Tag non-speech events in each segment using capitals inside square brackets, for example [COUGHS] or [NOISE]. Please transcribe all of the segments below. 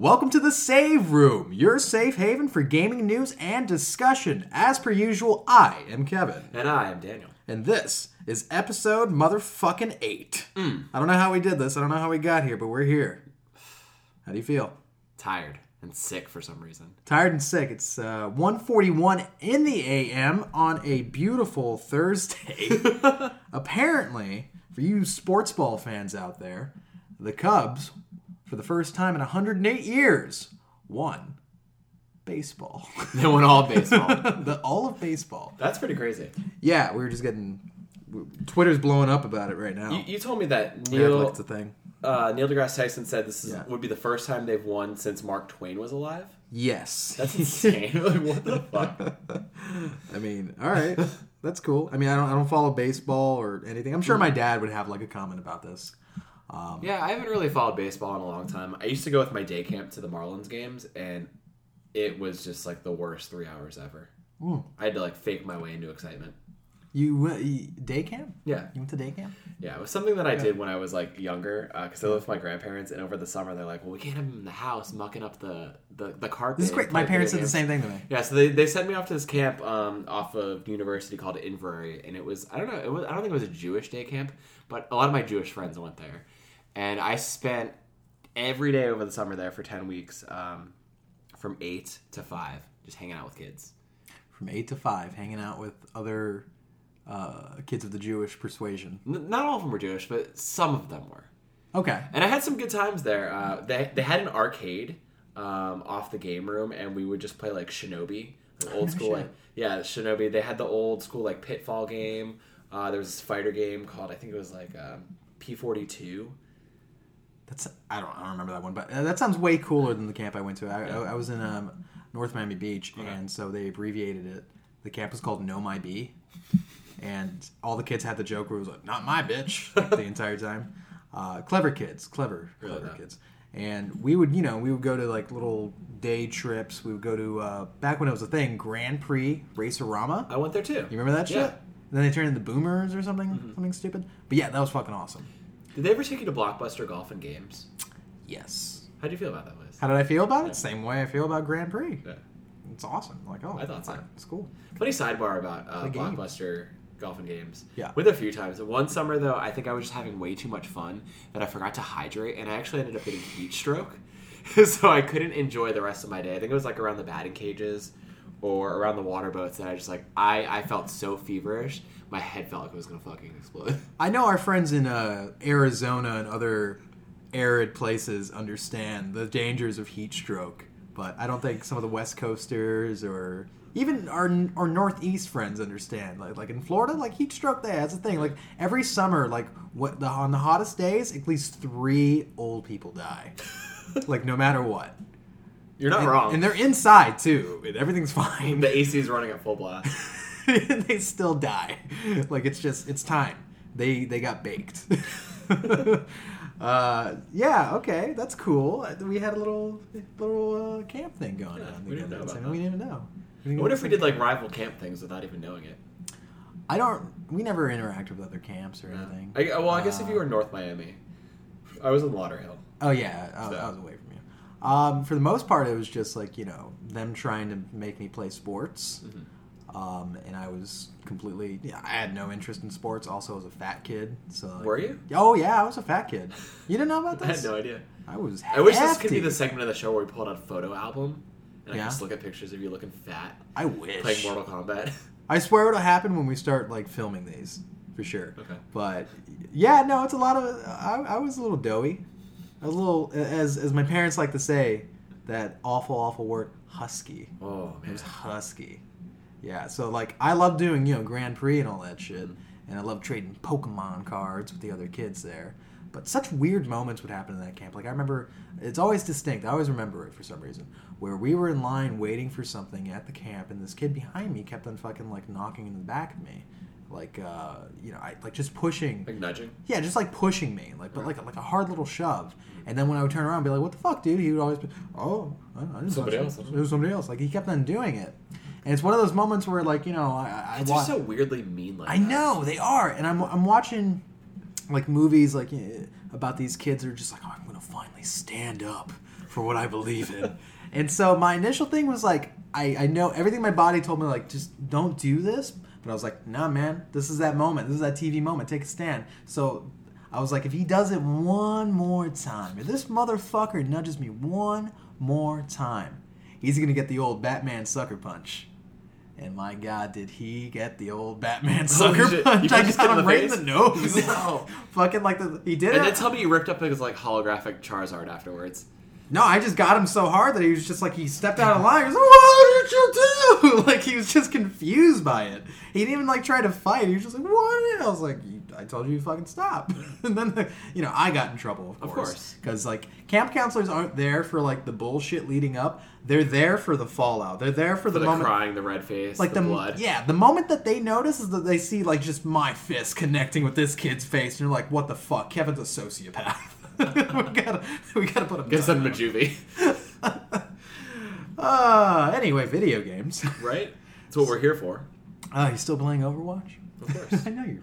Welcome to the Save Room, your safe haven for gaming news and discussion. As per usual, I am Kevin, And I am Daniel. and this is episode motherfucking eight. Hmm. I don't know how we did this. I don't know how we got here, but we're here. How do you feel? Tired and sick for some reason. Tired and sick. It's uh, 1:41 in the AM on a beautiful Thursday. [LAUGHS] Apparently, for you sports ball fans out there, the Cubs, for the first time in 108 years, won baseball. [LAUGHS] They won all baseball. [LAUGHS] the all of baseball. That's pretty crazy. Yeah, we were just getting. Twitter's blowing up about it right now. You, you told me that Neil a thing. uh, Neil deGrasse Tyson said this is, Yeah. would be the first time they've won since Mark Twain was alive. Yes. That's [LAUGHS] insane. like, what the fuck? I mean, all right, that's cool. I mean, I don't, I don't follow baseball or anything. I'm sure my dad would have like a comment about this. Um, yeah, I haven't really followed baseball in a long time. I used to go with my day camp to the Marlins games, and it was just like the worst three hours ever. Hmm. I had to like fake my way into excitement. You, went- day camp? Yeah, You went to day camp? Yeah, it was something that I did when I was like younger uh, because I lived with my grandparents, and over the summer they're like, "Well, we can't have him in the house mucking up the the, the carpet." This is great. My parents did the same thing to me. Yeah, so they, they sent me off to this camp um, off of university called Inverrary, and it was I don't know it was I don't think it was a Jewish day camp, but a lot of my Jewish friends went there, and I spent every day over the summer there for ten weeks, um, from eight to five, just hanging out with kids. From eight to five, hanging out with other uh, kids of the Jewish persuasion. N- not all of them were Jewish, but some of them were. Okay. And I had some good times there. Uh, they they had an arcade um, off the game room, and we would just play like Shinobi, like old school. Like, yeah, Shinobi. They had the old school like Pitfall game. Uh, there was this fighter game called I think it was like um, P forty two. That's I don't I don't remember that one, but uh, that sounds way cooler than the camp I went to. I, I, I was in um, North Miami Beach, and so they abbreviated it. The camp was called Know My B, and all the kids had the joke where it was like "Not my bitch" like, the [LAUGHS] entire time. Uh, clever kids, clever, Really clever not. kids. And we would, you know, we would go to like little day trips. We would go to uh, back when it was a thing, Grand Prix Race-O-Rama. I went there too. You remember that shit? Yeah. Mm-hmm. Then they turned into Boomers or something, something stupid. But yeah, that was fucking awesome. Did they ever take you to Blockbuster Golf and Games? Yes. How do you feel about that place? How did I feel about it? Same way I feel about Grand Prix. Yeah. It's awesome. Like, oh, I thought so. It's cool. Funny sidebar about uh, Blockbuster Golf and Games. Yeah. With a few times. One summer though, I think I was just having way too much fun that I forgot to hydrate, and I actually ended up getting heat stroke, [LAUGHS] so I couldn't enjoy the rest of my day. I think it was like around the batting cages or around the water boats that I just like I I felt so feverish, my head felt like it was gonna fucking explode. [LAUGHS] I know our friends in uh, Arizona and other arid places understand the dangers of heat stroke, but I don't think some of the West Coasters or even our our Northeast friends understand. Like, like in Florida, like heat stroke, there that's the thing. Like every summer, like what the on the hottest days, at least three old people die. [LAUGHS] like no matter what. You're not and, wrong. And they're inside too. Everything's [LAUGHS] fine. the AC is running at full blast. [LAUGHS] they still die. Like it's just it's time. They they got baked. [LAUGHS] uh, yeah, okay, that's cool. We had a little little uh, camp thing going on. we didn't know about so We didn't know. We didn't what if we did like rival camp things without even knowing it? I don't. We never interacted with other camps or anything. I, well, I guess if you Uh, were in North Miami, I was in Lauderhill. Oh yeah, I, So- I was away from you. Um, for the most part, it was just like you know them trying to make me play sports, Mm-hmm. Um, and I was completely. Yeah, I had no interest in sports. Also, as a fat kid, so like- Were you? Oh yeah, I was a fat kid. You didn't know about this? [LAUGHS] I had no idea. I was. I wish this could be the segment of the show where we pulled out a photo album and I Yeah? can just look at pictures of you looking fat I wish. playing Mortal Kombat. [LAUGHS] I swear it'll happen when we start like filming these, for sure. Okay. But yeah, no, it's a lot of. I, I was a little doughy. I was a little, as as my parents like to say, that awful, awful word, husky. Oh It was husky. Yeah, so like I love doing you know Grand Prix and all that shit, and I love trading Pokemon cards with the other kids there. But such weird moments would happen in that camp. Like I remember, it's always distinct. I always remember it for some reason. Where we were in line waiting for something at the camp, and this kid behind me kept on fucking like knocking in the back of me, like uh, you know, I like just pushing. Like nudging. Yeah, just like pushing me, like but like like a hard little shove. And then when I would turn around and be like, "What the fuck, dude?" He would always be, "Oh, I, I didn't Somebody touch else. It. it was somebody else." Like he kept on doing it, and it's one of those moments where, like, you know, I, I, I wa- just so weirdly mean like I that. know they are, and I'm I'm watching like movies like eh, about these kids who are just like, "Oh, I'm gonna finally stand up for what I believe in. [LAUGHS] and so my initial thing was like, I, I know everything my body told me, like, just don't do this. But I was like, nah, man, this is that moment. This is that TV moment. Take a stand. So I was like, if he does it one more time, if this motherfucker nudges me one more time, he's going to get the old Batman sucker punch. And my God, did he get the old [LAUGHS] Batman oh, sucker shit. punch? You I just got him right in the nose. [LAUGHS] No. [LAUGHS] Fucking like the he did it. And it. then tell me you ripped up his like holographic Charizard afterwards. No, I just got him so hard that he was just like he stepped out of line. He was like, "What did you do?" Like he was just confused by it. He didn't even like try to fight. He was just like, "What?" I was like, "You- "I told you to fucking stop." [LAUGHS] and then you know I got in trouble, of Of course, because like camp counselors aren't there for like the bullshit leading up. They're there for the fallout. They're there for, For the, the, moment. crying, the red face, Like the, the, blood. yeah, the moment that they notice is that they see like just my fist connecting with this kid's face, and you're like, "What the fuck? Kevin's a sociopath." [LAUGHS] we gotta, we gotta put him. Guess down. I'm a juvie. [LAUGHS] Uh, anyway, video games. right? That's what we're here for. Uh, you still playing Overwatch? Of course. I know you're.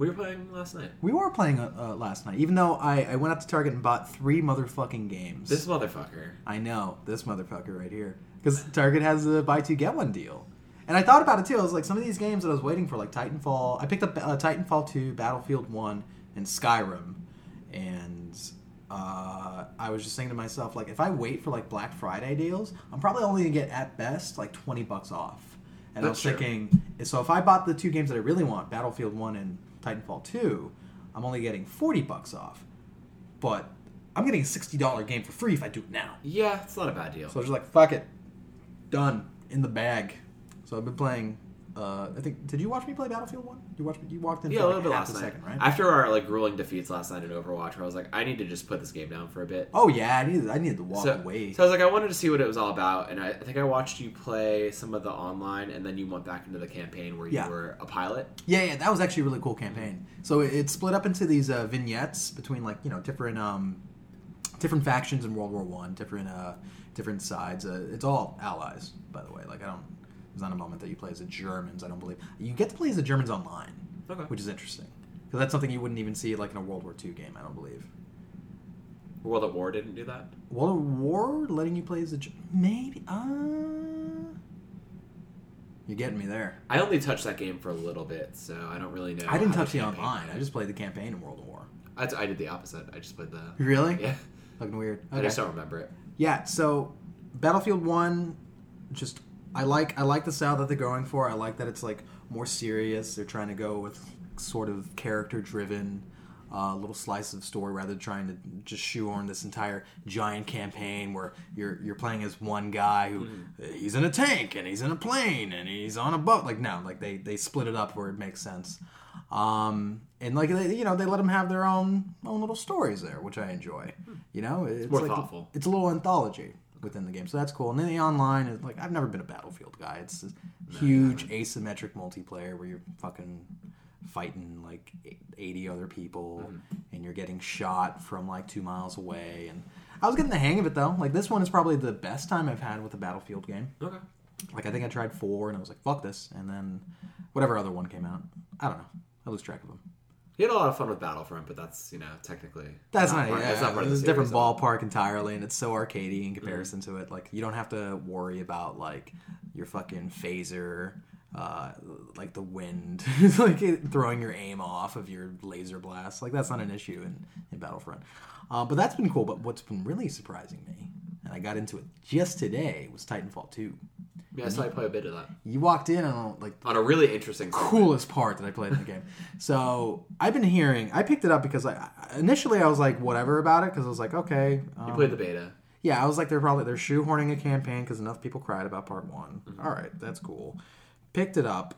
We were playing last night. We were playing uh, uh, last night, even though I, I went out to Target and bought three motherfucking games. This motherfucker. I know, this motherfucker right here. Because Target has a buy two, get one deal. And I thought about it too. I was like, some of these games that I was waiting for, like Titanfall. I picked up uh, Titanfall 2, Battlefield 1, and Skyrim. And uh, I was just saying to myself, like, if I wait for like Black Friday deals, I'm probably only gonna get at best like 20 bucks off. And That's I was true. thinking, so if I bought the two games that I really want, Battlefield 1 and Titanfall 2, I'm only getting 40 bucks off. But I'm getting a $60 game for free if I do it now. Yeah, it's not a bad deal. So I was just like, fuck it. Done. In the bag. So I've been playing uh I think did you watch me play Battlefield 1? You watched you walked in yeah, for a like little bit last night. second, right? After our like grueling defeats last night in Overwatch, where I was like, I need to just put this game down for a bit. oh yeah, I needed I needed to walk so, away. so I was like, I wanted to see what it was all about, and I, I think I watched you play some of the online, and then you went back into the campaign where you Yeah. were a pilot. Yeah, yeah, that was actually a really cool campaign. So it, it split up into these uh, vignettes between like you know different um, different factions in World War One, different uh, different sides. Uh, it's all allies, by the way. Like I don't, there's not a moment that you play as the Germans. I don't believe you get to play as the Germans online, Okay. which is interesting because that's something you wouldn't even see like in a World War II game. I don't believe. World at War didn't do that. World at War letting you play as a Ger- maybe. Uh, you're getting me there. I only touched that game for a little bit, so I don't really know. I didn't touch the campaign online. I just played the campaign in World at War. I, I did the opposite. I just played the. Really? Yeah, Looking weird. I just don't remember it. Yeah, so Battlefield One, just I like I like the style that they're going for. I like that it's like more serious. They're trying to go with sort of character driven, uh, little slice of story rather than trying to just shoehorn this entire giant campaign where you're you're playing as one guy who he's in a tank and he's in a plane and he's on a boat. Like no, like they they split it up where it makes sense. Um, and like they, you know, they let them have their own own little stories there, which I enjoy. You know, it's more like thoughtful. it's a little anthology within the game, so that's cool. And then the online is like I've never been a Battlefield guy. It's this huge asymmetric multiplayer where you're fucking fighting like 80 other people Mm-hmm. and you're getting shot from like two miles away. And I was getting the hang of it though. Like this one is probably the best time I've had with a Battlefield game. Okay. Like I think I tried four and I was like, fuck this. And then whatever other one came out, I don't know. I lose track of them. You had a lot of fun with Battlefront, but that's you know technically That's not, part, yeah, that's not part of the it's a different so- ballpark entirely, and it's so arcadey in comparison to it. Like you don't have to worry about like your fucking phaser, uh, like the wind, [LAUGHS] like it, throwing your aim off of your laser blast. Like that's not an issue in in Battlefront. Uh, but that's been cool. But what's been really surprising me, and I got into it just today, was Titanfall two. Yeah, so I play a bit of that You walked in and like on a really interesting. coolest part that I played in the game. So I've been hearing. I picked it up because I initially I was like whatever about it because I was like okay. You um, played the beta. yeah, I was like they're probably they're shoehorning a campaign because enough people cried about part one. Mm-hmm. All right, that's cool. Picked it up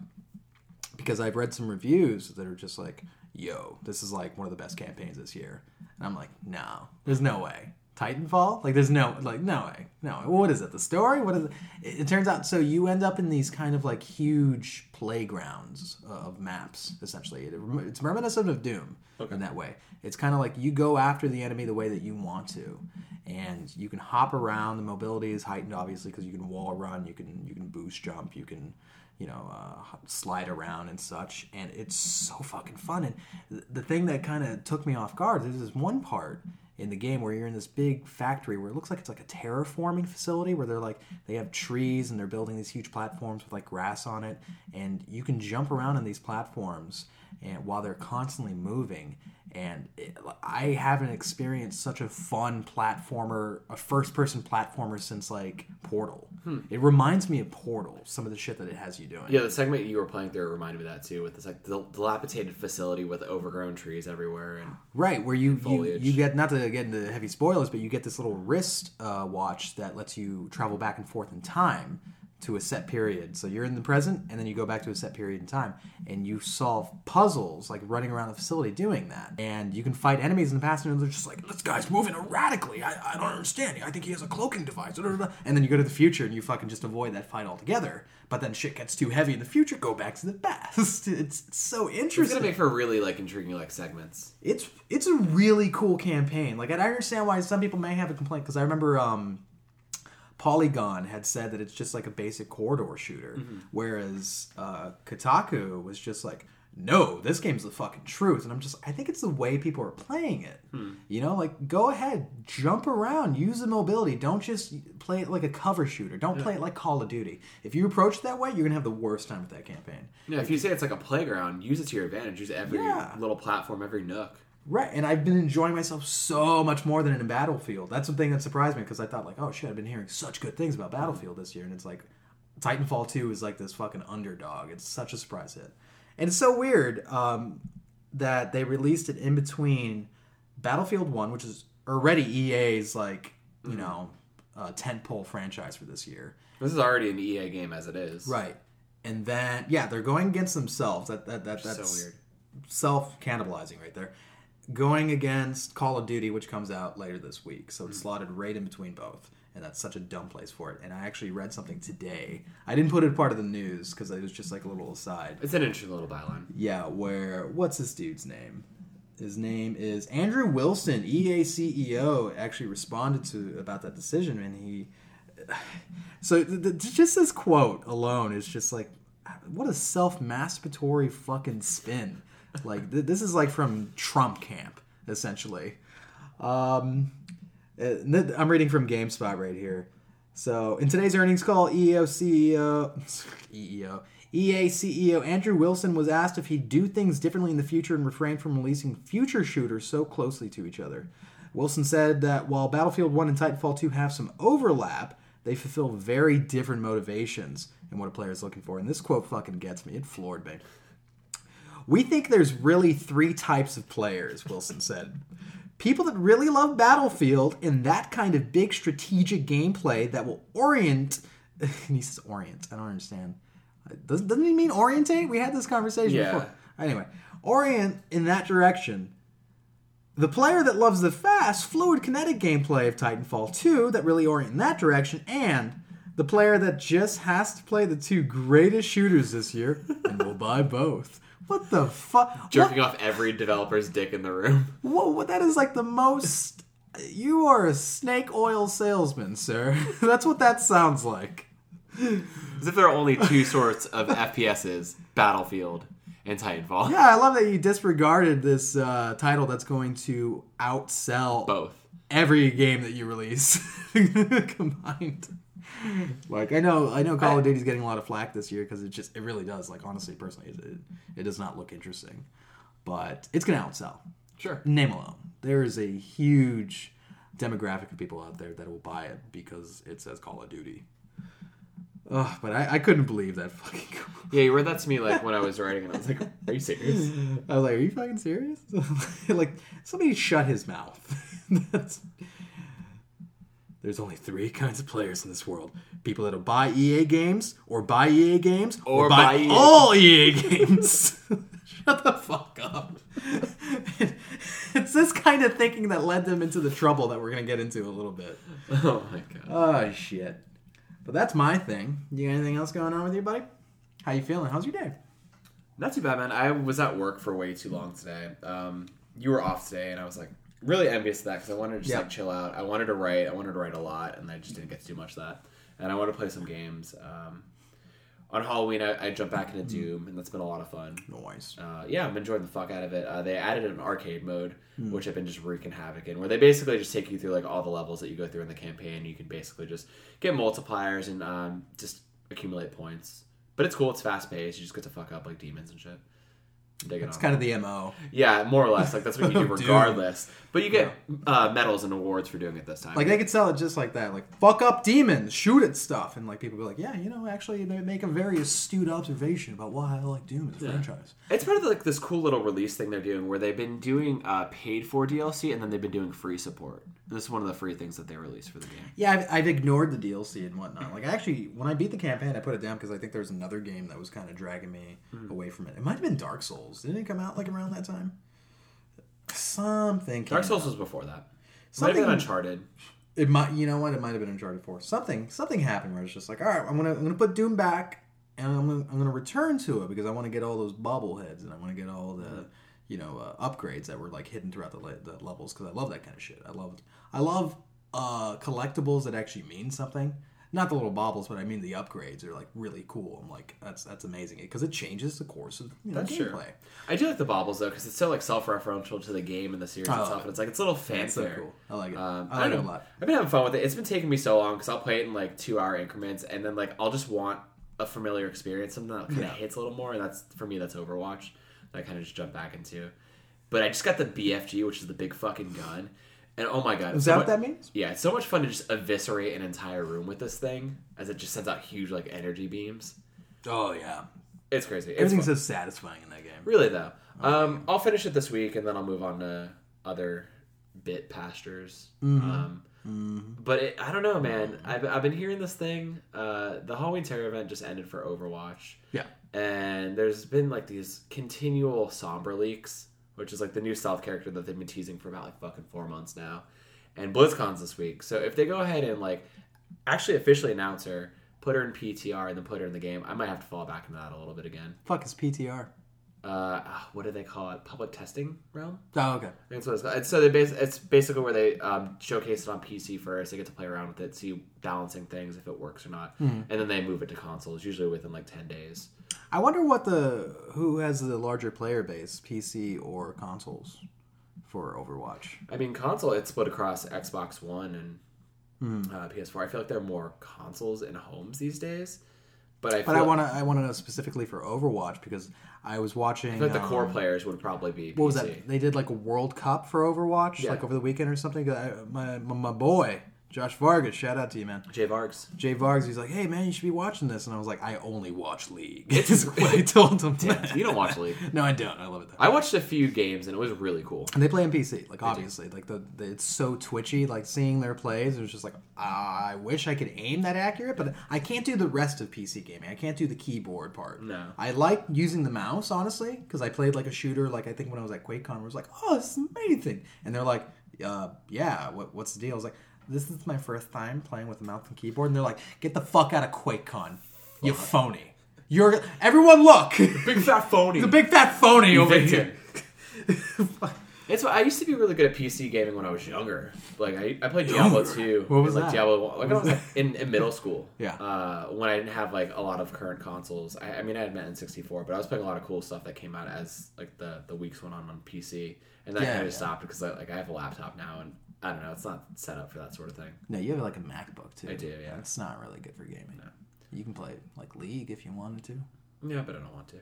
because I've read some reviews that are just like, "Yo, this is like one of the best campaigns this year," and I'm like, "No, there's no way." Titanfall? Like, there's no, like, no way, no. way. What is it? The story? What is it? It, it turns out, so you end up in these kind of like huge playgrounds of maps. Essentially, it, it's reminiscent of Doom in that way. It's kind of like you go after the enemy the way that you want to, and you can hop around. The mobility is heightened, obviously, because you can wall run, you can you can boost jump, you can you know uh, slide around and such, and it's so fucking fun. And th- the thing that kind of took me off guard is this one part in the game where you're in this big factory where it looks like it's like a terraforming facility where they're like they have trees and they're building these huge platforms with like grass on it. And you can jump around on these platforms and while they're constantly moving and it, I haven't experienced such a fun platformer, a first-person platformer since like Portal. It reminds me of Portal, some of the shit that it has you doing. Yeah, the segment you were playing through reminded me of that too, with this like dilapidated facility with overgrown trees everywhere, and Right, where you, you you get not to get into heavy spoilers, but you get this little wrist uh, watch that lets you travel back and forth in time to a set period. So you're in the present, and then you go back to a set period in time, and you solve puzzles like running around the facility doing that. And you can fight enemies in the past, and they're just like, "This guy's moving erratically. I, I don't understand. I think he has a cloaking device." blah, blah, blah." And then you go to the future, and you fucking just avoid that fight altogether. But then shit gets too heavy in the future. Go back to the past. [LAUGHS] It's so interesting. it's gonna make for really like intriguing like segments. it's it's a really cool campaign. Like I understand why some people may have a complaint because I remember um, Polygon had said that it's just like a basic corridor shooter, whereas uh, Kotaku was just like, no, this game's the fucking truth. And I'm just, I think it's the way people are playing it. You know, like go ahead, jump around, use the mobility. Don't just play it like a cover shooter. Don't play it like Call of Duty. If you approach it that way, you're gonna have the worst time with that campaign. Yeah, if you say it's like a playground, use it to your advantage. Use every Yeah. little platform, every nook. Right, and I've been enjoying myself so much more than in Battlefield. That's the thing that surprised me because I thought like, oh shit, I've been hearing such good things about Battlefield this year, and it's like, Titanfall Two is like this fucking underdog. It's such a surprise hit, and it's so weird um, that they released it in between Battlefield One, which is already EA's like you know uh, tentpole franchise for this year, This is already an EA game as it is. right? And then yeah, they're going against themselves. That that, that that's so weird. self cannibalizing right there. Going against Call of Duty, which comes out later this week, so it's hmm. slotted right in between both, and that's such a dumb place for it. And I actually read something today. I didn't put it part of the news because it was just like a little aside. It's an interesting little byline. Yeah, where what's this dude's name? His name is Andrew Wilson, EA CEO. Actually responded to about that decision, and he. [SIGHS] So th- th- just this quote alone is just like, what a self-masturbatory fucking spin. Like th- this is like from Trump camp, essentially. Um, uh, I'm reading from GameSpot right here. So, in today's earnings call, EEO CEO, [LAUGHS] EEO, EA CEO Andrew Wilson was asked if he'd do things differently in the future and refrain from releasing future shooters so closely to each other. Wilson said that while Battlefield 1 and Titanfall 2 have some overlap, they fulfill very different motivations in what a player is looking for. And this quote fucking gets me. It floored me. We think there's really three types of players, Wilson said. People that really love Battlefield and that kind of big strategic gameplay that will orient. [LAUGHS] he says orient. I don't understand. Doesn't, doesn't he mean orientate? We had this conversation Yeah. before. Anyway, orient in that direction. The player that loves the fast, fluid, kinetic gameplay of Titanfall 2 that really orient in that direction, and the player that just has to play the two greatest shooters this year and will buy both. What the fuck? Jerking off every developer's dick in the room. Whoa, what, that is like the most. You are a snake oil salesman, sir. [LAUGHS] That's what that sounds like. As if there are only two sorts of FPSs: Battlefield and Titanfall. Yeah, I love that you disregarded this uh, title that's going to outsell Both. every game that you release [LAUGHS] combined. Like I know, I know Call of Duty's getting a lot of flack this year because it just, it really does. Like honestly, personally, it, it, it does not look interesting, but it's gonna outsell. Sure. Name alone, there is a huge demographic of people out there that will buy it because it says Call of Duty. Ugh, but I, I couldn't believe that fucking. [LAUGHS] Yeah, you read that to me like when I was writing, and I was like, "Are you serious?" [LAUGHS] I was like, "Are you fucking serious?" [LAUGHS] like somebody shut his mouth. That's... There's only three [LAUGHS] kinds of players in this world: people that'll buy EA games, or buy EA games, or, Or buy, buy EA. all EA games. [LAUGHS] Shut the fuck up. [LAUGHS] it's this kind of thinking that led them into the trouble that we're gonna get into a little bit. Oh my god. Oh shit! But that's my thing. You got anything else going on with you, buddy? How you feeling? How's your day? Not too bad, man. I was at work for way too long today. Um, you were off today, and I was like really envious of that because I wanted to just Yeah. like chill out. I wanted to write. I wanted to write a lot, and I just didn't get to do much of that. And I wanted to play some games. Um, on Halloween, I, I jumped back into Doom, and that's been a lot of fun. Noise. Uh, yeah, I'm enjoying the fuck out of it. Uh, they added an arcade mode, Hmm. which I've been just wreaking havoc in, where they basically just take you through like all the levels that you go through in the campaign. You can basically just get multipliers and um, just accumulate points. But it's cool. It's fast paced. You just get to fuck up like demons and shit. Digging It's kind of the mo. yeah, more or less. Like that's what you [LAUGHS] do regardless. But you get uh, medals and awards for doing it this time. Like they could sell it just like that, like fuck up demons, shoot at stuff, and like people be like, yeah, you know, actually they make a very astute observation about why I like Doom as a franchise. It's part of like this cool little release thing they're doing where they've been doing uh, paid for DLC and then they've been doing free support. This is one of the free things that they released for the game. Yeah, I've, I've ignored the DLC and whatnot. Like actually, when I beat the campaign, I put it down because I think there was another game that was kind of dragging me away from it. It might have been Dark Souls. Didn't it come out like around that time? Something. Dark Souls out. was before that. Might have Something- been Uncharted. It might, you know what? It might have been Uncharted Four. Something, something happened where it's just like, all right, I'm gonna, I'm gonna put Doom back, and I'm gonna, I'm gonna return to it because I want to get all those bobbleheads and I want to get all the, you know, uh, upgrades that were like hidden throughout the, le- the levels because I love that kind of shit. I love, I love uh, collectibles that actually mean something. Not the little baubles, but I mean the upgrades are like really cool. I'm like, that's that's amazing because it changes the course of you know, That's gameplay. I do like the baubles though because it's so like self-referential to the game and the series Oh, itself, and it's like it's a little That's so cool. I like it. Um, I like it don't a lot. I've been having fun with it. It's been taking me so long because I'll play it in like two-hour increments, and then like I'll just want a familiar experience, something that kind of Yeah. hits a little more, and that's for me that's Overwatch. That I kind of just jump back into. But I just got the BFG, which is the big fucking gun, and oh my god, Is so that mu- what that means? Yeah, it's so much fun to just eviscerate an entire room with this thing, as it just sends out huge like energy beams. Oh yeah, It's crazy. It's everything's fun. so satisfying in that game. Really though, um, I'll finish it this week and then I'll move on to other bit pastures. Um, But it, I don't know, man. I've, I've been hearing this thing. Uh, the Halloween Terror event just ended for Overwatch, Yeah. and there's been like these continual Sombra leaks, which is like the new stealth character that they've been teasing for about like fucking four months now. And BlizzCon's this week, so if they go ahead and like actually officially announce her, put her in PTR, and then put her in the game, I might have to fall back into that a little bit again Fuck is PTR. Uh, ah, what do they call it? Public testing realm. Oh okay. I think that's what it's. So they bas- it's basically where they um, showcase it on PC first. They get to play around with it, see balancing things if it works or not, and then they move it to consoles, usually within like ten days. I wonder what the who has the larger player base, PC or consoles, for Overwatch. I mean, console it's split across Xbox One and uh, PS4. I feel like there are more consoles in homes these days, but I But I want to I want to know specifically for Overwatch because I was watching. I feel like the core um, players would probably be. What was that? They did like a World Cup for Overwatch, Yeah. like over the weekend or something. I, my, my my boy Josh Vargas, shout out to you, man. Jay Vargas. Jay Vargas, he's like, hey man, you should be watching this, and I was like, I only watch League. [LAUGHS] It's what I told him. [LAUGHS] You don't watch League. [LAUGHS] no, I don't. I love it though. I watched a few games and it was really cool. And they play on PC, like obviously, like the, the it's so twitchy. Like seeing their plays, it was just like ah, I wish I could aim that accurate, but I can't do the rest of PC gaming. I can't do the keyboard part. No. I like using the mouse honestly because I played like a shooter. Like I think when I was at QuakeCon, I was like, oh, this is amazing, and they're like, uh, yeah, what, what's the deal? I was like, this is my first time playing with a mouse and keyboard, and they're like, get the fuck out of QuakeCon, you phony. You're everyone look. Big fat phony. the big fat phony over here. It's I used to be really good at PC gaming when I was younger. Like I, I played Diablo Younger? 2. What was like that? Diablo 1. Like I was like [LAUGHS] in, in middle school. Yeah. Uh, when I didn't have like a lot of current consoles. I, I mean I had Met 64, but I was playing a lot of cool stuff that came out as like the, the weeks went on on PC. And then Yeah, kind of yeah. stopped because I, like I have a laptop now and I don't know, it's not set up for that sort of thing. No, you have like a MacBook too. I do, yeah. It's not really good for gaming. No. You can play like League if you wanted to. Yeah, but I don't want to.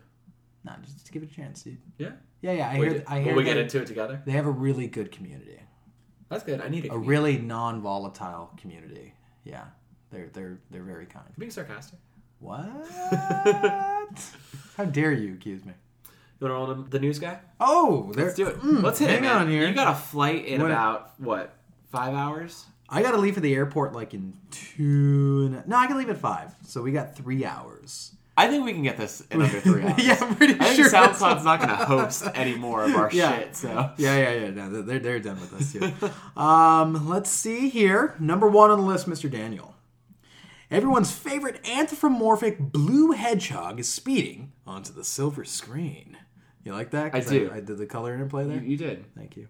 Nah, just, just give it a chance, dude. Yeah. Yeah, yeah. I Wait, hear. I hear. will we get into it together? They have a really good community. That's good. I need it. A really non-volatile community. Yeah, they're they're they're very kind. being sarcastic. What? [LAUGHS] How dare you accuse me? You want to roll the, news guy? Oh, Let's do it. Mm, Let's hit hang it. man. on here. You got a flight in What- about what five hours? I gotta leave for the airport like in two. And, no, I can leave at five. So we got three hours. I think we can get this in under three [LAUGHS] hours. yeah, I'm pretty I sure. think that's- SoundCloud's not going [LAUGHS] to host any more of our Yeah. shit. So Yeah, yeah, yeah. No, they're they're done with us too. um, let's see here. Number one on the list, Mr. Daniel. Everyone's favorite anthropomorphic blue hedgehog is speeding onto the silver screen. You like that? I do. I, did the color interplay there. you, you did. Thank you.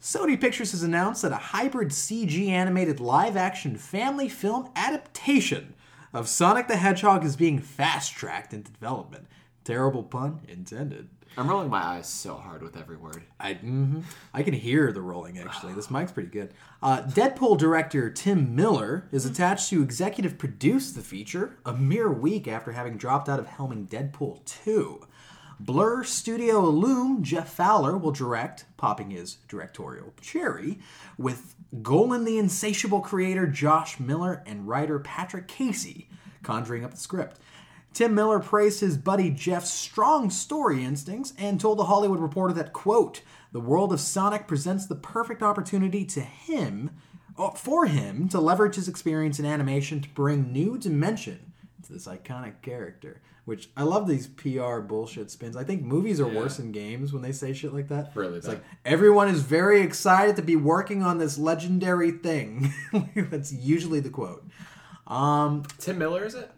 Sony Pictures has announced that a hybrid CG animated live action family film adaptation of Sonic the Hedgehog is being fast tracked into development. Terrible pun intended. I'm rolling my eyes so hard with every word. I mhm. I can hear the rolling actually. This mic's pretty good. Uh, Deadpool director Tim Miller is attached to executive produce the feature a mere week after having dropped out of helming Deadpool 2. Blur Studio alum Jeff Fowler will direct, popping his directorial cherry, with Golan the Insatiable creator Josh Miller and writer Patrick Casey conjuring up the script. Tim Miller praised his buddy Jeff's strong story instincts and told the Hollywood Reporter that, quote, the world of Sonic presents the perfect opportunity to him, uh, for him, to leverage his experience in animation to bring new dimension this iconic character. Which I love these PR bullshit spins. I think movies are Yeah. worse than games when they say shit like that. Really it's bad. like everyone is very excited to be working on this legendary thing. [LAUGHS] That's usually the quote. Um, Tim Miller, is it?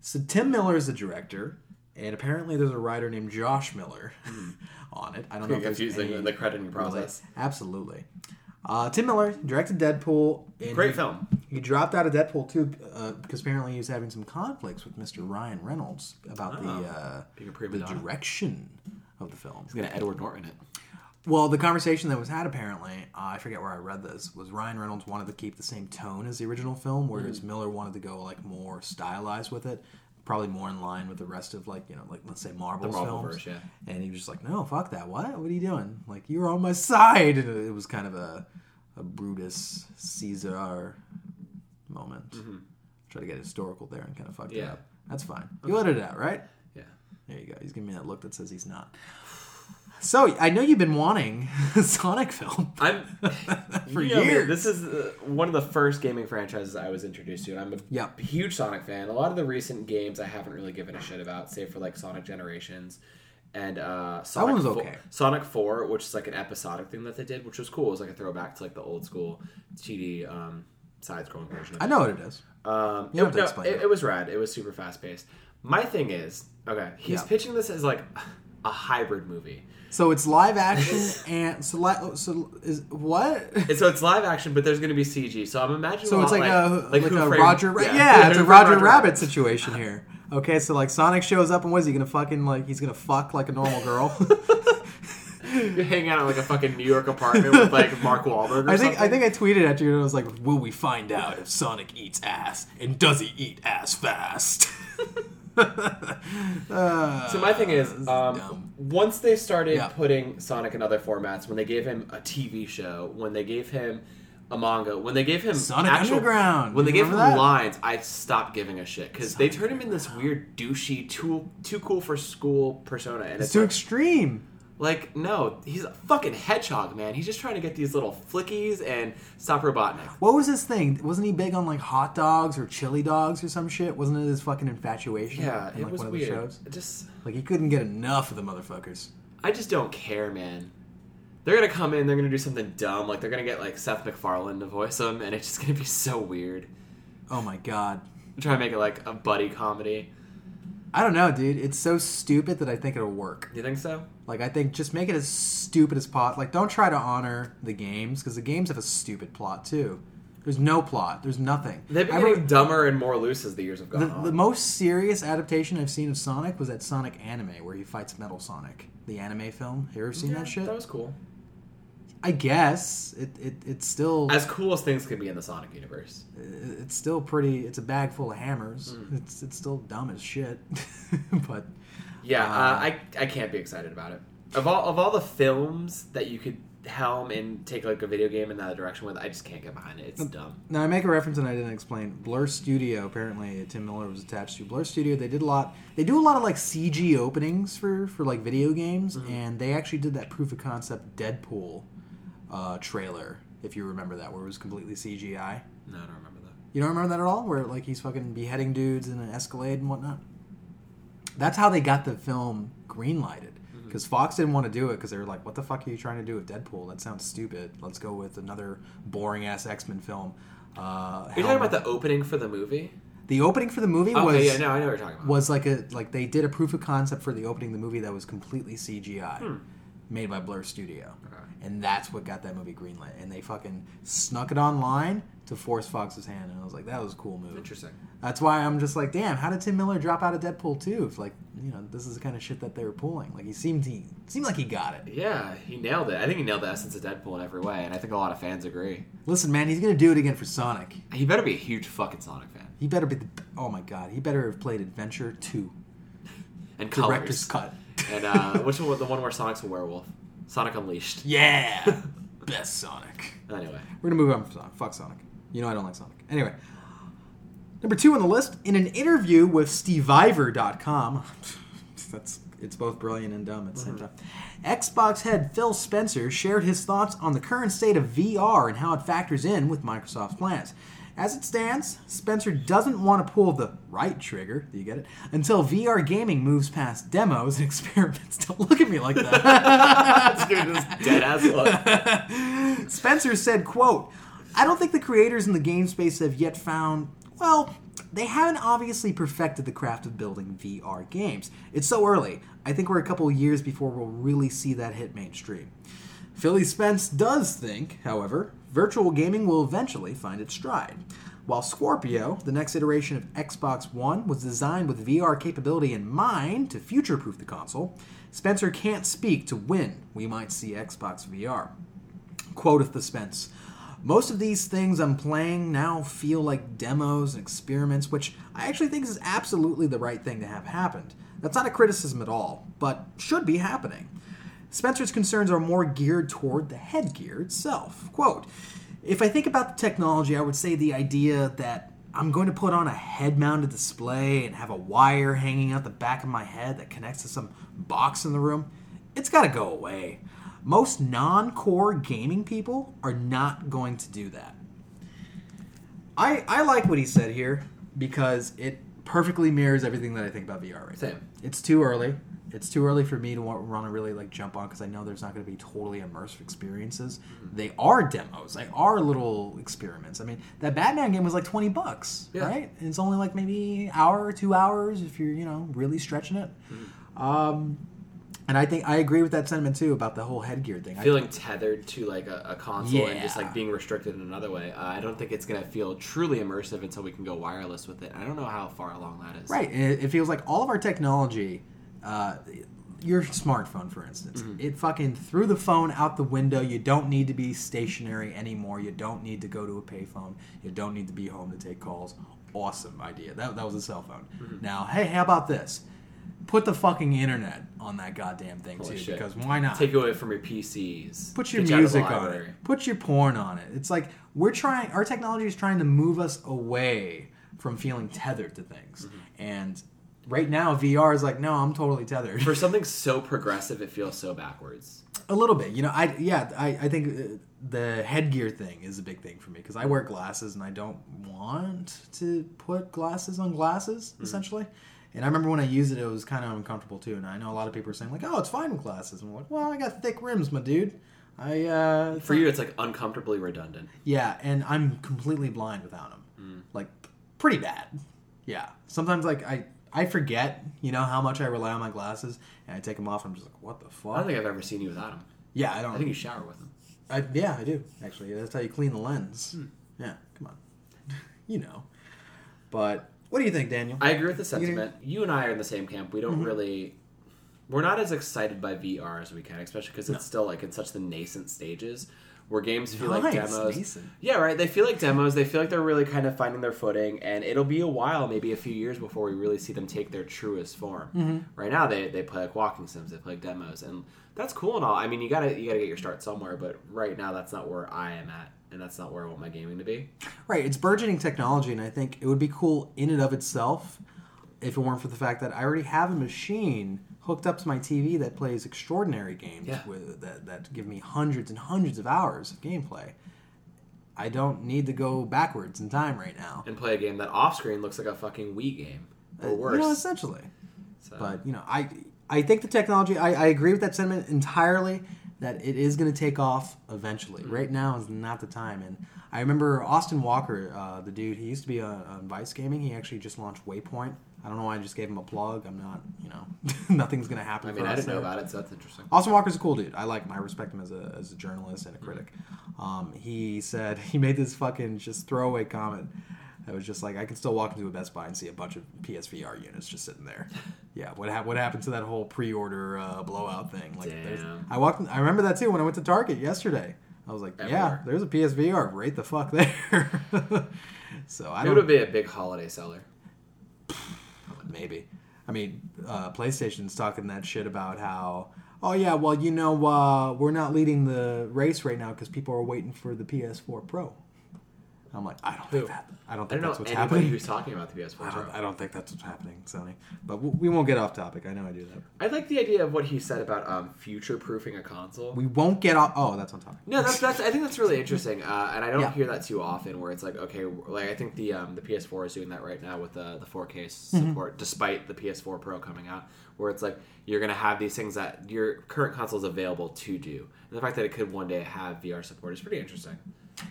so Tim Miller is the director, and apparently there's a writer named Josh Miller [LAUGHS] on it. I don't know if there's Confusing the crediting process. Absolutely. Uh, Tim Miller directed Deadpool. And Great he, film. He dropped out of Deadpool too uh, because apparently he was having some conflicts with Mr. Ryan Reynolds about Oh. the uh, a prima the direction of the film. He's Edward Norton in it. Well, the conversation that was had apparently, uh, I forget where I read this, was Ryan Reynolds wanted to keep the same tone as the original film, whereas Mm. Miller wanted to go like more stylized with it, probably more in line with the rest of like you know like let's say Marvel's Marvel films. verse, yeah. And he was just like, no, fuck that. What? What are you doing? Like you're on my [LAUGHS] side. And it was kind of a a Brutus Caesar moment. Try to get historical there and kind of fucked it Mm-hmm. Up. That's fine. You let it out, right? Yeah. There you go. He's giving me that look that says he's not. So I know you've been wanting [LAUGHS] a Sonic film I'm [LAUGHS] for you know years. this is uh, one of the first gaming franchises I was introduced to, and I'm a Yep. huge Sonic fan. A lot of the recent games I haven't really given a shit about, save for like Sonic Generations and uh, Sonic one was Fo- okay. Sonic Four, which is like an episodic thing that they did, which was cool. It was like a throwback to like the old school 2D um, side-scrolling version. Of I know what it is. Um, You it, no, it, it. it was rad. It was super fast paced. My thing is, okay, he's Yeah. pitching this as like a hybrid movie. So it's live action and so li- so is what? And so it's live action, but there's going to be CG. So I'm imagining. So a it's like, a like, Who a Framed- Roger Ra- yeah, it's a Framed Roger Rabbit situation here. Okay, so like Sonic shows up and what is he gonna fucking like? He's gonna fuck like a normal girl. [LAUGHS] You're hanging out in like a fucking New York apartment with like Mark Wahlberg. Or I think I think I tweeted at you and I was like, "Will we find out if Sonic eats ass and does he eat ass fast?" [LAUGHS] Uh, [LAUGHS] So my thing is, um, once they started Yeah. putting Sonic in other formats, when they gave him a TV show, when they gave him a manga, when they gave him Sonic actual, Underground. when they gave him that? lines, I stopped giving a shit because they turned him in this weird douchey, too too cool for school persona, and it's it's, too like, extreme. Like no, he's a fucking hedgehog, man. He's just trying to get these little flickies and stop Robotnik. What was his thing? Wasn't he big on like hot dogs or chili dogs or some shit? Wasn't it his fucking infatuation? Yeah, in, it like was one of weird. the shows. It just. Like he couldn't get enough of the motherfuckers. I just don't care, man. They're gonna come in, they're gonna do something dumb, like they're gonna get like Seth MacFarlane to voice them, and it's just gonna be [LAUGHS] so weird. Oh my god. Try to make it like a buddy comedy. I don't know, dude. It's so stupid that I think it'll work. Do you think so? Like I think just make it as stupid as pot. Like don't try to honor the games because the games have a stupid plot too. There's no plot. There's nothing. They've been getting dumber and more loose as the years have gone the, on. the most serious adaptation I've seen of Sonic was that Sonic anime where he fights Metal Sonic, the anime film. Have You ever seen Yeah, that shit? That was cool. I guess it, it it's still As cool as things could be in the Sonic universe. it's still pretty. It's a bag full of hammers. Hmm. It's it's still dumb as shit. [LAUGHS] but Yeah, Uh, uh, I I can't be excited about it. Of all of all the films that you could helm and take like a video game in that direction with, I just can't get behind it. It's dumb. now I make a reference and I didn't explain. Blur Studio apparently Tim Miller was attached to Blur Studio. They did a lot. They do a lot of like CG openings for for like video games, Mm-hmm. and they actually did that proof of concept Deadpool uh, trailer. If you remember that, where it was completely CGI. No, I don't remember that. You don't remember that at all? Where like he's fucking beheading dudes in an Escalade and whatnot. That's how they got the film greenlighted. Mm-hmm. Because Fox didn't want to do it because they were like, "What the fuck are you trying to do with Deadpool? That sounds stupid. Let's go with another boring ass X Men film." Uh, You're talking about the opening for the movie? the opening for the movie Okay, was yeah, no, I know what you're talking about. was like a like they did a proof of concept for the opening of the movie that was completely CGI. Hmm. Made by Blur Studio. Okay. And that's what got that movie greenlit. And they fucking snuck it online to force Fox's hand. And I was like, that was a cool move. Interesting. That's why I'm just like, damn, how did Tim Miller drop out of Deadpool 2? If like, you know, this is the kind of shit that they were pulling. Like he seemed he seemed like he got it. Yeah, he nailed it. I think he nailed the essence of Deadpool in every way, and I think a lot of fans agree. Listen, man, he's gonna do it again for Sonic. He better be a huge fucking Sonic fan. He better be the oh my god, he better have played Adventure 2. [LAUGHS] And Director's colors. cut. And uh, which one? Was the one where Sonic's a werewolf. Sonic Unleashed. Yeah. [LAUGHS] Best Sonic. Anyway, We're gonna move on from Sonic. Fuck Sonic. You know I don't like Sonic. Anyway. Number two on the list, in an interview with Stevivor.com, [LAUGHS] that's it's both brilliant and dumb at the same time. Xbox head Phil Spencer shared his thoughts on the current state of VR and how it factors in with Microsoft's plans. As it stands, Spencer doesn't want to pull the right trigger, do you get it, until VR gaming moves past demos and [LAUGHS] experiments. Don't look at me like that. Let's [LAUGHS] give this dead ass [LAUGHS] look. Spencer said, quote, I don't think the creators in the game space have yet found, well, they haven't obviously perfected the craft of building VR games. It's so early. I think we're a couple years before we'll really see that hit mainstream. Philly Spence does think, however, virtual gaming will eventually find its stride. While Scorpio, the next iteration of Xbox One, was designed with VR capability in mind to future proof the console, Spencer can't speak to when we might see Xbox VR. Quoteth the Spence. Most of these things I'm playing now feel like demos and experiments, which I actually think is absolutely the right thing to have happened. That's not a criticism at all, but should be happening. Spencer's concerns are more geared toward the headgear itself. Quote If I think about the technology, I would say the idea that I'm going to put on a head mounted display and have a wire hanging out the back of my head that connects to some box in the room, it's got to go away. Most non core gaming people are not going to do that. I, I like what he said here because it perfectly mirrors everything that I think about VR right now. Same. It's too early. It's too early for me to want, want to really like jump on because I know there's not going to be totally immersive experiences. They are demos. They are little experiments. I mean, that Batman game was like twenty bucks, Yeah. right? And it's only like maybe hour or two hours if you're you know really stretching it. Um, and I think I agree with that sentiment too about the whole headgear thing. I- Feeling tethered to like a, a console and just like being restricted in another way. Uh, I don't think it's gonna feel truly immersive until we can go wireless with it. I don't know how far along that is. Right. It, it feels like all of our technology, uh, your smartphone, for instance, Mm-hmm. it fucking threw the phone out the window. You don't need to be stationary anymore. You don't need to go to a payphone. You don't need to be home to take calls. Awesome idea. That, that was a cell phone. Mm-hmm. Now, hey, how about this? Put the fucking internet on that goddamn thing Holy too, shit. because why not? Take it away from your PCs. Put your Get you out of the music on it. Put your porn on it. It's like we're trying. Our technology is trying to move us away from feeling tethered to things. Mm-hmm. And right now, VR is like, no, I'm totally tethered. For [LAUGHS] something so progressive, it feels so backwards. a little bit, you know. I yeah, I, I think uh, the headgear thing is a big thing for me because I wear glasses and I don't want to put glasses on glasses essentially. And I remember when I used it, it was kind of uncomfortable too. And I know a lot of people are saying like, "Oh, it's fine with glasses." And I'm like, "Well, I got thick rims, my dude." I uh, For you, it's like uncomfortably redundant. Yeah, and I'm completely blind without them. Mm. Like, pretty bad. Yeah. Sometimes, like, I I forget, you know, how much I rely on my glasses, and I take them off. I'm just like, what the fuck? I don't think I've ever seen you without them. yeah, I don't. I think you shower with them. I, yeah, I do actually. That's how you clean the lens. Hmm. Yeah, come on. [LAUGHS] you know. But what do you think, Daniel? I agree with the sentiment. You and I are in the same camp. We don't Mm-hmm. really. We're not as excited by VR as we can, especially because it's still like in such the nascent stages where games feel like demos. nascent. Yeah, right. They feel like demos. They feel like they're really kind of finding their footing, and it'll be a while, maybe a few years, before we really see them take their truest form. Mm-hmm. Right now, they, they play like walking sims, they play like demos, and that's cool and all. I mean, you gotta you gotta get your start somewhere, but right now, that's not where I am at, and that's not where I want my gaming to be. Right, it's burgeoning technology, and I think it would be cool in and of itself if it weren't for the fact that I already have a machine hooked up to my TV that plays extraordinary games Yeah. with that, that give me hundreds and hundreds of hours of gameplay. I don't need to go backwards in time right now. And play a game that off screen looks like a fucking Wii game or Uh, worse. You know, essentially. So- But you know, I I think the technology. I, I agree with that sentiment entirely. that it is going to take off eventually. Right now is not the time. And I remember Austin Walker, uh, the dude, he used to be on, on Vice Gaming. He actually just launched Waypoint. I don't know why I just gave him a plug. I'm not, you know, [LAUGHS] nothing's going to happen. I mean, I didn't know about it, so that's interesting. Austin Walker's a cool dude. I like him. I respect him as a, as a journalist and a critic. Um, he said [LAUGHS] he made this fucking just throwaway comment. that was just like I can still walk into a Best Buy and see a bunch of PSVR units just sitting there. [LAUGHS] Yeah, what hap- what happened to that whole pre-order uh, blowout thing? Like, Damn. I walked. I remember that too when I went to Target yesterday. I was like, yeah, there's a PSVR right the fuck there. so I It don't would be a big holiday seller. Maybe. I mean, uh, PlayStation's talking that shit about how, oh yeah, well you know uh, we're not leading the race right now because people are waiting for the PS4 Pro. I'm like, I don't think that. I don't I don't know that's what's anybody happening. who's talking about the PS4 [LAUGHS] I don't, I don't think that's what's happening, Sony. But w- we won't get off topic. I know I do that. I like the idea of what he said about um, future-proofing a console. We won't get off. Oh, that's on topic. No, that's that's. I think that's really interesting, uh, and I don't Yeah. hear that too often. Where it's like, okay, like I think the um, the PS4 is doing that right now with the the 4K Mm-hmm. support, despite the PS4 Pro coming out. Where it's like you're gonna have these things that your current console is available to do, and the fact that it could one day have VR support is pretty interesting.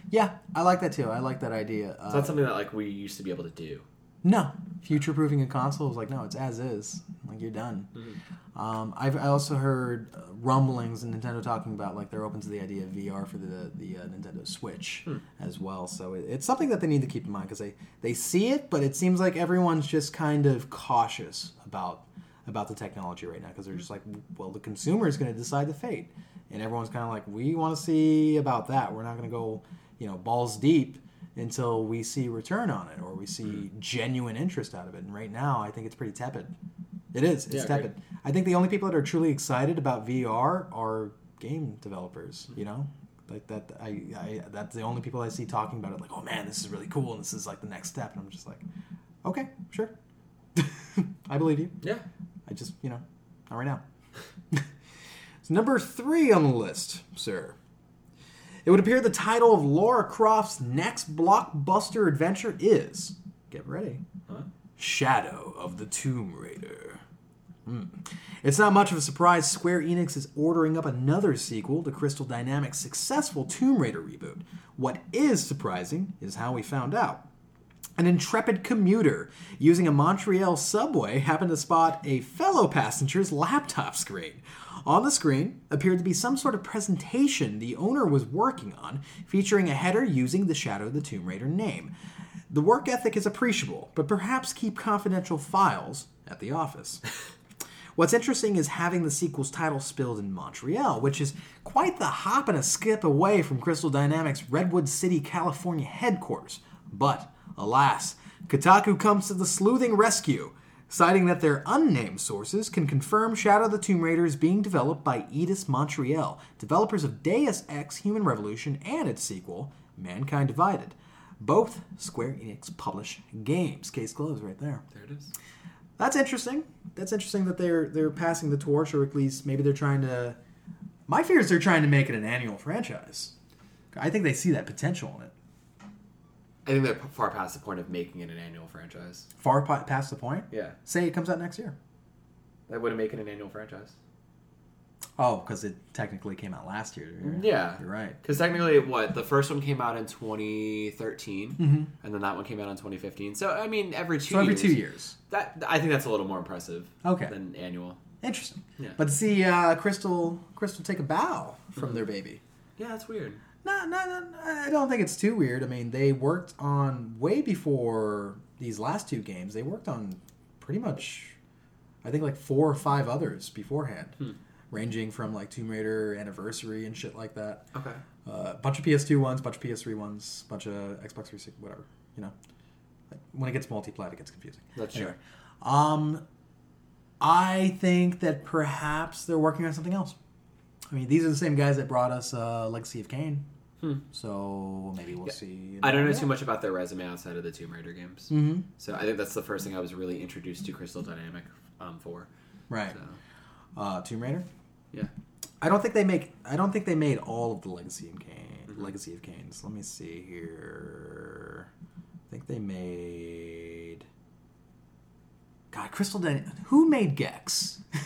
Yeah, I like that too. I like that idea. Uh, that's something that like we used to be able to do. No, future proofing a console was like no, it's as is. Like you're done. Um, I've I also heard rumblings and Nintendo talking about like they're open to the idea of VR for the the uh, Nintendo Switch as well. So it, it's something that they need to keep in mind because they they see it, but it seems like everyone's just kind of cautious about about the technology right now because they're just like, well, the consumer is going to decide the fate, and everyone's kind of like, we want to see about that. We're not going to go, you know, balls deep until we see return on it or we see genuine interest out of it. And right now, I think it's pretty tepid. It is. It's Yeah, tepid. I think the only people that are truly excited about VR are game developers. You know, like that. I, I that's the only people I see talking about it. Like, oh man, this is really cool, and this is like the next step. And I'm just like, okay, sure, [LAUGHS] I believe you. Yeah. I just, you know, not right now. [LAUGHS] so number three on the list, sir. It would appear the title of Lara Croft's next blockbuster adventure is, get ready, Huh? Shadow of the Tomb Raider. Hmm. It's not much of a surprise Square Enix is ordering up another sequel to Crystal Dynamics' successful Tomb Raider reboot. What is surprising is how we found out. An intrepid commuter using a Montreal subway happened to spot a fellow passenger's laptop screen. On the screen appeared to be some sort of presentation the owner was working on, featuring a header using the Shadow of the Tomb Raider name. The work ethic is appreciable, but perhaps keep confidential files at the office. [LAUGHS] What's interesting is having the sequel's title spilled in Montreal, which is quite the hop and a skip away from Crystal Dynamics' Redwood City, California headquarters. But, alas, Kotaku comes to the sleuthing rescue, citing that their unnamed sources can confirm Shadow the Tomb Raider is being developed by Eidos Montreal, developers of Deus Ex Human Revolution and its sequel, Mankind Divided. Both Square Enix publish games. Case closed right there. There it is. That's interesting. That's interesting that they're they're passing the torch, or at least maybe they're trying to. My fear is they're trying to make it an annual franchise. I think they see that potential in it. I think they're far past the point of making it an annual franchise. Far pa- past the point. Yeah. Say it comes out next year. That wouldn't make it an annual franchise. Oh, because it technically came out last year. You're- Yeah. you're right. Because technically, what the first one came out in 2013, Mm-hmm. and then that one came out in 2015. So I mean, every two So every years, two years. That I think that's a little more impressive. Okay. Than annual. Interesting. Yeah. But to see uh, Crystal Crystal take a bow from Mm-hmm. their baby. Yeah, that's weird. No, no, no, I don't think it's too weird. I mean, they worked on way before these last two games. They worked on pretty much, I think, like four or five others beforehand, ranging from like Tomb Raider Anniversary and shit like that. Okay. A uh, bunch of PS2 ones, bunch of PS3 ones, bunch of Xbox 360, whatever. You know, like, when it gets multi-plat, it gets confusing. That's anyway, true. um, I think that perhaps they're working on something else. I mean, these are the same guys that brought us uh, Legacy of Kain. So maybe we'll see. I don't know too much about their resume outside of the Tomb Raider games. Mm-hmm. So I think that's the first thing I was really introduced to Crystal Dynamic um, for. Right. So Uh, Tomb Raider. yeah. I don't think they make. I don't think they made all of the Legacy of Kain. Legacy of Kains. Let me see here. I think they made. God, Crystal Dynamics. Who made Gex? [LAUGHS]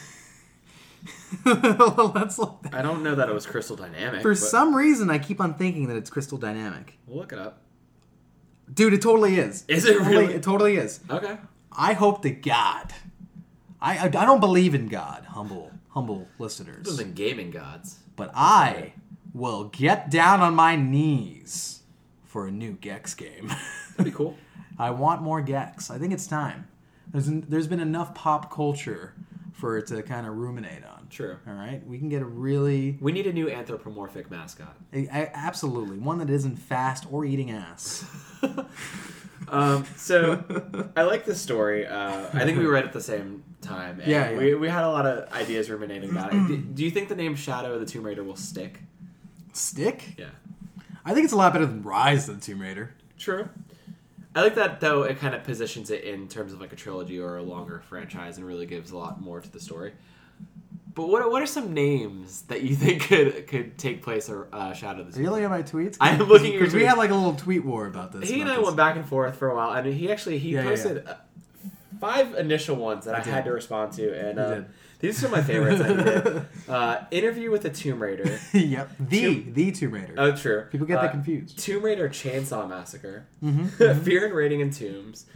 [LAUGHS] Let's look that I don't know that it was Crystal Dynamic. For but some reason, I keep on thinking that it's Crystal Dynamic. we'll look it up. Dude, it totally is. Is it totally, really? It totally is. Okay. I hope to God. I, I I don't believe in God, humble humble listeners. Other than gaming gods. But I will get down on my knees for a new Gex game. That'd be cool. [LAUGHS] I want more Gex. I think it's time. There's there's been enough pop culture for it to kind of ruminate on. True. All right, we can get a really We need a new anthropomorphic mascot. a- a- absolutely one that isn't fast or eating ass. [LAUGHS] Um, so I like this story. Uh, I think we read it at the same time. And Yeah, yeah. We, we had a lot of ideas ruminating about it. [CLEARS THROAT] do, do you think the name Shadow of the Tomb Raider will stick? Stick? Yeah. I think it's a lot better than Rise of the Tomb Raider. True. I like that though. It kind of positions it in terms of like a trilogy or a longer franchise, and really gives a lot more to the story. But what what are some names that you [LAUGHS] think could could take place or uh, Shadow the Are you looking at my tweets? I am looking at your [LAUGHS] because we had like a little tweet war about this. he and I this. went back and forth for a while, and he actually he Yeah, yeah, posted uh five initial ones that I, did. had to respond to, and He did. These are my favorites. did. [LAUGHS] Uh, interview with the Tomb Raider. [LAUGHS] yep, the Tomb- the Tomb Raider. Oh, true. People get Uh, that confused. Tomb Raider Chainsaw Massacre, Mm-hmm. [LAUGHS] Fear and Raiding in Tombs,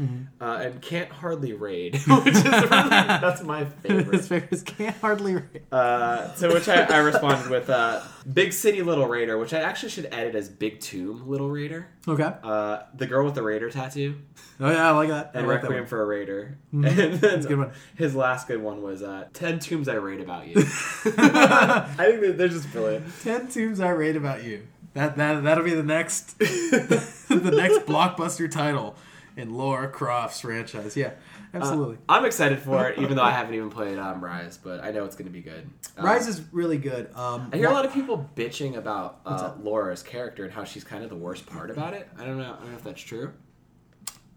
uh, and Can't Hardly Raid, which is really, that's my His favorite. can't hardly. Read. Uh, to which I, I responded with uh, Big City Little Raider, which I actually should edit as Big Tomb Little Raider. Okay. Uh, the girl with the Raider tattoo, Oh yeah, I like that. I and like that Requiem one. for a Raider. And then That's a good one. his last good one was uh, 10 Tombs I Rate About You. [LAUGHS] I think that they're just brilliant. Ten tombs I rate about you. That that that'll be the next [LAUGHS] the next blockbuster title in Lara Croft's franchise. Yeah, absolutely. Uh, I'm excited for it, even though I haven't even played um, Rise, but I know it's going to be good. Uh, Rise is really good. Um, I hear a lot of people bitching about uh. Lara's character and how she's kind of the worst part about it. I don't know. I don't know if that's true.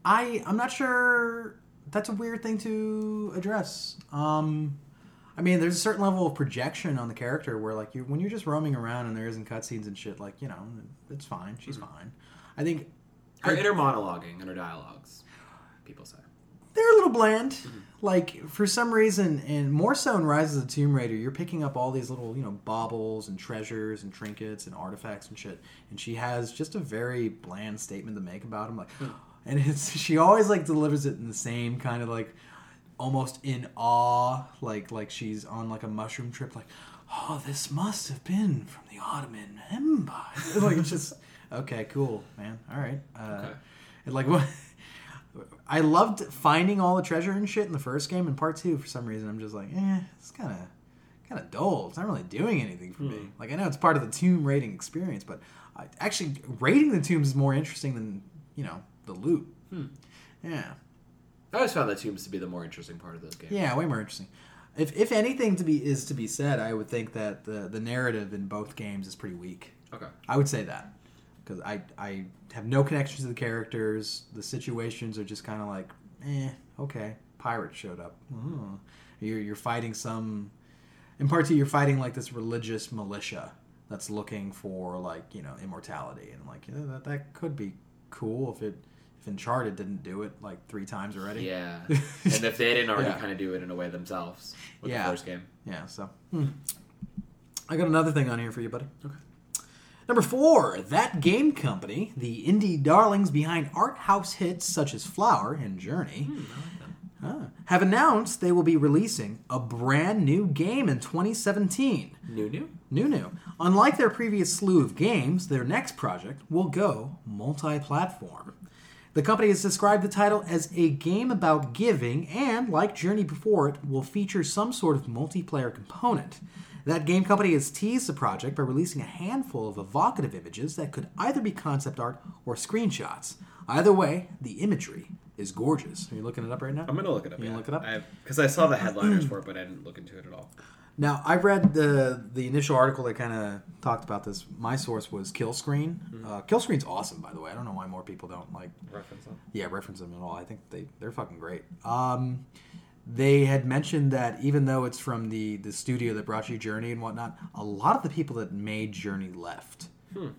I I'm not sure. That's a weird thing to address. Um, I mean, there's a certain level of projection on the character where, like, you when you're just roaming around and there isn't cutscenes and shit, like, you know, it's fine. She's mm-hmm. fine. I think Her I- inner monologuing and her dialogues, people say. they're a little bland. Mm-hmm. Like for some reason, and more so in Rise of the Tomb Raider, you're picking up all these little, you know, baubles and treasures and trinkets and artifacts and shit. And she has just a very bland statement to make about them, like, hmm. and it's [LAUGHS] she always like delivers it in the same kind of like, almost in awe, like like she's on like a mushroom trip, like, oh, this must have been from the Ottoman Empire. [LAUGHS] like it's just okay, cool, man. All right, uh, Okay. like [LAUGHS] what. I loved finding all the treasure and shit in the first game. In part two, for some reason, I'm just like, eh, it's kind of kind of dull. It's not really doing anything for me. Like I know it's part of the tomb raiding experience, but I, actually raiding the tombs is more interesting than you know the loot. Yeah, I always found the tombs to be the more interesting part of those games. yeah, way more interesting. If if anything to be is to be said, I would think that the the narrative in both games is pretty weak. Okay. I would say that because I I have no connections to the characters. The situations are just kind of like, eh, okay. Pirates showed up. Oh. You're you're fighting some. In part two, you're fighting like this religious militia that's looking for like you know immortality, and like you know, that that could be cool if it if Uncharted didn't do it like three times already. Yeah. [LAUGHS] and if they didn't already Yeah. kind of do it in a way themselves with Yeah. the first game. Yeah, so. hmm. I got another thing on here for you, buddy. Okay. Number four, thatgamecompany, the indie darlings behind art house hits such as Flower and Journey, ah, have announced they will be releasing a brand new game in 2017. New new? New, new. Unlike their previous slew of games, their next project will go multi platform. The company has described the title as a game about giving, and, like Journey before it, will feature some sort of multiplayer component. thatgamecompany has teased the project by releasing a handful of evocative images that could either be concept art or screenshots. Either way, the imagery is gorgeous. Are you looking it up right now? I'm going to look it up. You yeah. look it up? Because I, saw the headliners for it, but I didn't look into it at all. Now, I read the the initial article that kind of talked about this. My source was Killscreen. Uh, Killscreen's awesome, by the way. I don't know why more people don't like Reference them. yeah reference them at all. I think they they're fucking great. Um, they had mentioned that even though it's from the the studio that brought you Journey and whatnot, a lot of the people that made Journey left.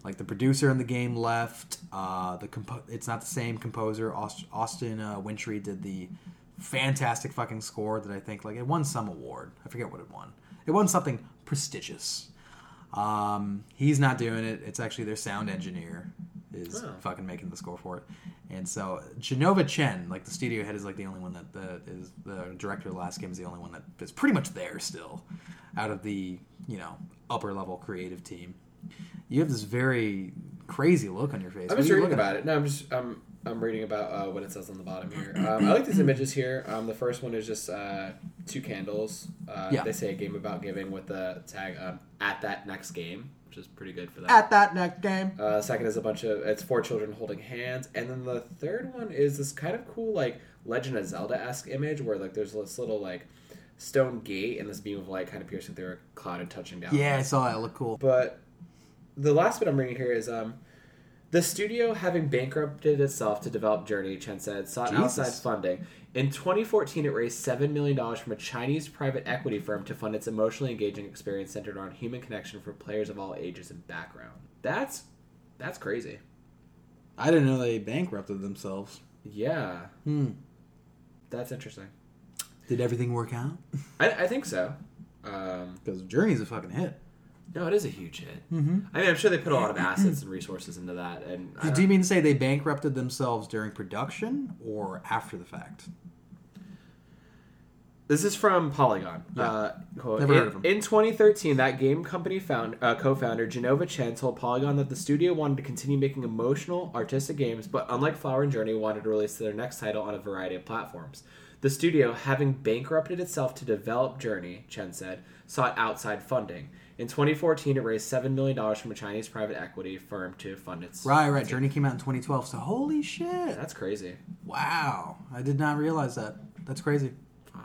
Like the producer in the game left. Uh, the compo- it's not the same composer. Aust- Austin uh, Wintory did the fantastic fucking score that I think like it won some award. I forget what it won. It wasn't something prestigious. Um, he's not doing it. It's actually their sound engineer is Oh. fucking making the score for it. And so Jenova Chen, like the studio head, is like the only one that, that is the director of the last game is the only one that is pretty much there still, out of the you know upper level creative team. You have this very crazy look on your face. I'm just reading about it. No, I'm just I'm I'm reading about uh, what it says on the bottom here. Um, I like these images here. Um, the first one is just uh, two candles. Uh, Yeah. They say a game about giving with the tag um, at that next game, which is pretty good for that. At that next game. Uh, second is a bunch of it's four children holding hands, and then the third one is this kind of cool like Legend of Zelda esque image where like there's this little like stone gate and this beam of light kind of piercing through a cloud and touching down. Yeah, I saw it. It looked cool. But the last bit I'm reading here is um, the studio having bankrupted itself to develop Journey, Chen said, sought Jesus. outside funding. In 2014, it raised $7 million from a Chinese private equity firm to fund its emotionally engaging experience centered on human connection for players of all ages and background. That's that's crazy. I didn't know they bankrupted themselves. Yeah, Hmm. that's interesting. Did everything work out? I, I think so. Um, Because Journey's a fucking hit. No, it is a huge hit. Mm-hmm. I mean, I'm sure they put a lot of assets and resources into that. And Do you mean to say they bankrupted themselves during production or after the fact? This is from Polygon. Yeah. Uh, quote, Never in, heard of 'em. in 2013, thatgamecompany found uh, co-founder Jenova Chen told Polygon that the studio wanted to continue making emotional, artistic games, but unlike Flower and Journey, wanted to release their next title on a variety of platforms. The studio, having bankrupted itself to develop Journey, Chen said, sought outside funding. In 2014, it raised $7 million from a Chinese private equity firm to fund its. Right, right. Journey came out in 2012. So holy shit! That's crazy. Wow, I did not realize that. That's crazy Wow.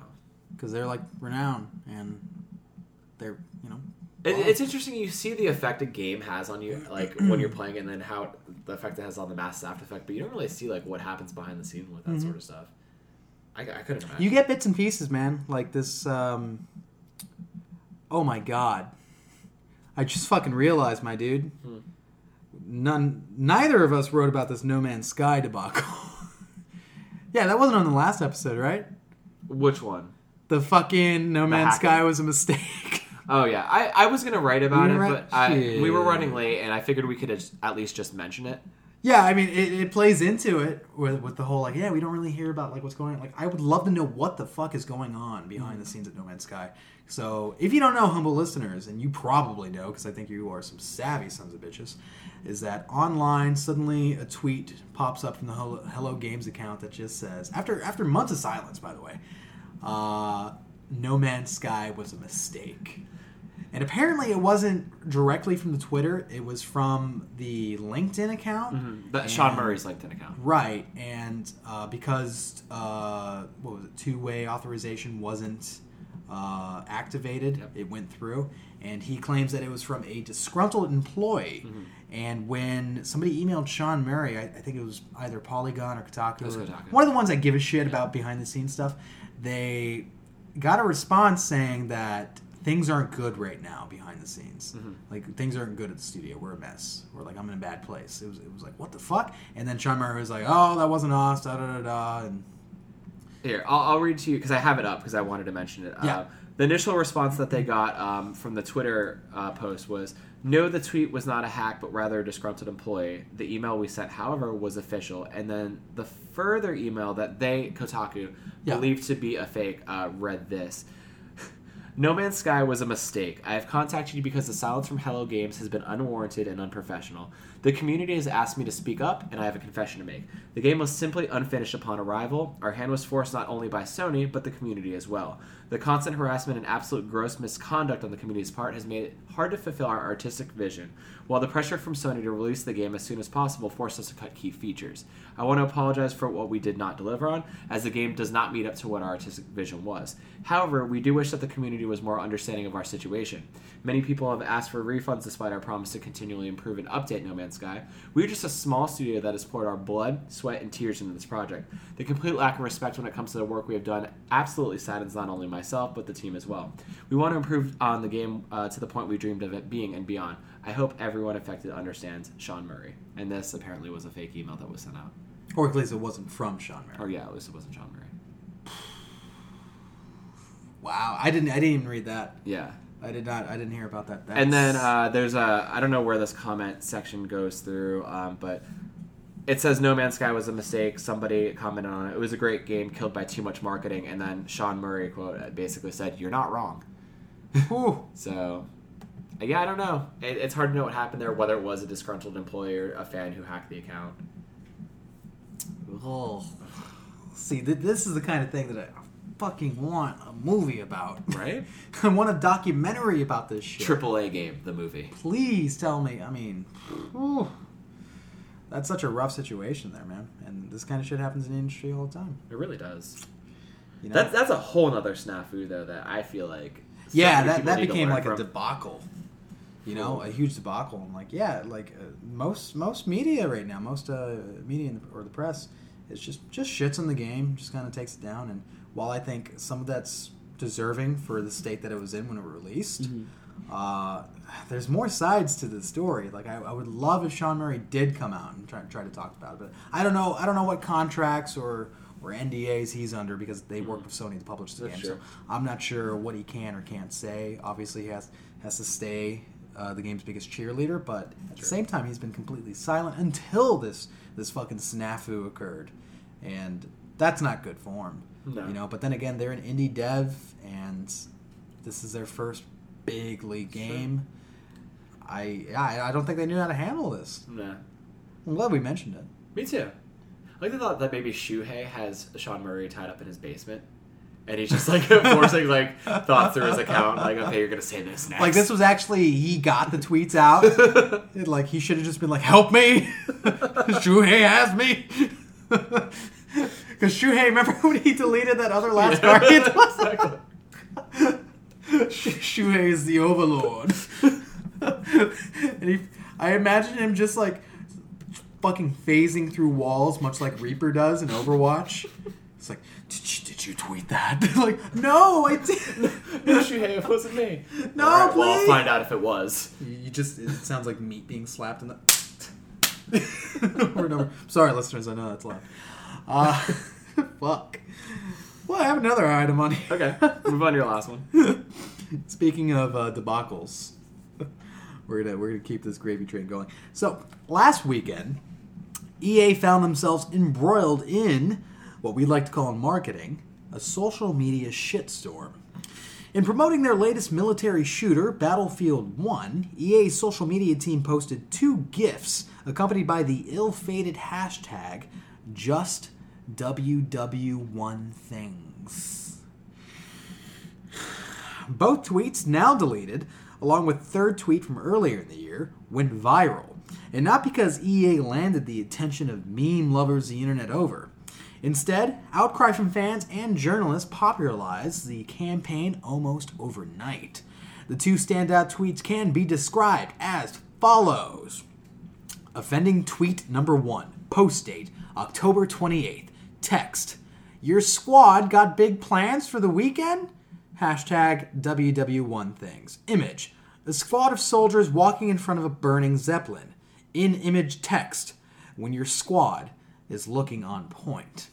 because they're like renowned and they're you know. It, it's interesting. You see the effect a game has on you, like when you're [CLEARS THROAT] playing, and then how the effect it has on the mass after effect. But you don't really see like what happens behind the scenes with that sort of stuff. I, I couldn't imagine. You get bits and pieces, man. Like this. um Oh my god! I just fucking realized, my dude. Hmm. None. Neither of us wrote about this No Man's Sky debacle. [LAUGHS] yeah, that wasn't on the last episode, right? Which one? The fucking No Man's hacking. Sky was a mistake. [LAUGHS] Oh yeah, I, I was gonna write about You it, but I, we were running late, and I figured we could at least just mention it. Yeah, I mean, it, it plays into it with, with the whole like, yeah, we don't really hear about like what's going on. Like, I would love to know what the fuck is going on behind the scenes at No Man's Sky. So, if you don't know, humble listeners, and you probably know because I think you are some savvy sons of bitches, is that online suddenly a tweet pops up from the Hello, Hello Games account that just says, after after months of silence, by the way, uh, No Man's Sky was a mistake. And apparently, it wasn't directly from the Twitter; it was from the LinkedIn account. But Sean And- Murray's LinkedIn account. Right, and uh, because uh, what was it, two-way authorization wasn't uh, activated, Yep. it went through, and he claims that it was from a disgruntled employee. Mm-hmm. And when somebody emailed Sean Murray, I, I think it was either Polygon or Kotaku, or Kotaku. one of the ones that give a shit about behind-the-scenes stuff, they got a response saying that things aren't good right now behind the scenes. Mm-hmm. Like things aren't good at the studio. We're a mess. We're like I'm in a bad place. It was it was like what the fuck? And then Sean Murray was like, oh that wasn't us. Da da da da. And Here, I'll, I'll read to you because I have it up because I wanted to mention it. Yeah. Uh, the initial response that they got um, from the Twitter uh, post was No, the tweet was not a hack, but rather a disgruntled employee. The email we sent, however, was official. And then the further email that they, Kotaku, Yeah. believed to be a fake, uh, read this. No Man's Sky was a mistake. I have contacted you because the silence from Hello Games has been unwarranted and unprofessional. The community has asked me to speak up, and I have a confession to make. The game was simply unfinished upon arrival. Our hand was forced not only by Sony, but the community as well. The constant harassment and absolute gross misconduct on the community's part has made it hard to fulfill our artistic vision, while the pressure from Sony to release the game as soon as possible forced us to cut key features. I want to apologize for what we did not deliver on, as the game does not meet up to what our artistic vision was. However, we do wish that the community was more understanding of our situation. Many people have asked for refunds despite our promise to continually improve and update No Man's Sky. We're just a small studio that has poured our blood, sweat, and tears into this project. The complete lack of respect when it comes to the work we have done absolutely saddens not only myself, but the team as well. We want to improve on the game uh, to the point we dreamed of it being and beyond. I hope everyone affected understands Sean Murray. And this apparently was a fake email that was sent out. or at least it wasn't from Sean Murray. Or yeah, at least it wasn't Sean Murray. [SIGHS] Wow, I didn't I didn't even read that. Yeah. I did not. I didn't hear about that. And then uh, there's a I don't know where this comment section goes through, um, but it says No Man's Sky was a mistake. Somebody commented on it. It was a great game, killed by too much marketing. And then Sean Murray quote basically said, "You're not wrong." [LAUGHS] So, yeah, I don't know. It, it's hard to know what happened there. Whether it was a disgruntled employee or a fan who hacked the account. Oh. See, th- this is the kind of thing that I fucking want a movie about. Right? [LAUGHS] I want a documentary about this shit. Triple A game, the movie. Please tell me. I mean, that's such a rough situation there, man. And this kind of shit happens in the industry all the time. It really does. You know? That's that's a whole nother snafu though that I feel like. yeah, that, that became like a debacle. You know, a huge debacle. And like, yeah, like uh, most most media right now, most uh, media the, or the press, is just just shits on the game, just kind of takes it down. And while I think some of that's deserving for the state that it was in when it was released, Mm-hmm. uh, there's more sides to the story. Like, I, I would love if Sean Murray did come out and try try to talk about it, but I don't know. I don't know what contracts or or NDAs he's under because they work with Sony to publish the Mm-hmm. That's game. true. So I'm not sure what he can or can't say. Obviously, he has has to stay uh, the game's biggest cheerleader, but at the same time, he's been completely silent until this this fucking snafu occurred, and that's not good form. No. You know, but then again, they're an indie dev, and this is their first big league Sure. game. I I I don't think they knew how to handle this. Nah. I'm glad we mentioned it. Me too. I like the thought that maybe Shuhei has Sean Murray tied up in his basement, and he's just like [LAUGHS] forcing like thoughts through his account. Like, okay, you're gonna say this next. Like this was actually he got the tweets out. [LAUGHS] Like he should have just been like, "Help me, [LAUGHS] Shuhei has me." Because Shuhei, remember when he deleted that other last Yeah, guardian? exactly. Shuhei is the overlord. and he, I imagine him just like fucking phasing through walls, much like Reaper does in Overwatch. It's like, did you, did you tweet that? [LAUGHS] like, no, I [LAUGHS] didn't. no, Shuhei, it wasn't me. No, All right, Well, I'll find out if it was. You you just it sounds like meat being slapped in the over and over. Sorry, listeners, I know that's loud. Uh, [LAUGHS] fuck. Well, I have another item on here. Okay, move on to your last one. Speaking of uh, debacles, we're gonna we're gonna keep this gravy train going. So last weekend, EA found themselves embroiled in what we like to call in marketing a social media shitstorm. In promoting their latest military shooter, Battlefield 1, EA's social media team posted two GIFs accompanied by the ill fated hashtag JustWW1Things. Both tweets, now deleted, along with third tweet from earlier in the year, went viral. And not because EA landed the attention of meme lovers the internet over. Instead, outcry from fans and journalists popularized the campaign almost overnight. The two standout tweets can be described as follows. Offending tweet number one. Post date October 28th. Text. Your squad got big plans for the weekend? Hashtag WW1Things. Image. A squad of soldiers walking in front of a burning Zeppelin. In image text. When your squad is looking on point.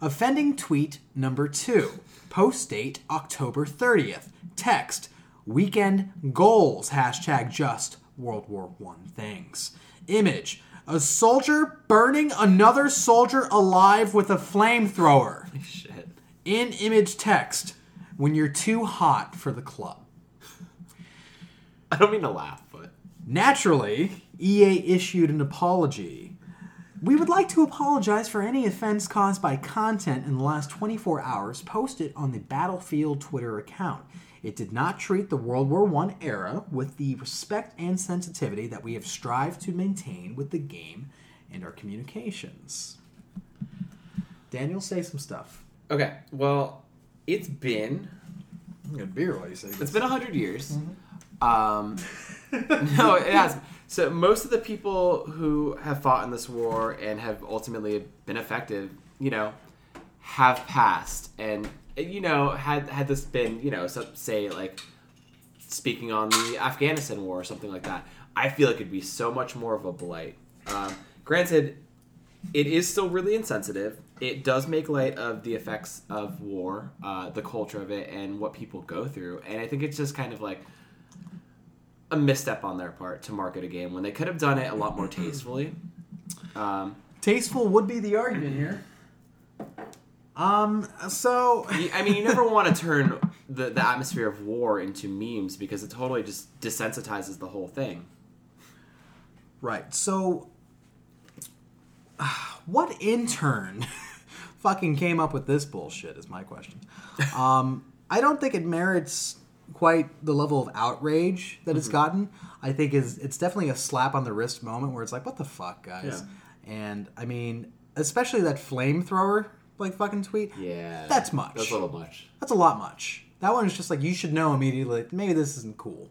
Offending tweet number two. Post date October 30th. Text. Weekend goals. Hashtag just World War One things. Image. A soldier burning another soldier alive with a flamethrower. Shit. In image text. When you're too hot for the club. I don't mean to laugh, but Naturally, EA issued an apology. We would like to apologize for any offense caused by content in the last 24 hours posted on the Battlefield Twitter account. It did not treat the World War I era with the respect and sensitivity that we have strived to maintain with the game and our communications. Daniel, say some stuff. okay. Well, it's been I'm gonna beer while you say It's been a hundred years. Um, [LAUGHS] no, it has. So most of the people who have fought in this war and have ultimately been affected, you know, have passed. And you know, had had this been, you know, so, say like speaking on the Afghanistan war or something like that, I feel like it'd be so much more of a blight. Um, granted, it is still really insensitive, it does make light of the effects of war, uh, the culture of it, and what people go through. And I think it's just kind of like a misstep on their part to market a game when they could have done it a lot more tastefully. Um, Tasteful would be the argument here. Um. So you- I mean, you never [LAUGHS] want to turn the, the atmosphere of war into memes because it totally just desensitizes the whole thing. Right. So, [SIGHS] what intern [LAUGHS] fucking came up with this bullshit? Is my question. Um, I don't think it merits quite the level of outrage that it's mm-hmm. gotten. I think is it's definitely a slap on the wrist moment where it's like, what the fuck, guys? And I mean, especially that flamethrower like fucking tweet. Yeah, That's much. That's a little much. That's a lot much. That one is just like you should know immediately. Like, maybe this isn't cool.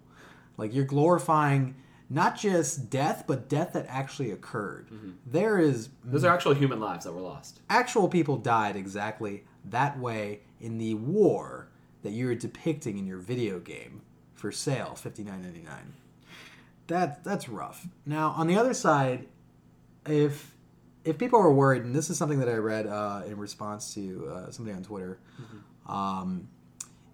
Like you're glorifying not just death, but death that actually occurred. Mm-hmm. There is Those are actual human lives that were lost. actual people died exactly that way in the war that you're depicting in your video game for sale, fifty nine ninety nine. That that's rough. Now on the other side, if if people are worried, and this is something that I read uh, in response to uh, somebody on Twitter, um,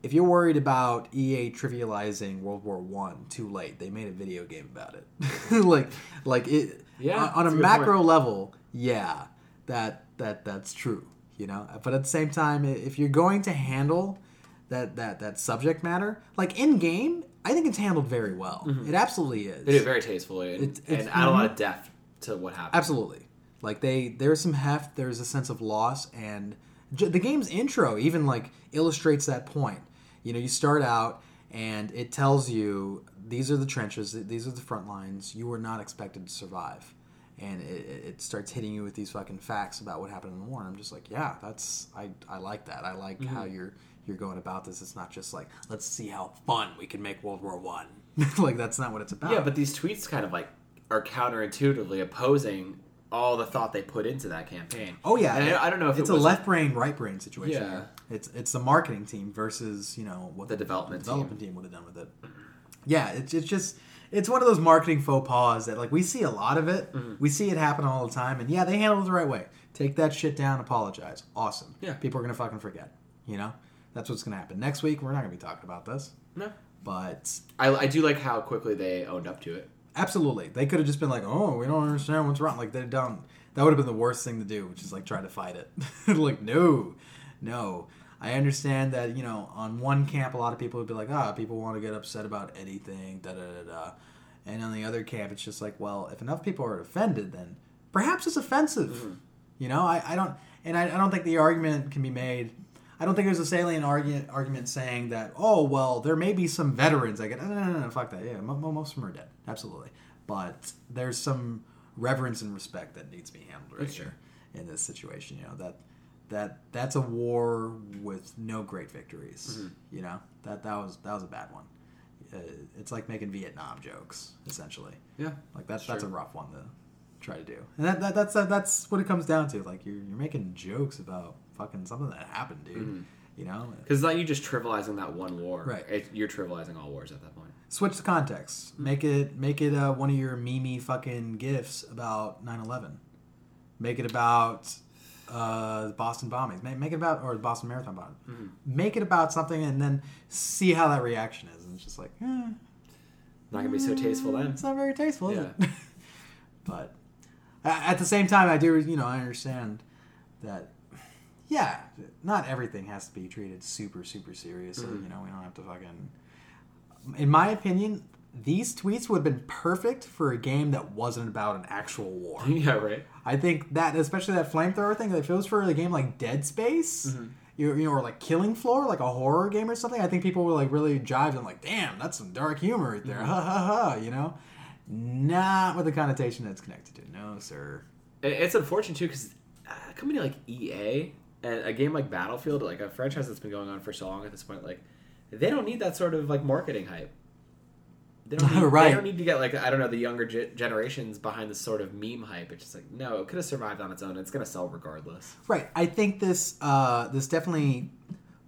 if you're worried about EA trivializing World War One, too late. They made a video game about it. [LAUGHS] like, like it. Yeah, on- on a that's a good macro level, yeah, that that that's true. You know, but at the same time, if you're going to handle that that that subject matter, like in game, I think it's handled very well. It absolutely is. Mm-hmm. They did it very tastefully and, It's- it's- and add a lot of depth to what happens. Absolutely. Like they, there's some heft. There's a sense of loss, and j- the game's intro even like illustrates that point. You know, you start out and it tells you these are the trenches, these are the front lines. You were not expected to survive, and it, it- starts hitting you with these fucking facts about what happened in the war. And I'm just like, yeah, that's I, I like that. I like how mm-hmm. you're you're going about this. It's not just like let's see how fun we can make World War One. [LAUGHS] like that's not what it's about. Yeah, but these tweets kind of like are counterintuitively opposing all the thought they put into that campaign. Oh yeah, And I, I don't know if it's it a left brain, right brain situation. Yeah. It's it's the marketing team versus you know what The development development team, would have done with it. Yeah, it's it's just it's one of those marketing faux pas that like we see a lot of it. Mm-hmm. We see it happen all the time, and yeah, they handle it the right way. Take that shit down, apologize. Awesome. Yeah. people are gonna fucking forget. You know, that's what's gonna happen next week. We're not gonna be talking about this, no. but I, I do like how quickly they owned up to it. Absolutely. They could have just been like, "Oh, we don't understand what's wrong." Like they don't. That would have been the worst thing to do, which is like try to fight it. [LAUGHS] like, no, no. I understand that you know on one camp a lot of people would be like, "Ah, people want to get upset about anything." Da da da da. And on the other camp, it's just like, well, if enough people are offended, then perhaps it's offensive. You know, I, I don't, and I, I don't think the argument can be made. I don't think there's a salient argument argument saying that oh well there may be some veterans I get no no no, no fuck that yeah mo- mo- most of them are dead absolutely but there's some reverence and respect that needs to be handled right here in this situation you know that that that's a war with no great victories you know that that was that was a bad one uh, it's like making Vietnam jokes essentially Yeah. like that's Sure. that's a rough one to try to do, and that, that that's that, that's what it comes down to. Like you're you're making jokes about fucking something that happened, dude. Mhm. You know, Because it's not you just trivializing that one war. Right. It, you're trivializing all wars at that point. switch the context. Make it make it uh, one of your mimi fucking gifs about 9-11. Make it about uh, the Boston bombings. Make, make it about or the Boston Marathon bombing. Mm-hmm. Make it about something, and then see how that reaction is. And it's just like, eh, Not gonna be so tasteful then. It's not very tasteful, is Yeah. it? [LAUGHS] but at the same time, I do, you know, I understand that, yeah, not everything has to be treated super, super seriously. Mhm. You know, we don't have to fucking. In my opinion, these tweets would have been perfect for a game that wasn't about an actual war. [LAUGHS] yeah, right. I think that, especially that flamethrower thing, if it was for a game like Dead Space, Mm-hmm. you, you know, or like Killing Floor, like a horror game or something, I think people would like really jive and like, damn, that's some dark humor right there, Mm-hmm. ha ha ha, you know. Not with the connotation that's connected to. No, sir. It's unfortunate too because a company like EA and a game like Battlefield, like a franchise that's been going on for so long at this point, like they don't need that sort of like marketing hype. They don't need, [LAUGHS] Right. They don't need to get like I don't know the younger ge- generations behind this sort of meme hype. It's just like no, it could have survived on its own. It's gonna sell regardless. Right. I think this uh, this definitely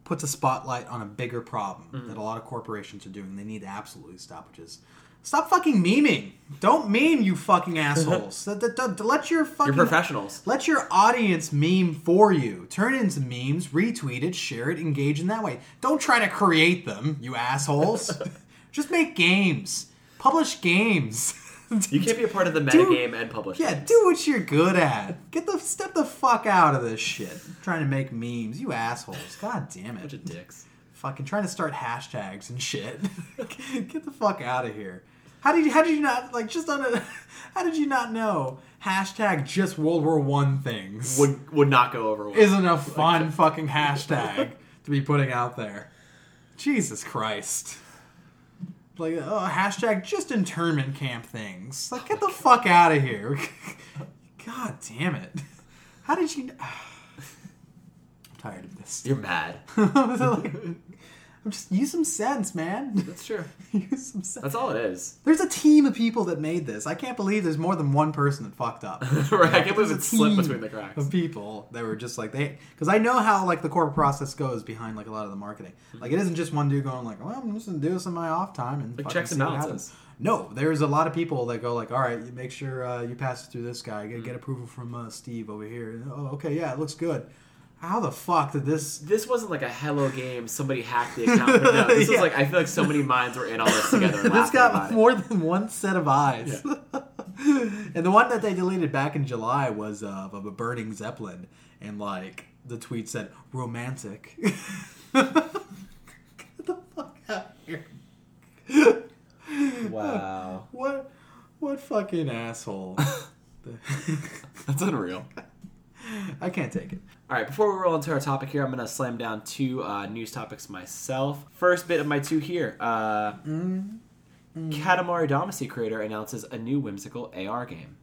puts a spotlight on a bigger problem Mm-hmm. that a lot of corporations are doing. They need to absolutely stop, which is Stop fucking memeing. Don't meme, you fucking [LAUGHS] assholes. Let your fucking You're professionals. let your audience meme for you. Turn it into memes, retweet it, share it, engage in that way. Don't try to create them, you assholes. [LAUGHS] Just make games. Publish games. [LAUGHS] You can't be a part of the metagame and publish. Yeah, games. do what you're good at. Get the step the fuck out of this shit. Trying to make memes, you assholes. God damn Bunch it. of dicks. Fucking trying to start hashtags and shit. [LAUGHS] Get the fuck out of here. How did you how did you not like just on a [LAUGHS] how did you not know hashtag just World War One things Would would not go over well. isn't a fun fucking hashtag to be putting out there. Jesus Christ. Like oh, hashtag just internment camp things. Like get the fuck out of here. [LAUGHS] God damn it. How did you [SIGHS] I'm tired of this. You're mad. [LAUGHS] I'm just use some sense, man. [LAUGHS] That's true. use some sense. That's all it is. There's a team of people that made this. I can't believe there's more than one person that fucked up. [LAUGHS] right. I can't believe a it slipped between the cracks. Of people that were just like they, because I know how like the corporate process goes behind like a lot of the marketing. Like it isn't just one dude going like, "Well, I'm just gonna do this in my off time and Like fucking checks and balances. No, there's a lot of people that go like, "All right, you make sure uh, you pass it through this guy. Get, get approval from uh, Steve over here. Oh, okay, yeah, it looks good. How the fuck did this? This wasn't like a hello game. Somebody hacked the [LAUGHS] account. No, this Yeah. was like I feel like so many minds were in on this together. [LAUGHS] This got about it. more than one set of eyes. [LAUGHS] and the one that they deleted back in July was uh, of a burning zeppelin, and like the tweet said "romantic." Get the fuck out of here! Wow, What? What fucking asshole? that's unreal. I can't take it. All right, before we roll into our topic here, I'm going to slam down two uh, news topics myself. First bit of my two here. Uh, Katamari Damacy creator announces a new whimsical AR game.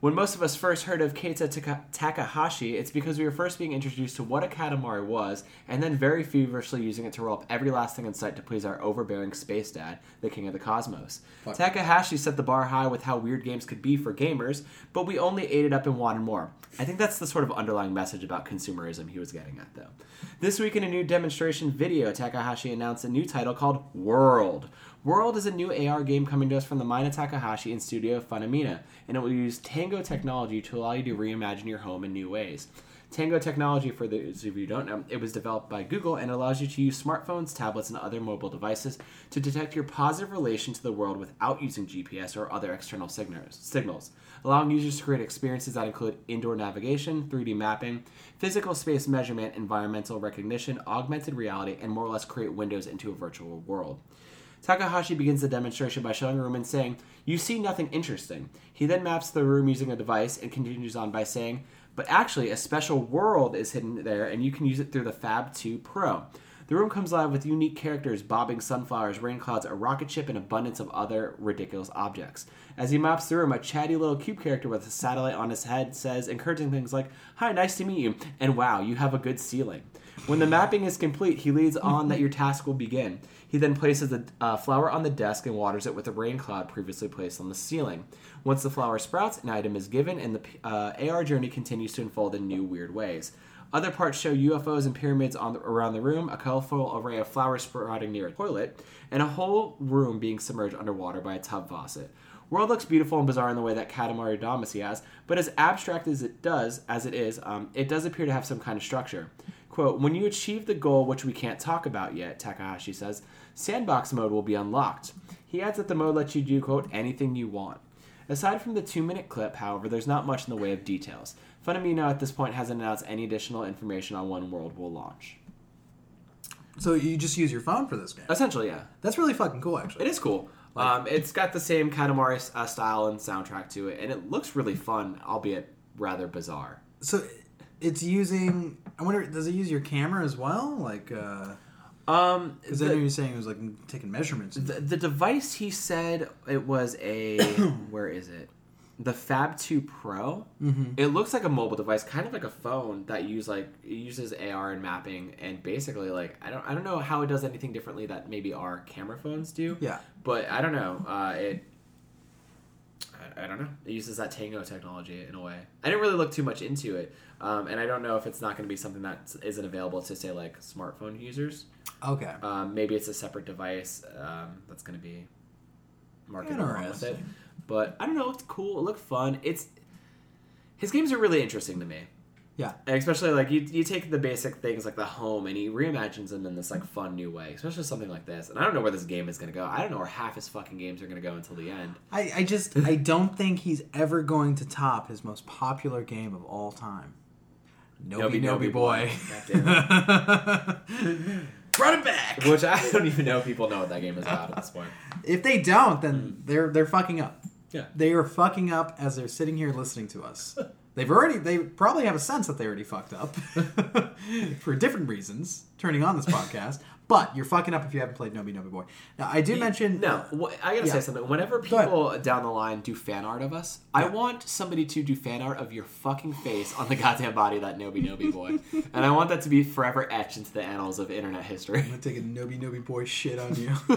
When most of us first heard of Keita Taka- Takahashi, it's because we were first being introduced to what a Katamari was, and then very feverishly using it to roll up every last thing in sight to please our overbearing space dad, the king of the cosmos. Fuck. Takahashi set the bar high with how weird games could be for gamers, but we only ate it up and wanted more. I think that's the sort of underlying message about consumerism he was getting at, though. This week in a new demonstration video, Takahashi announced a new title called World. World is a new AR game coming to us from the mind of Takahashi and studio Funomena, and it will use Tango technology to allow you to reimagine your home in new ways. Tango technology, for those of you who don't know, it was developed by Google and allows you to use smartphones, tablets, and other mobile devices to detect your positive relation to the world without using GPS or other external signals, allowing users to create experiences that include indoor navigation, 3D mapping, physical space measurement, environmental recognition, augmented reality, and more or less create windows into a virtual world. Takahashi begins the demonstration by showing a room and saying, You see nothing interesting. He then maps the room using a device and continues on by saying, But actually, a special world is hidden there and you can use it through the Phab 2 Pro. The room comes alive with unique characters, bobbing sunflowers, rain clouds, a rocket ship, and abundance of other ridiculous objects. As he maps the room, a chatty little cube character with a satellite on his head says encouraging things like, Hi, nice to meet you, and wow, you have a good ceiling. When the mapping is complete, he leads on that your task will begin. He then places a uh, flower on the desk and waters it with a rain cloud previously placed on the ceiling. Once the flower sprouts, an item is given, and the uh, AR journey continues to unfold in new, weird ways. Other parts show UFOs and pyramids the, around the room, a colorful array of flowers sprouting near a toilet, and a whole room being submerged underwater by a tub faucet. World looks beautiful and bizarre in the way that Katamari Damacy has, but as abstract as it does, as it is, um, it does appear to have some kind of structure. Quote, when you achieve the goal, which we can't talk about yet, Takahashi says, sandbox mode will be unlocked. He adds that the mode lets you do, quote, anything you want. Aside from the two minute clip, however, there's not much in the way of details. Funomena at this point hasn't announced any additional information on when World will launch. So you just use your phone for this game? Essentially, yeah. That's really fucking cool, actually. It is cool. Um, it's got the same Katamari uh, style and soundtrack to it, and it looks really fun, albeit rather bizarre. So it's using. I wonder, does it use your camera as well? Like, uh, Um, because the- I know you're saying it was like taking measurements. The, the device he said it was a [COUGHS] where is it? The Phab 2 Pro. Mhm. It looks like a mobile device, kind of like a phone that use like it uses AR and mapping, and basically like I don't I don't know how it does anything differently that maybe our camera phones do. Yeah. but I don't know. Uh, it. I, I don't know. It uses that Tango technology in a way. I didn't really look too much into it, um, and I don't know if it's not going to be something that isn't available to say like smartphone users. Okay. Um, maybe it's a separate device um, that's going to be marketing along with it. Interesting. But I don't know. It's cool. It looked fun. It's his games are really interesting to me. Yeah. And especially like you, you take the basic things like the home and he reimagines them in this like fun new way, especially something like this. And I don't know where this game is gonna go. I don't know where half his fucking games are gonna go until the end. I, I just I don't think he's ever going to top his most popular game of all time. Noby Noby, Noby boy. Boy. [LAUGHS] Run it back. Which I don't even know if people know what that game is about at this point. [LAUGHS] If they don't, then mm. they're they're fucking up. Yeah. They are fucking up as they're sitting here listening to us. [LAUGHS] They've already they probably have a sense that they already fucked up [LAUGHS] for different reasons turning on this [LAUGHS] podcast. But you're fucking up if you haven't played Noby Noby Boy. Now I did mention No, I gotta Yeah. say something. Whenever people down the line do fan art of us, I want somebody to do fan art of your fucking face on the goddamn body of that Noby Noby boy, [LAUGHS] and I want that to be forever etched into the annals of internet history. I'm gonna take a Noby Noby Boy shit on you. [LAUGHS]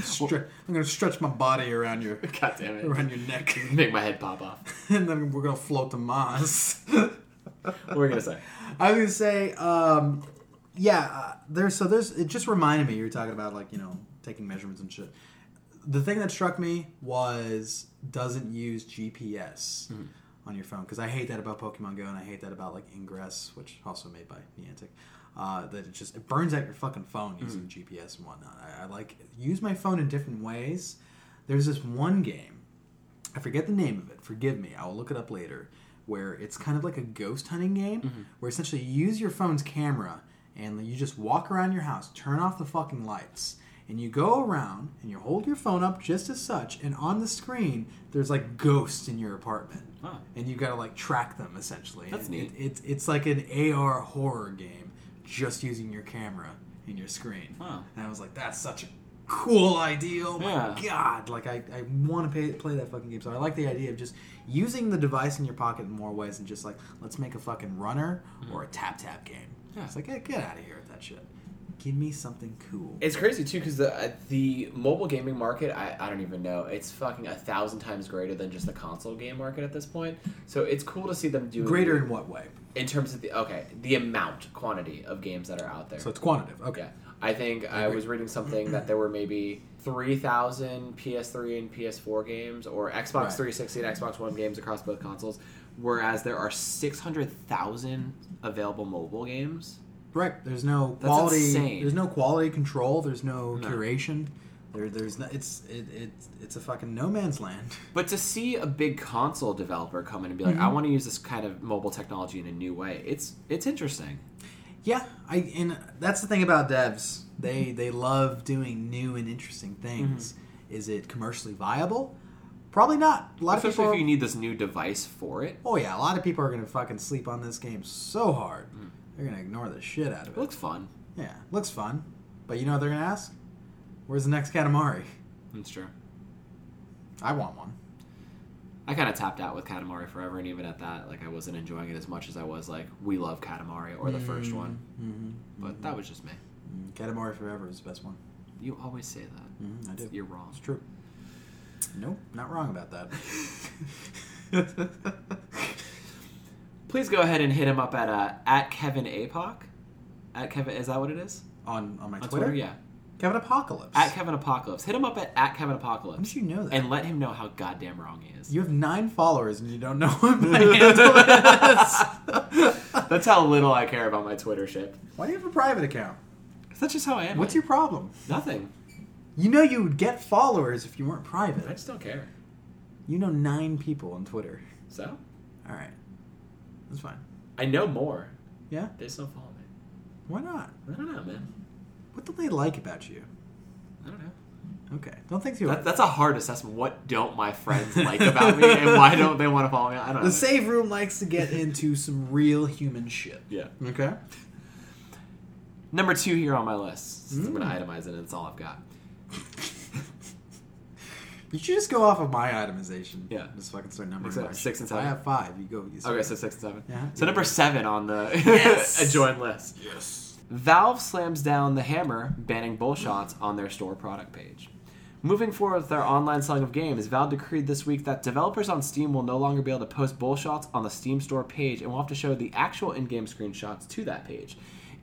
Stre- I'm gonna stretch my body around your [LAUGHS] God damn it! around your neck, Make my head pop off. and then we're gonna float to Mars. What were you gonna say? I was gonna say, um, yeah, uh, there's so there's it just reminded me you were talking about like you know taking measurements and shit. The thing that struck me was doesn't use GPS on your phone because I hate that about Pokemon Go and I hate that about like Ingress, which also made by Niantic. Uh, that it just it burns out your fucking phone using GPS and whatnot. I, I like use my phone in different ways. There's this one game I forget the name of it. Forgive me. I will look it up later. Where it's kind of like a ghost hunting game, where essentially you use your phone's camera and you just walk around your house, turn off the fucking lights, and you go around and you hold your phone up just as such, and on the screen there's like ghosts in your apartment, Wow. and you gotta like track them essentially. That's And neat. It, it's it's like an AR horror game, just using your camera and your screen. Wow. And I was like, that's such a cool idea. Oh my Yeah. god! Like I, I want to play, play that fucking game. So I like the idea of just using the device in your pocket in more ways and just like let's make a fucking runner hmm. or a tap tap game. Yeah. It's like hey, get out of here with that shit. Give me something cool. It's crazy too because the uh, the mobile gaming market I, I don't even know it's fucking a thousand times greater than just the console game market at this point. So it's cool to see them do Greater in what way? in terms of the okay the amount quantity of games that are out there. So it's quantitative. Okay. Yeah, I think I agree. was reading something that there were maybe three thousand PS3 and PS4 games, or Xbox Right. 360 and Xbox One games across both consoles, whereas there are six hundred thousand available mobile games. Right. There's no That's quality. insane. There's no quality control. There's no, No. curation. There, there's no, it's it, it it's a fucking no man's land. [LAUGHS] But to see a big console developer come in and be like, "I want to use this kind of mobile technology in a new way," it's it's interesting. Yeah, I and that's the thing about devs. They they love doing new and interesting things. Mm-hmm. Is it commercially viable? Probably not. A lot of Especially people. if you need this new device for it. oh yeah, a lot of people are gonna fucking sleep on this game so hard. Mm. They're gonna ignore the shit out of It it. looks fun. Yeah, looks fun, but you know what they're gonna ask? Where's the next Katamari? That's true. I want one. I kind of tapped out with Katamari Forever, and even at that, like I wasn't enjoying it as much as I was like We Love Katamari or the first one. Mm-hmm. But that was just me. Katamari Forever is the best one. You always say that. Mm, I do. You're wrong. It's true. Nope, not wrong about that. [LAUGHS] Please go ahead and hit him up at uh, at Kevin Apoc. At Kevin, is that what it is? on on my On Twitter, yeah. Kevin Apocalypse. At Kevin Apocalypse. Hit him up at, at Kevin Apocalypse. How did you know that? And let him know how goddamn wrong he is. You have nine followers and you don't know what my [LAUGHS] handle is. [LAUGHS] That's how little I care about my Twitter shit. Why do you have a private account? That's just how I am. What's your problem? Nothing. You know you would get followers if you weren't private. I just don't care. You know nine people on Twitter. So? All right, that's fine. I know more. Yeah, They just don't follow me. why not? I don't know, man. What do they like about you? I don't know. Okay, don't think too That, hard. that's a hard assessment. What don't my friends like about me, and why don't they want to follow me? I don't know. The save room likes to get into some real human shit. Yeah. Okay. Number two here on my list. I'm going to Mm. itemize it, and it's all I've got. [LAUGHS] You should just go off of my itemization. Yeah. Just fucking start numbering. Except six and seven. I have five. You go. You Okay, so six and seven. Yeah. So number seven on the [LAUGHS] Yes. adjoined list. yes. Valve slams down the hammer, banning bullshots on their store product page. Moving forward with their online selling of games, Valve decreed this week that developers on Steam will no longer be able to post bullshots on the Steam store page and will have to show the actual in-game screenshots to that page.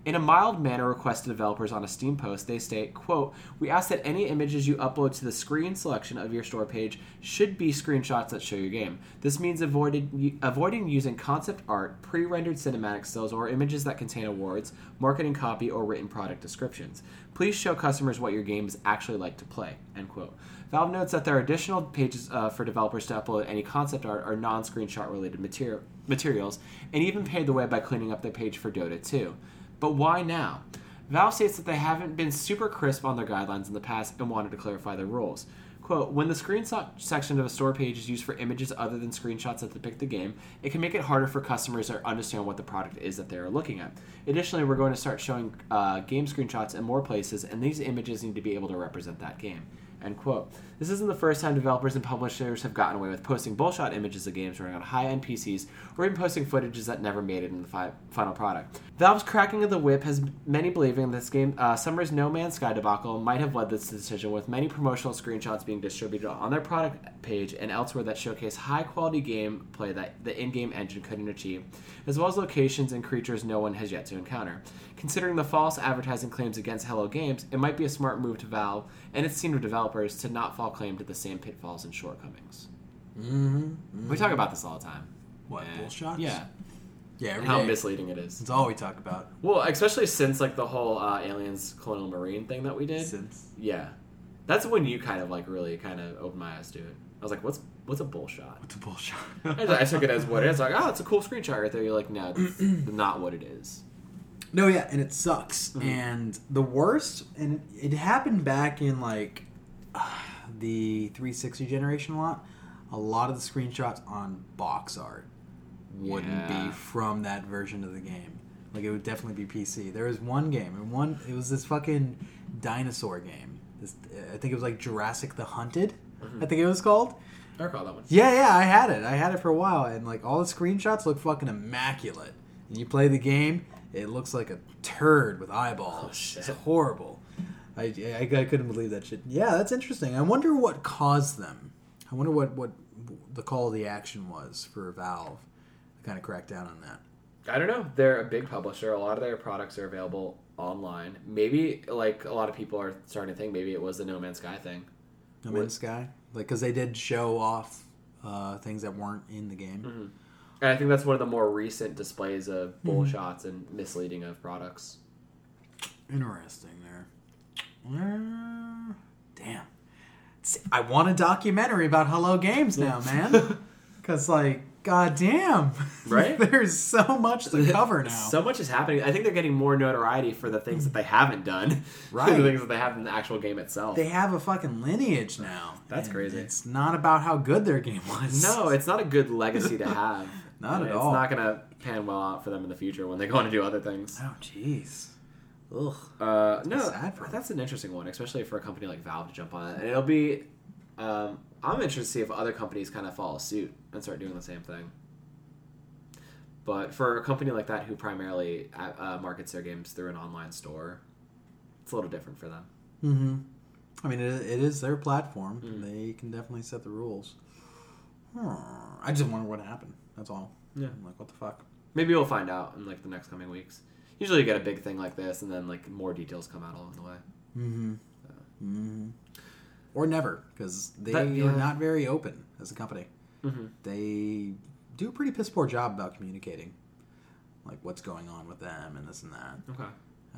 In a mild manner request to developers on a Steam post, they state, quote, We ask that any images you upload to the screen selection of your store page should be screenshots that show your game. This means avoided, avoiding using concept art, pre-rendered cinematic stills, or images that contain awards, marketing copy, or written product descriptions. Please show customers what your game is actually like to play, end quote. Valve notes that there are additional pages uh, for developers to upload any concept art or non-screenshot related material, materials, and even paved the way by cleaning up their page for Dota 2. But why now? Valve states that they haven't been super crisp on their guidelines in the past and wanted to clarify their rules. Quote, when the screenshot section of a store page is used for images other than screenshots that depict the game, it can make it harder for customers to understand what the product is that they are looking at. Additionally, we're going to start showing uh, game screenshots in more places, and these images need to be able to represent that game. End quote. This isn't the first time developers and publishers have gotten away with posting bullshot images of games running on high-end PCs, or even posting footages that never made it in the fi- final product. Valve's cracking of the whip has many believing this game, uh, Summer's No Man's Sky debacle, might have led this decision, with many promotional screenshots being distributed on their product page and elsewhere that showcase high-quality gameplay that the in-game engine couldn't achieve, as well as locations and creatures no one has yet to encounter. Considering the false advertising claims against Hello Games, it might be a smart move to Valve and its senior developers to not fall claim to the same pitfalls and shortcomings. Mm-hmm. We talk about this all the time. What And- bullshots? Yeah, yeah. how day. misleading it is. It's all we talk about. Well, especially since like the whole uh, aliens colonial marine thing that we did. Since Yeah, that's when you kind of like really kind of opened my eyes to it. I was like, "What's what's a bullshot?" what's a bullshot? I, I took it as what it is. Like, oh, it's a cool screenshot right there. You're like, no, [CLEARS THROAT] not what it is. No, yeah, and it sucks. Mhm. And the worst, and it happened back in like [SIGHS] the 360 generation a lot. A lot of the screenshots on box art wouldn't Yeah. be from that version of the game. Like it would definitely be PC. There was one game, and one it was this fucking dinosaur game. This, I think it was like Jurassic the Hunted. Mhm. I think it was called. I recall that one. Yeah, yeah, I had it. I had it for a while, and like all the screenshots look fucking immaculate. And you play the game, it looks like a turd with eyeballs. Oh, shit. It's horrible. I, I, I couldn't believe that shit. Yeah, that's interesting. I wonder what caused them. I wonder what, what the call of the action was for Valve to kind of crack down on that. I don't know. They're a big publisher. A lot of their products are available online. Maybe like a lot of people are starting to think maybe it was the No Man's Sky thing. No Man's Sky, like because they did show off uh, things that weren't in the game. Mhm. And I think that's one of the more recent displays of Mm-hmm. shots and misleading of products. Interesting there. Uh, damn. I want a documentary about Hello Games now, man. [LAUGHS] Because, like, goddamn. Right? [LAUGHS] There's so much to cover now. So much is happening. I think they're getting more notoriety for the things that they haven't done, [LAUGHS] Right. the things that they have in the actual game itself. they have a fucking lineage now. That's crazy. It's not about how good their game was. no, it's not a good legacy to have. Not at it's all. It's not gonna pan well out for them in the future when they go on to do other things. Oh, jeez. Ugh. Uh, no, sad for 'em. that's an interesting one, especially for a company like Valve to jump on it. And it'll be, um, I'm interested to see if other companies kind of follow suit and start doing the same thing. But for a company like that who primarily uh, uh, markets their games through an online store, it's a little different for them. Mm-hmm. I mean, it, it is their platform. Mm. They can definitely set the rules. Hmm. I just wonder what happened. That's all. Yeah. I'm like, what the fuck? Maybe we'll find out in like the next coming weeks. Usually, you get a big thing like this, and then like more details come out along the way. Mm-hmm. Mm-hmm. Or never, because they That- are not very open as a company. Mm-hmm. They do a pretty piss poor job about communicating, like what's going on with them and this and that. Okay.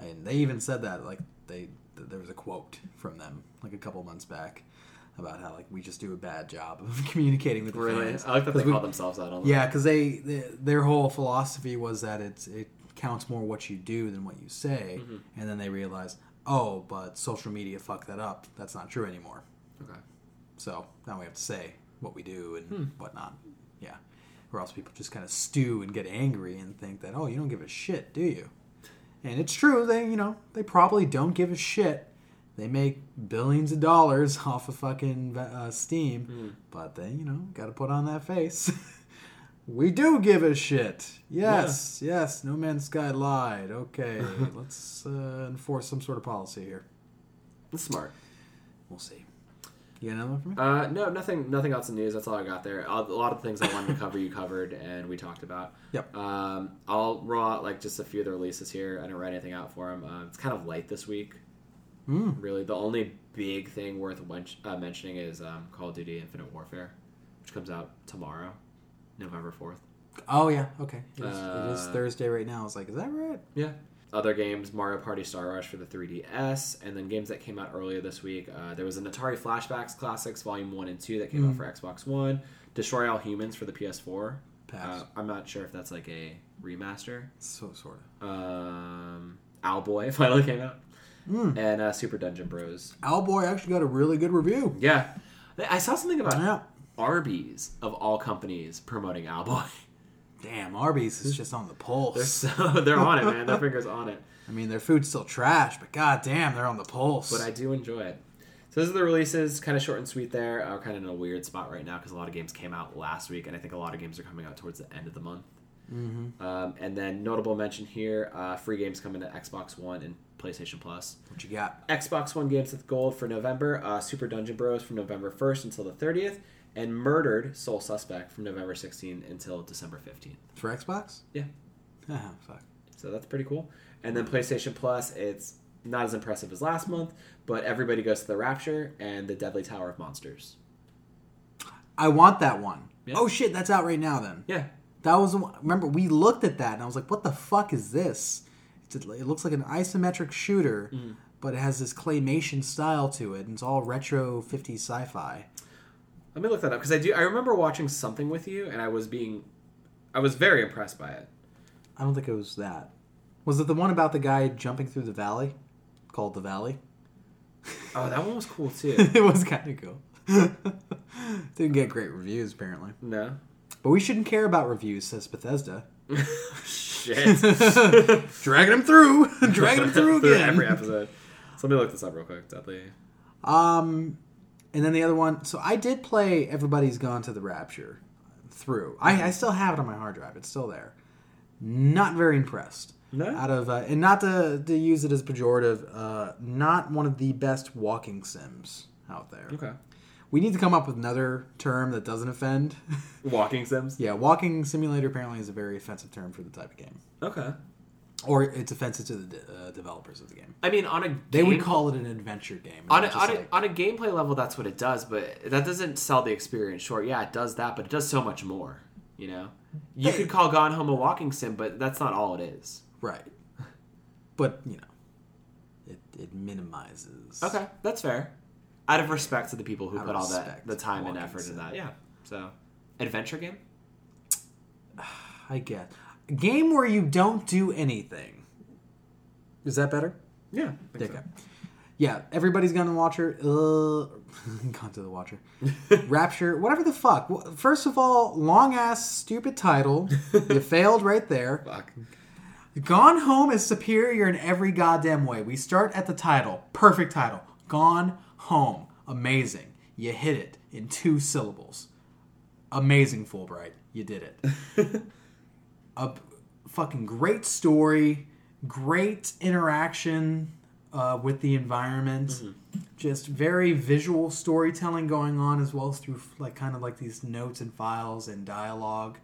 And they even said that, like they th- there was a quote from them like a couple months back about how like we just do a bad job of [LAUGHS] communicating with the Really, fans. I like that they we- call themselves out on. Yeah, because they, they their whole philosophy was that it's it counts more what you do than what you say, Mhm. and then they realized, oh, but social media fucked that up. That's not true anymore. Okay. So now we have to say what we do and Hmm. whatnot. Yeah, or else people just kind of stew and get angry and think that oh, you don't give a shit, do you? And it's true. They you know they probably don't give a shit. They make billions of dollars [LAUGHS] off of fucking uh, Steam, Mm. but they you know got to put on that face. [LAUGHS] we do give a shit. Yes, yes. No Man's Sky lied. Okay, [LAUGHS] let's uh, enforce some sort of policy here. That's smart. We'll see. You got another one for me? Uh, no, nothing. Nothing else in the news. That's all I got there. A lot of the things I wanted to cover, you covered, and we talked about. Yep. Um, I'll roll out like just a few of the releases here. I didn't write anything out for them. Uh, it's kind of light this week. Mm. Really, the only big thing worth uh, mentioning is um, Call of Duty: Infinite Warfare, which comes out tomorrow, November fourth. Oh yeah, okay. It is, it is Uh, Thursday right now. I was like, is that right? Yeah. Other games, Mario Party Star Rush for the 3DS, and then games that came out earlier this week. Uh, there was an Atari Flashbacks Classics Volume 1 and 2 that came out for Xbox One. Destroy All Humans for the PS4. Pass. Uh, I'm not sure if that's like a remaster. so sort of. Um, Owlboy [LAUGHS] finally came out. And uh, Super Dungeon Bros. Owlboy actually got a really good review. Yeah. I saw something about Yeah. Arby's, of all companies, promoting Owlboy. [LAUGHS] Damn, Arby's is just on the They're pulse. so [LAUGHS] they're on it, man. Their fingers on it. I mean, their food's still trash, but god damn, they're on the pulse. but I do enjoy it. So those are the releases, kind of short and sweet. There, uh, kind of in a weird spot right now because a lot of games came out last week, and I think a lot of games are coming out towards the end of the month. Mm-hmm. Um, and then notable mention here: uh, free games coming to Xbox One and PlayStation Plus. what you got? Xbox One games with gold for November. Uh, Super Dungeon Bros from November first until the thirtieth, and Murdered Soul Suspect from November 16 until December fifteenth. For Xbox? Yeah. [LAUGHS] Ah, fuck. So that's pretty cool. And then PlayStation Plus, it's not as impressive as last month, but Everybody's Gone to the Rapture and the Deadly Tower of Monsters. I want that one. Yeah. Oh shit, that's out right now then. Yeah. That was remember we looked at that and I was like, what the fuck is this? It looks like an isometric shooter, Mm. but it has this claymation style to it, and it's all retro 50s sci-fi. Let me look that up because I do. I remember watching something with you, and I was being, I was very impressed by it. I don't think it was that. Was it the one about the guy jumping through the valley, called the Valley? Oh, that one was cool too. [LAUGHS] it was kind of cool. [LAUGHS] Didn't get great reviews apparently, no. but we shouldn't care about reviews, says Bethesda. [LAUGHS] Shit. [LAUGHS] Dragging him through, [LAUGHS] dragging him through again. every episode. So let me look this up real quick. Deadly. Um, and then the other one. So I did play Everybody's Gone to the Rapture through. I, I still have it on my hard drive. It's still there. Not very impressed. No? Out of uh, and not to to use it as pejorative. Uh, not one of the best walking sims out there. Okay. We need to come up with another term that doesn't offend. [LAUGHS] Walking Sims. yeah, walking simulator apparently is a very offensive term for the type of game, Okay. or it's offensive to the de- uh, developers of the game. I mean, on a They would call it an adventure game. on a, not just on, a, like- on a gameplay level, that's what it does, but that doesn't sell the experience short. Yeah, it does that, but it does so much more. You know, you Hey. could call Gone Home a walking sim, but that's not all it is. Right. But, you know, it, it minimizes. Okay, that's fair. Out of respect to the people who Out put all that the time and effort in that. Yeah. So, adventure game. [SIGHS] I guess A game where you don't do anything. Is that better? Yeah. I think Okay. Yeah, everybody's gone to Watcher. Uh, [LAUGHS] gone to the Watcher. [LAUGHS] Rapture, whatever the fuck. First of all, long ass stupid title. you [LAUGHS] failed right there. Fuck. Gone Home is superior in every goddamn way. We start at the title. Perfect title. Gone Home. Amazing. You hit it in two syllables. Amazing, Fullbright. You did it. [LAUGHS] A fucking great story, great interaction uh, with the environment. Just very visual storytelling going on as well as through like kind of like these notes and files and dialogue,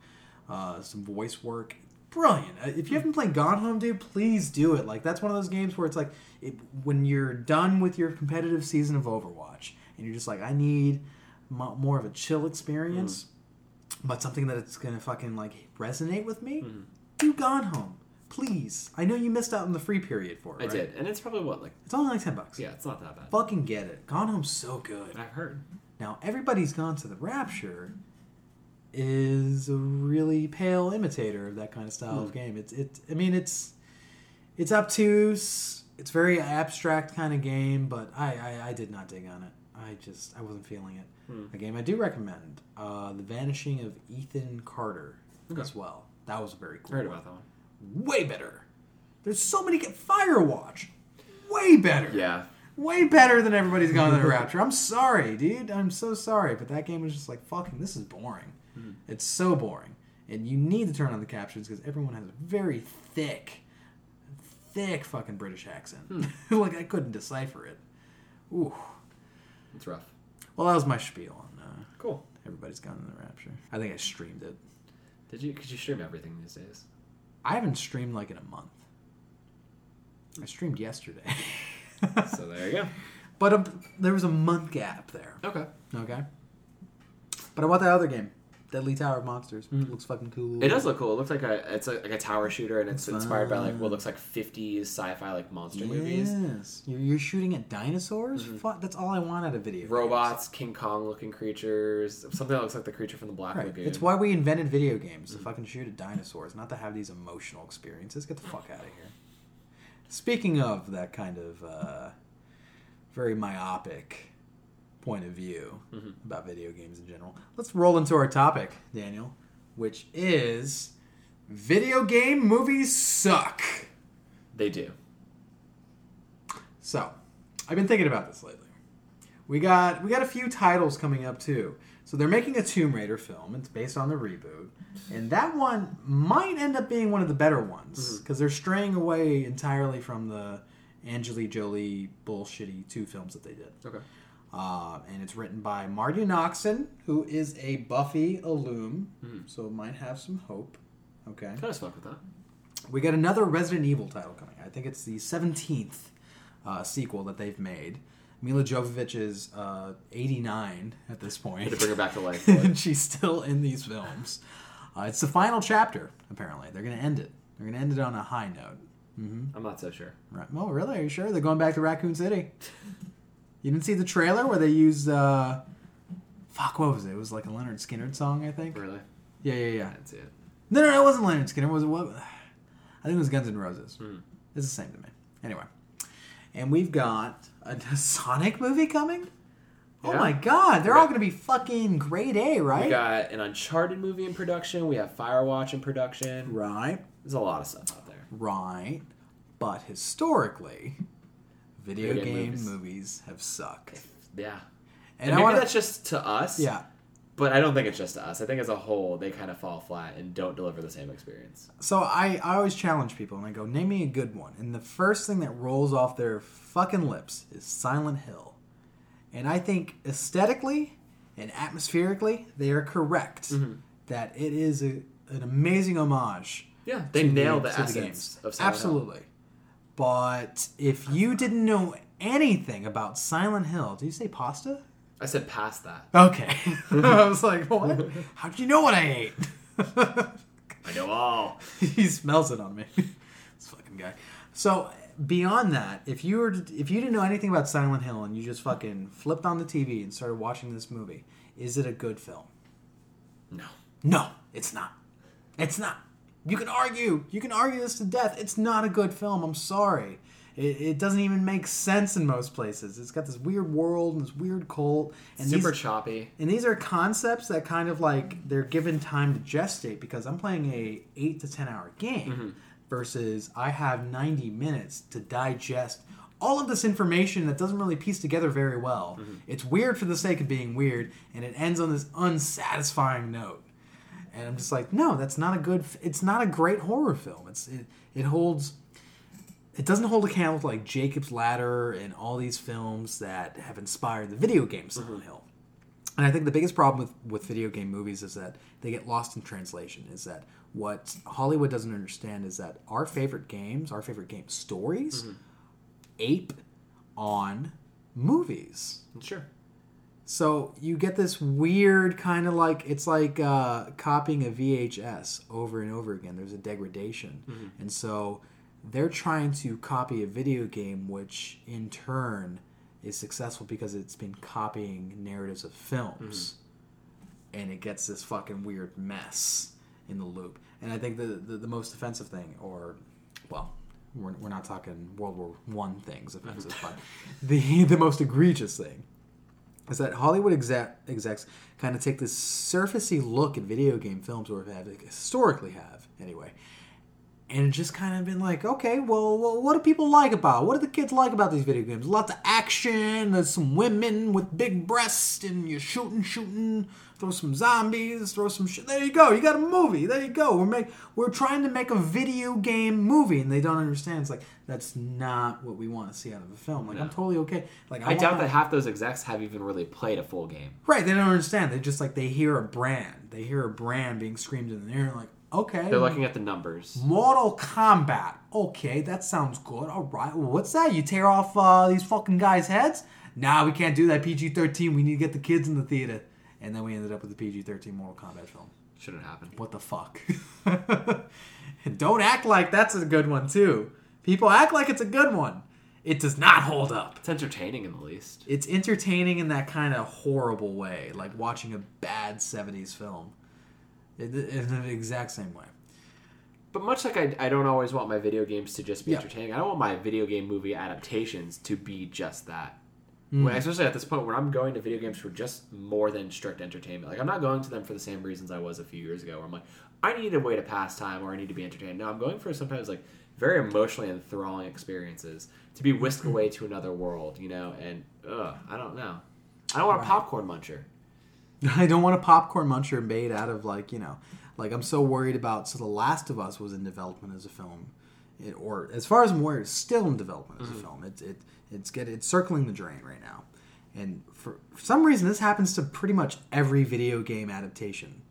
uh, some voice work. Brilliant. Uh, If you hmm. haven't played Gone Home, dude, please do it. Like that's one of those games where it's like it, when you're done with your competitive season of Overwatch and you're just like, I need mo- more of a chill experience, hmm. but something that it's gonna fucking like resonate with me. Hmm. Do Gone Home, please. I know you missed out on the free period for it. I right? did, and it's probably what like It's only like ten bucks. yeah, it's not that bad. Fucking get it. Gone Home's so good. I've heard. Now, everybody's gone to the Rapture is a really pale imitator of that kind of style of game. It's it. I mean, it's it's obtuse. It's very abstract kind of game, but I, I I did not dig on it. I just I wasn't feeling it. A game I do recommend: uh, The Vanishing of Ethan Carter Okay. as well. That was a very cool. Heard one. about that one. Way better. There's so many. Firewatch. Way better. Yeah. Way better than everybody's gone to the Rapture. I'm sorry, dude. I'm so sorry, but that game was just like fucking. This is boring. Mm-hmm. It's so boring, and you need to turn on the captions because everyone has a very thick, thick fucking British accent. Hmm. [LAUGHS] like I couldn't decipher it. Ooh. It's rough. Well, that was my spiel on uh, Cool. Everybody's Gone in the Rapture. I think I streamed it. Did you? Could you stream everything these days? I haven't streamed like in a month. I streamed yesterday. [LAUGHS] So there you go. but a, there was a month gap there. Okay. Okay. But I want that other game, Deadly Tower of Monsters. Mm-hmm. Looks fucking cool. It does look cool. It looks like a it's a, like a tower shooter, and it's It's inspired by like what looks like '50s sci-fi like monster movies. Yes. You're, you're shooting at dinosaurs? Mm-hmm. Fuck, that's all I want out of video. games. Robots, King Kong looking creatures, something that looks like the creature from the Black Right. Lagoon. It's why we invented video games to mm-hmm. fucking shoot at dinosaurs, not to have these emotional experiences. Get the fuck out of here. Speaking of that kind of uh, very myopic point of view about video games in general, let's roll into our topic, Daniel, which is video game movies suck. They do. So, I've been thinking about this lately. We got we got a few titles coming up too. So they're making a Tomb Raider film. It's based on the reboot, and that one might end up being one of the better ones mm-hmm. because they're straying away entirely from the Angelina Jolie bullshitty two films that they did. Okay. Uh, and it's written by Marti Noxon, who is a Buffy alum, so it might have some hope. Okay. Kind of fuck with that. We got another Resident Evil title coming. I think it's the 17th uh, sequel that they've made. Milla Jovovich is uh, 89 at this point. To bring her back to life. [LAUGHS] and she's still in these films. Uh, it's the final chapter, apparently. They're going to end it. They're going to end it on a high note. I'm not so sure. Right. Well, really? Are you sure? They're going back to Raccoon City. [LAUGHS] You didn't see the trailer where they used. Uh, fuck, what was it? It was like a Lynyrd Skynyrd song, I think. Really? Yeah, yeah, yeah. I didn't see it. No, no, no, it wasn't Lynyrd Skynyrd. Was it what? I think it was Guns N' Roses. Hmm. It's the same to me. Anyway, and we've got a, [LAUGHS] Sonic movie coming. Oh Yeah. my god, they're all going to be fucking grade A, right? We got an Uncharted movie in production. We have Firewatch in production. right, There's a lot of stuff out there. right. But historically, video, Video game movies. movies. have sucked. Yeah. And, And, I maybe want that's just to us. yeah. But I don't think it's just to us. I think as a whole, they kind of fall flat and don't deliver the same experience. So I, I always challenge people and I go, name me a good one. And the first thing that rolls off their fucking lips is Silent Hill. And I think aesthetically and atmospherically, they are correct mm-hmm. that it is a, an amazing homage. Yeah, they to nailed the, to essence of Silent Hill. But if you didn't know anything about Silent Hill, did you say pasta? I said past that. Okay. [LAUGHS] [LAUGHS] I was like, what? How did you know what I ate? I know all. [LAUGHS] he smells it on me. this fucking guy. So beyond that, if you were to, if you didn't know anything about Silent Hill and you just fucking flipped on the TV and started watching this movie, is it a good film? No. No, it's not. It's not. You can argue. You can argue this to death. It's not a good film. I'm sorry. It, it doesn't even make sense in most places. It's got this weird world and this weird cult. And Super these, choppy. and these are concepts that kind of like they're given time to gestate because I'm playing a eight to ten hour game mm-hmm. versus I have 90 minutes to digest all of this information that doesn't really piece together very well. Mm-hmm. It's weird for the sake of being weird, and it ends on this unsatisfying note. And I'm just like, no, that's not a good. It's not a great horror film. It's it, it holds. It doesn't hold a candle to like Jacob's Ladder and all these films that have inspired the video game mm-hmm. Silent Hill. And I think the biggest problem with, with video game movies is that they get lost in translation. Is that what Hollywood doesn't understand is that our favorite games, our favorite game stories, mm-hmm. ape on movies. Sure. So you get this weird kind of like it's like uh, copying a VHS over and over again. There's a degradation, mm-hmm. and so they're trying to copy a video game, which in turn is successful because it's been copying narratives of films, mm-hmm. and it gets this fucking weird mess in the loop. And I think the the, the most offensive thing, or well. We're, we're not talking World War One things mm-hmm. offensive, but the [LAUGHS] the most egregious thing is that Hollywood exec- execs kind of take this surfacey look at video game films, or have historically have anyway, and just kind of been like, okay, well, what do people like about? What do the kids like about these video games? Lots of action. There's some women with big breasts, and you're shooting, shooting. Throw some zombies. Throw some shit. There you go. You got a movie. There you go. We're make we're trying to make a video game movie, and they don't understand. It's like that's not what we want to see out of a film. Like I'm totally okay. Like I want doubt that half those execs have even really played a full game. Right, they don't understand. They just like they hear a brand. They hear a brand being screamed in the air, like, okay. They're looking at the numbers. Mortal Kombat. Okay, that sounds good. All right. Well, what's that? You tear off uh, these fucking guys' heads? Nah, we can't do that. PG 13. We need to get the kids in the theater. And then we ended up with the PG 13 Mortal Kombat film. Shouldn't happen. What the fuck? [LAUGHS] And Don't act like that's a good one, too. People act like it's a good one. It does not hold up. It's entertaining in the least. It's entertaining in that kind of horrible way, like watching a bad 70s film. In the exact same way. But much like I, I don't always want my video games to just be Yeah. entertaining, I don't want my video game movie adaptations to be just that. Hmm. When, especially at this point when I'm going to video games for just more than strict entertainment. Like I'm not going to them for the same reasons I was a few years ago, where I'm like, I need a way to pass time or I need to be entertained. No, I'm going for sometimes like very emotionally enthralling experiences to be whisked Hmm. away to another world, you know. And ugh, I don't know. I don't want a popcorn muncher. [LAUGHS] I don't want a popcorn muncher made out of like you know, like I'm so worried about. So The Last of Us was in development as a film, it, or as far as I'm aware, it's still in development as a mm-hmm. film. It's it it's get it's circling the drain right now, and for, for some reason this happens to pretty much every video game adaptation.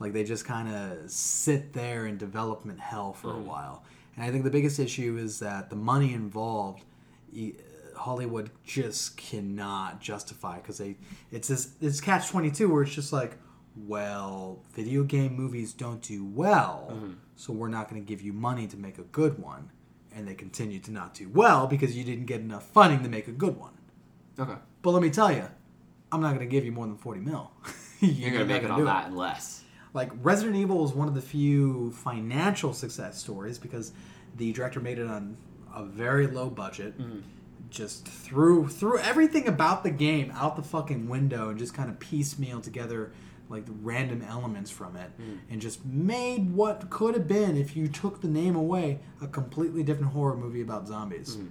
Like they just kind of sit there in development hell for a mm-hmm. while, and I think the biggest issue is that the money involved. e- Hollywood just cannot justify because they it's this it's catch twenty two where it's just like, well, video game movies don't do well, mm-hmm. so we're not going to give you money to make a good one, and they continue to not do well because you didn't get enough funding to make a good one. Okay. But let me tell you, I'm not going to give you more than forty mil. [LAUGHS] You're gonna make it on that and less. like Resident Evil is one of the few financial success stories because the director made it on a very low budget. Mm-hmm. Just threw threw everything about the game out the fucking window and just kind of piecemeal together like the random elements from it hmm. and just made what could have been if you took the name away a completely different horror movie about zombies. Hmm.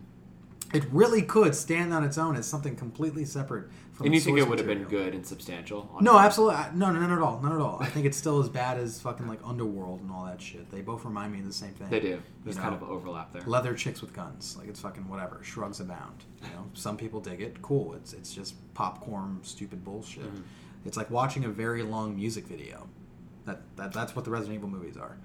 It really could stand on its own as something completely separate And you think it would have been good and substantial? No, absolutely. No, no, not at all. Not at all. I think it's still as bad as fucking like Underworld and all that shit. They both remind me of the same thing. They do. There's kind of overlap there. leather chicks with guns. Like it's fucking whatever. Shrugs abound. You know, some people dig it. Cool. It's it's just popcorn, stupid bullshit. Mm-hmm. It's like watching a very long music video. That, that that's what the Resident Evil movies are.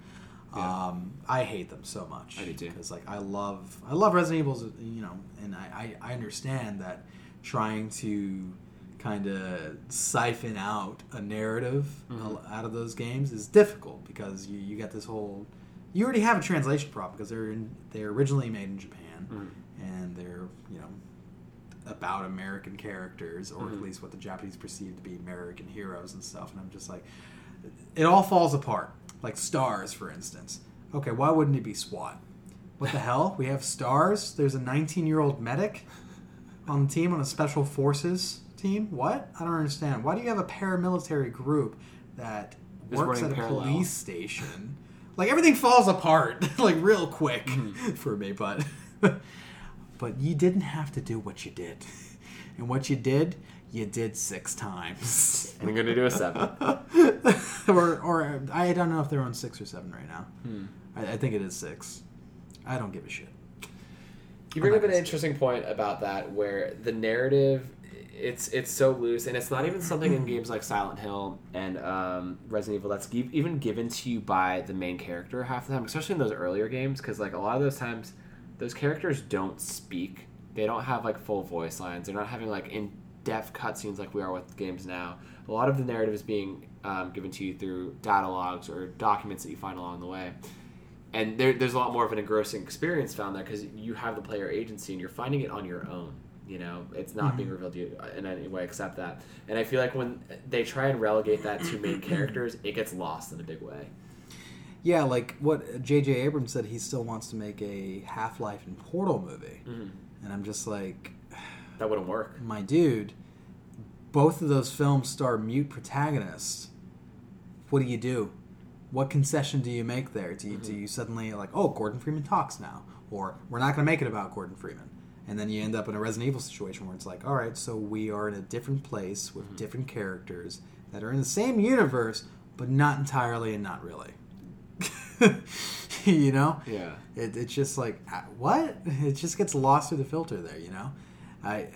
Yeah. Um, I hate them so much. I do too. Because like I love I love Resident Evils. You know, and I I, I understand that trying to kind of siphon out a narrative Mm-hmm. out of those games is difficult because you, you get this whole you already have a translation problem because they're in, they're originally made in Japan Mm-hmm. and they're you know about American characters or Mm-hmm. at least what the Japanese perceive to be American heroes and stuff. And I'm just like it all falls apart. Like stars for instance. Okay why wouldn't it be SWAT? What the [LAUGHS] hell? We have stars? There's a 19 year old medic on the team on a special forces team? What? I don't understand. Why do you have a paramilitary group that Is works at a parallel. police station? Like everything falls apart [LAUGHS] like real quick Mm-hmm. [LAUGHS] for me but [LAUGHS] but you didn't have to do what you did. And what you did you did six times. I'm gonna do a seven. or or I don't know if they're on six or seven right now. Hmm. I, I think it is six. I don't give a shit You bring up an interesting point about that, where the narrative, it's it's so loose, and it's not even something in [CLEARS THROAT] games like Silent Hill and um, Resident Evil that's even given to you by the main character half the time, especially in those earlier games, because like a lot of those times, those characters don't speak. They don't have like full voice lines. They're not having like in depth cutscenes like we are with games now. A lot of the narrative is being um, given to you through data logs or documents that you find along the way and there, there's a lot more of an engrossing experience found there because you have the player agency and you're finding it on your own you know it's not being revealed to you in any way except that and i feel like when they try and relegate that to main [CLEARS THROAT] characters it gets lost in a big way yeah like what J.J. Abrams said he still wants to make a Half-Life and Portal movie Mhm. and I'm just like [SIGHS] that wouldn't work my dude, both of those films star mute protagonists. What do you do? What concession do you make there? Do you, do you suddenly like, oh, Gordon Freeman talks now, or we're not going to make it about Gordon Freeman, and then you end up in a Resident Evil situation where it's like, all right, so we are in a different place with different characters that are in the same universe, but not entirely and not really. [LAUGHS] you know, Yeah. it, it's just like uh, what? It just gets lost through the filter there. You know, I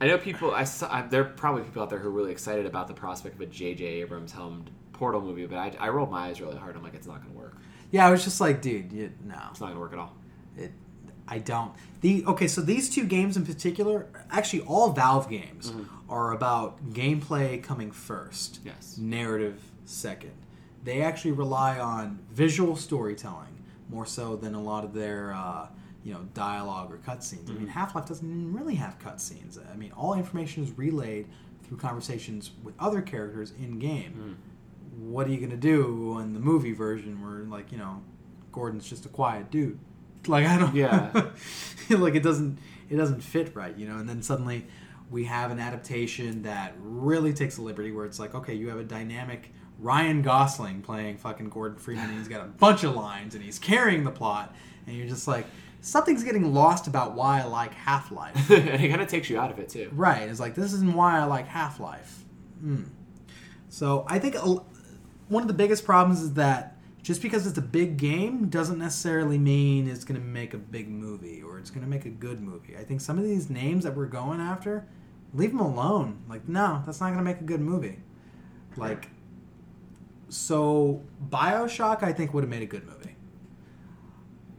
I know people. I saw. I, there are probably people out there who are really excited about the prospect of a J.J. Abrams helmed Portal movie, but I, I rolled my eyes really hard. I'm like, it's not going to work. yeah, I was just like, dude, you, no, It's not going to work at all. It, I don't. The okay, so these two games in particular, actually, all Valve games mm-hmm. are about gameplay coming first, Yes. narrative second. They actually rely on visual storytelling more so than a lot of their, uh, you know, dialogue or cutscenes. I mean, mm-hmm. Half Life doesn't really have cutscenes. I mean, all information is relayed through conversations with other characters in game. Mm-hmm. What are you gonna do in the movie version where, like, you know, Gordon's just a quiet dude? Like I don't. Yeah. [LAUGHS] like it doesn't. It doesn't fit right, you know. And then suddenly, we have an adaptation that really takes a liberty where it's like, okay, you have a dynamic Ryan Gosling playing fucking Gordon Freeman, and he's got a [LAUGHS] bunch of lines, and he's carrying the plot, and you're just like, something's getting lost about why I like Half Life. and [LAUGHS] it kind of takes you out of it too. Right. It's like this isn't why I like Half Life. Hmm. So I think one of the biggest problems is that just because it's a big game doesn't necessarily mean it's going to make a big movie or it's going to make a good movie. I think some of these names that we're going after, leave them alone. Like, no, that's not going to make a good movie. Like, so Bioshock, I think, would have made a good movie.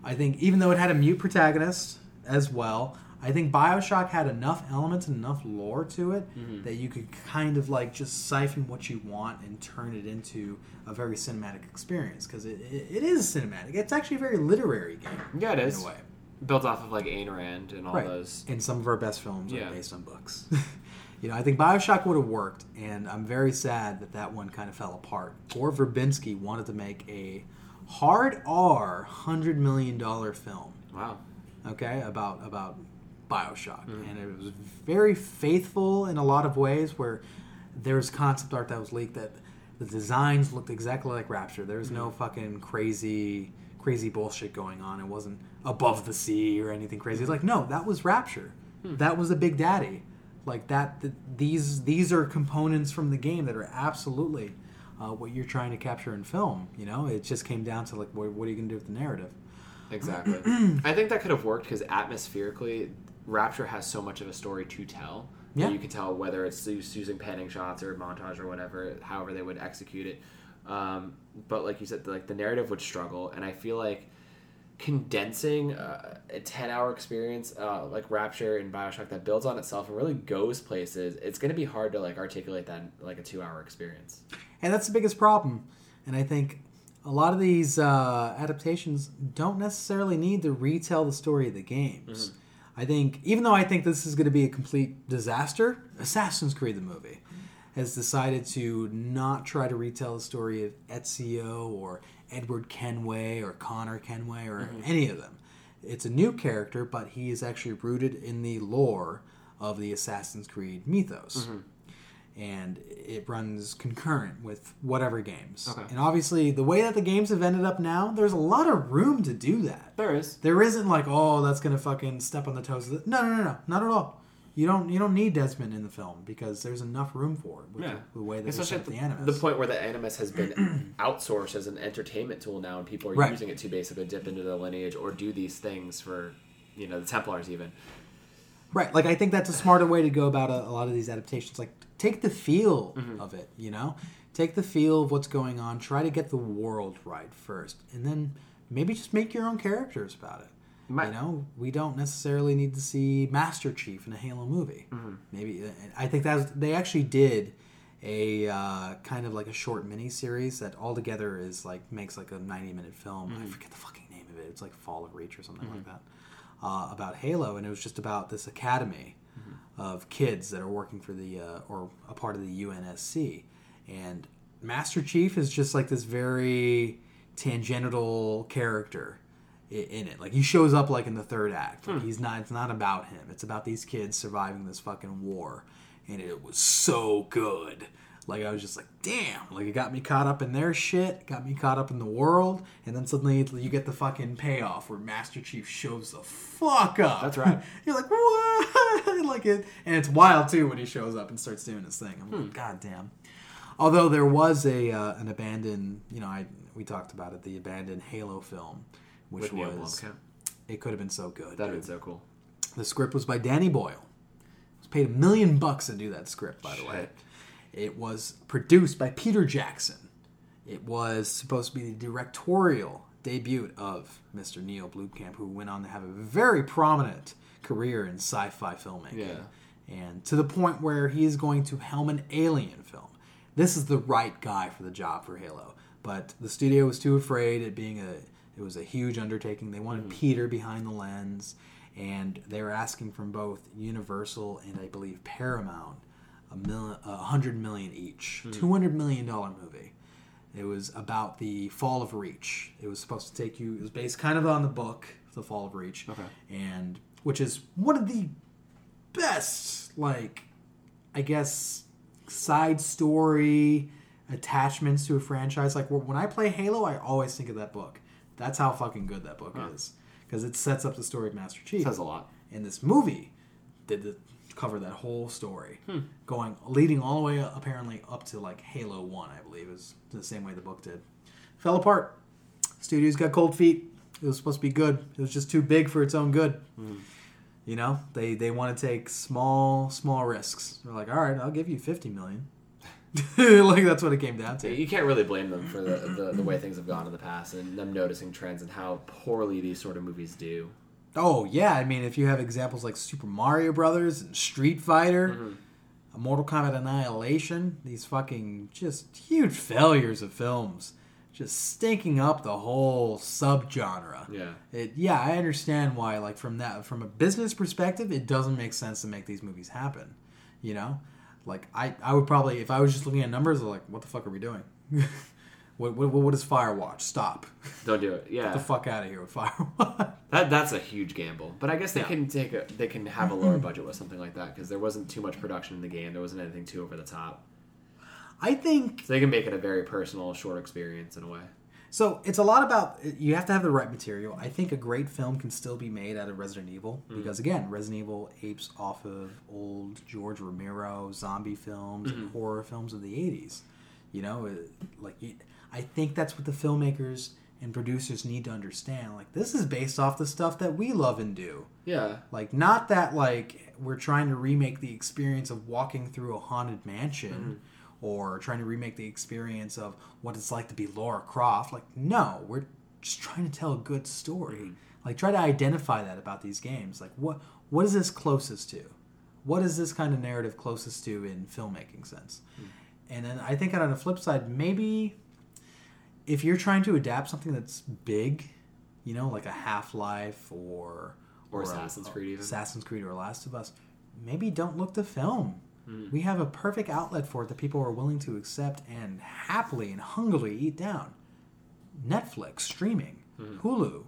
I think even though it had a mute protagonist as well, I think Bioshock had enough elements and enough lore to it mm-hmm. that you could kind of like just siphon what you want and turn it into a very cinematic experience because it, it, it is cinematic. It's actually a very literary game Yeah, it is. in a way. Built off of like Ayn Rand and all Right. those. And some of our best films Yeah. are based on books. [LAUGHS] you know, I think Bioshock would have worked, and I'm very sad that that one kind of fell apart. Gore Verbinski wanted to make a hard R hundred million dollar film. Wow. okay, about about Bioshock, Mm-hmm. and it was very faithful in a lot of ways. Where there was concept art that was leaked that the designs looked exactly like Rapture. There was no Mm-hmm. fucking crazy crazy bullshit going on. It wasn't above the sea or anything crazy. It's like no, that was Rapture. Hmm. That was a Big Daddy. Like that. th these these are components from the game that are absolutely. Uh, what you're trying to capture in film, you know, it just came down to like, what, what are you gonna do with the narrative? Exactly. [CLEARS THROAT] I think that could have worked because atmospherically, Rapture has so much of a story to tell. Yeah. You can tell whether it's using panning shots or montage or whatever, however they would execute it. Um, but like you said, like the narrative would struggle, and I feel like condensing uh, a 10 hour experience uh, like rapture and bioshock that builds on itself and really goes places it's going to be hard to like articulate that in, like a two hour experience And that's the biggest problem. And I think a lot of these uh, adaptations don't necessarily need to retell the story of the games. I think, even though I think this is going to be a complete disaster, Assassin's Creed the movie has decided to not try to retell the story of Ezio or Edward Kenway or Connor Kenway or mm-hmm. any of them. It's a new character, but he is actually rooted in the lore of the Assassin's Creed mythos mm-hmm. And it runs concurrent with whatever games. Okay. And obviously, the way that the games have ended up now, there's a lot of room to do that. there is There isn't like, oh, that's gonna fucking step on the toes. Of the... No, no, no, no, not at all. You don't you don't need Desmond in the film because there's enough room for it with Yeah. the, the way that they Especially set at the, the, animus. the point where the animus has been [CLEARS THROAT] outsourced as an entertainment tool now, and people are Right. using it to basically dip into the lineage or do these things for, you know, the Templars even. Right. Like I think that's a smarter way to go about a, a lot of these adaptations. Like take the feel Mm-hmm. of it, you know? Take the feel of what's going on, try to get the world right first, and then maybe just make your own characters about it. My- you know, we don't necessarily need to see Master Chief in a Halo movie. Mm-hmm. Maybe I think that they actually did a uh, kind of like a short mini series that altogether is like makes like a 90 minute film. Mm-hmm. I forget the fucking name of it. It's like Fall of Reach or something like that. Uh, about Halo, and it was just about this academy of kids that are working for the uh, or a part of the UNSC, and Master Chief is just like this very tangential character in it. Like he shows up like in the third act. Like he's not. It's not about him. It's about these kids surviving this fucking war, and it was so good. Like I was just like, damn! Like it got me caught up in their shit, got me caught up in the world, and then suddenly you get the fucking payoff where Master Chief shows the fuck up. That's right. [LAUGHS] You're like, what? [LAUGHS] like it, and it's wild too when he shows up and starts doing his thing. I'm Hmm. like, god damn. Although there was a uh, an abandoned, you know, I we talked about it, the abandoned Halo film, which With was it could have been so good. That'd dude. been so cool. The script was by Danny Boyle. Was paid a million bucks to do that script, by the way. It was produced by Peter Jackson. It was supposed to be the directorial debut of Mr. Neil Blomkamp, who went on to have a very prominent career in sci-fi filmmaking. Yeah. And to the point where he is going to helm an alien film. This is the right guy for the job for Halo. But the studio was too afraid it being a it was a huge undertaking. They wanted mm. Peter behind the lens and they were asking from both Universal and I believe Paramount a million, a hundred million each, hmm. two hundred million dollar movie. It was about the fall of Reach. It was supposed to take you. It was based kind of on the book, The Fall of Reach, Okay. and which is one of the best, like, I guess, side story attachments to a franchise. Like when I play Halo, I always think of that book. That's how fucking good that book is because it sets up the story of Master Chief Says a lot. In this movie did the, cover that whole story, Hmm. going leading all the way up, apparently up to like Halo One, I believe, is the same way the book did. Fell apart. Studios got cold feet. It was supposed to be good. It was just too big for its own good. Hmm. You know, they they want to take small small risks. They're like, all right, I'll give you fifty million. [LAUGHS] like that's what it came down to. You can't really blame them for the, the, the way things have gone in the past and them noticing trends and how poorly these sort of movies do. Oh yeah, I mean, if you have examples like Super Mario Brothers and Street Fighter, Mm-hmm. Mortal Kombat Annihilation, these fucking just huge failures of films, just stinking up the whole subgenre. Yeah. It, yeah, I understand why. Like from that, from a business perspective, it doesn't make sense to make these movies happen. You know, like I, I would probably, if I was just looking at numbers, like, what the fuck are we doing? [LAUGHS] what, what, what is Firewatch? Stop. Don't do it. Yeah. [LAUGHS] Get the fuck out of here with Firewatch. That that's a huge gamble, but I guess they Yeah. can take a they can have a lower [CLEARS THROAT] budget with something like that because there wasn't too much production in the game. There wasn't anything too over the top, I think so they can make it a very personal, short experience in a way. So it's a lot about you have to have the right material. I think a great film can still be made out of Resident Evil mm. because again, Resident Evil apes off of old George Romero zombie films and mm-hmm. horror films of the '80s. You know, it- like you, I think that's what the filmmakers and producers need to understand. Like this is based off the stuff that we love and do. Yeah, Like not that like we're trying to remake the experience of walking through a haunted mansion mm-hmm. or trying to remake the experience of what it's like to be Lara Croft. Like no, we're just trying to tell a good story. Mm-hmm. Like try to identify that about these games. Like what what is this closest to? What is this kind of narrative closest to in filmmaking sense? Mm-hmm. And then I think on the flip side, maybe if you're trying to adapt something that's big, you know, like a Half Life or Or a- Assassin's Creed even. Assassin's Creed or Last of Us, maybe don't look to film. Hmm. We have a perfect outlet for it that people are willing to accept and happily and hungrily eat down. Netflix, streaming, Hmm. Hulu,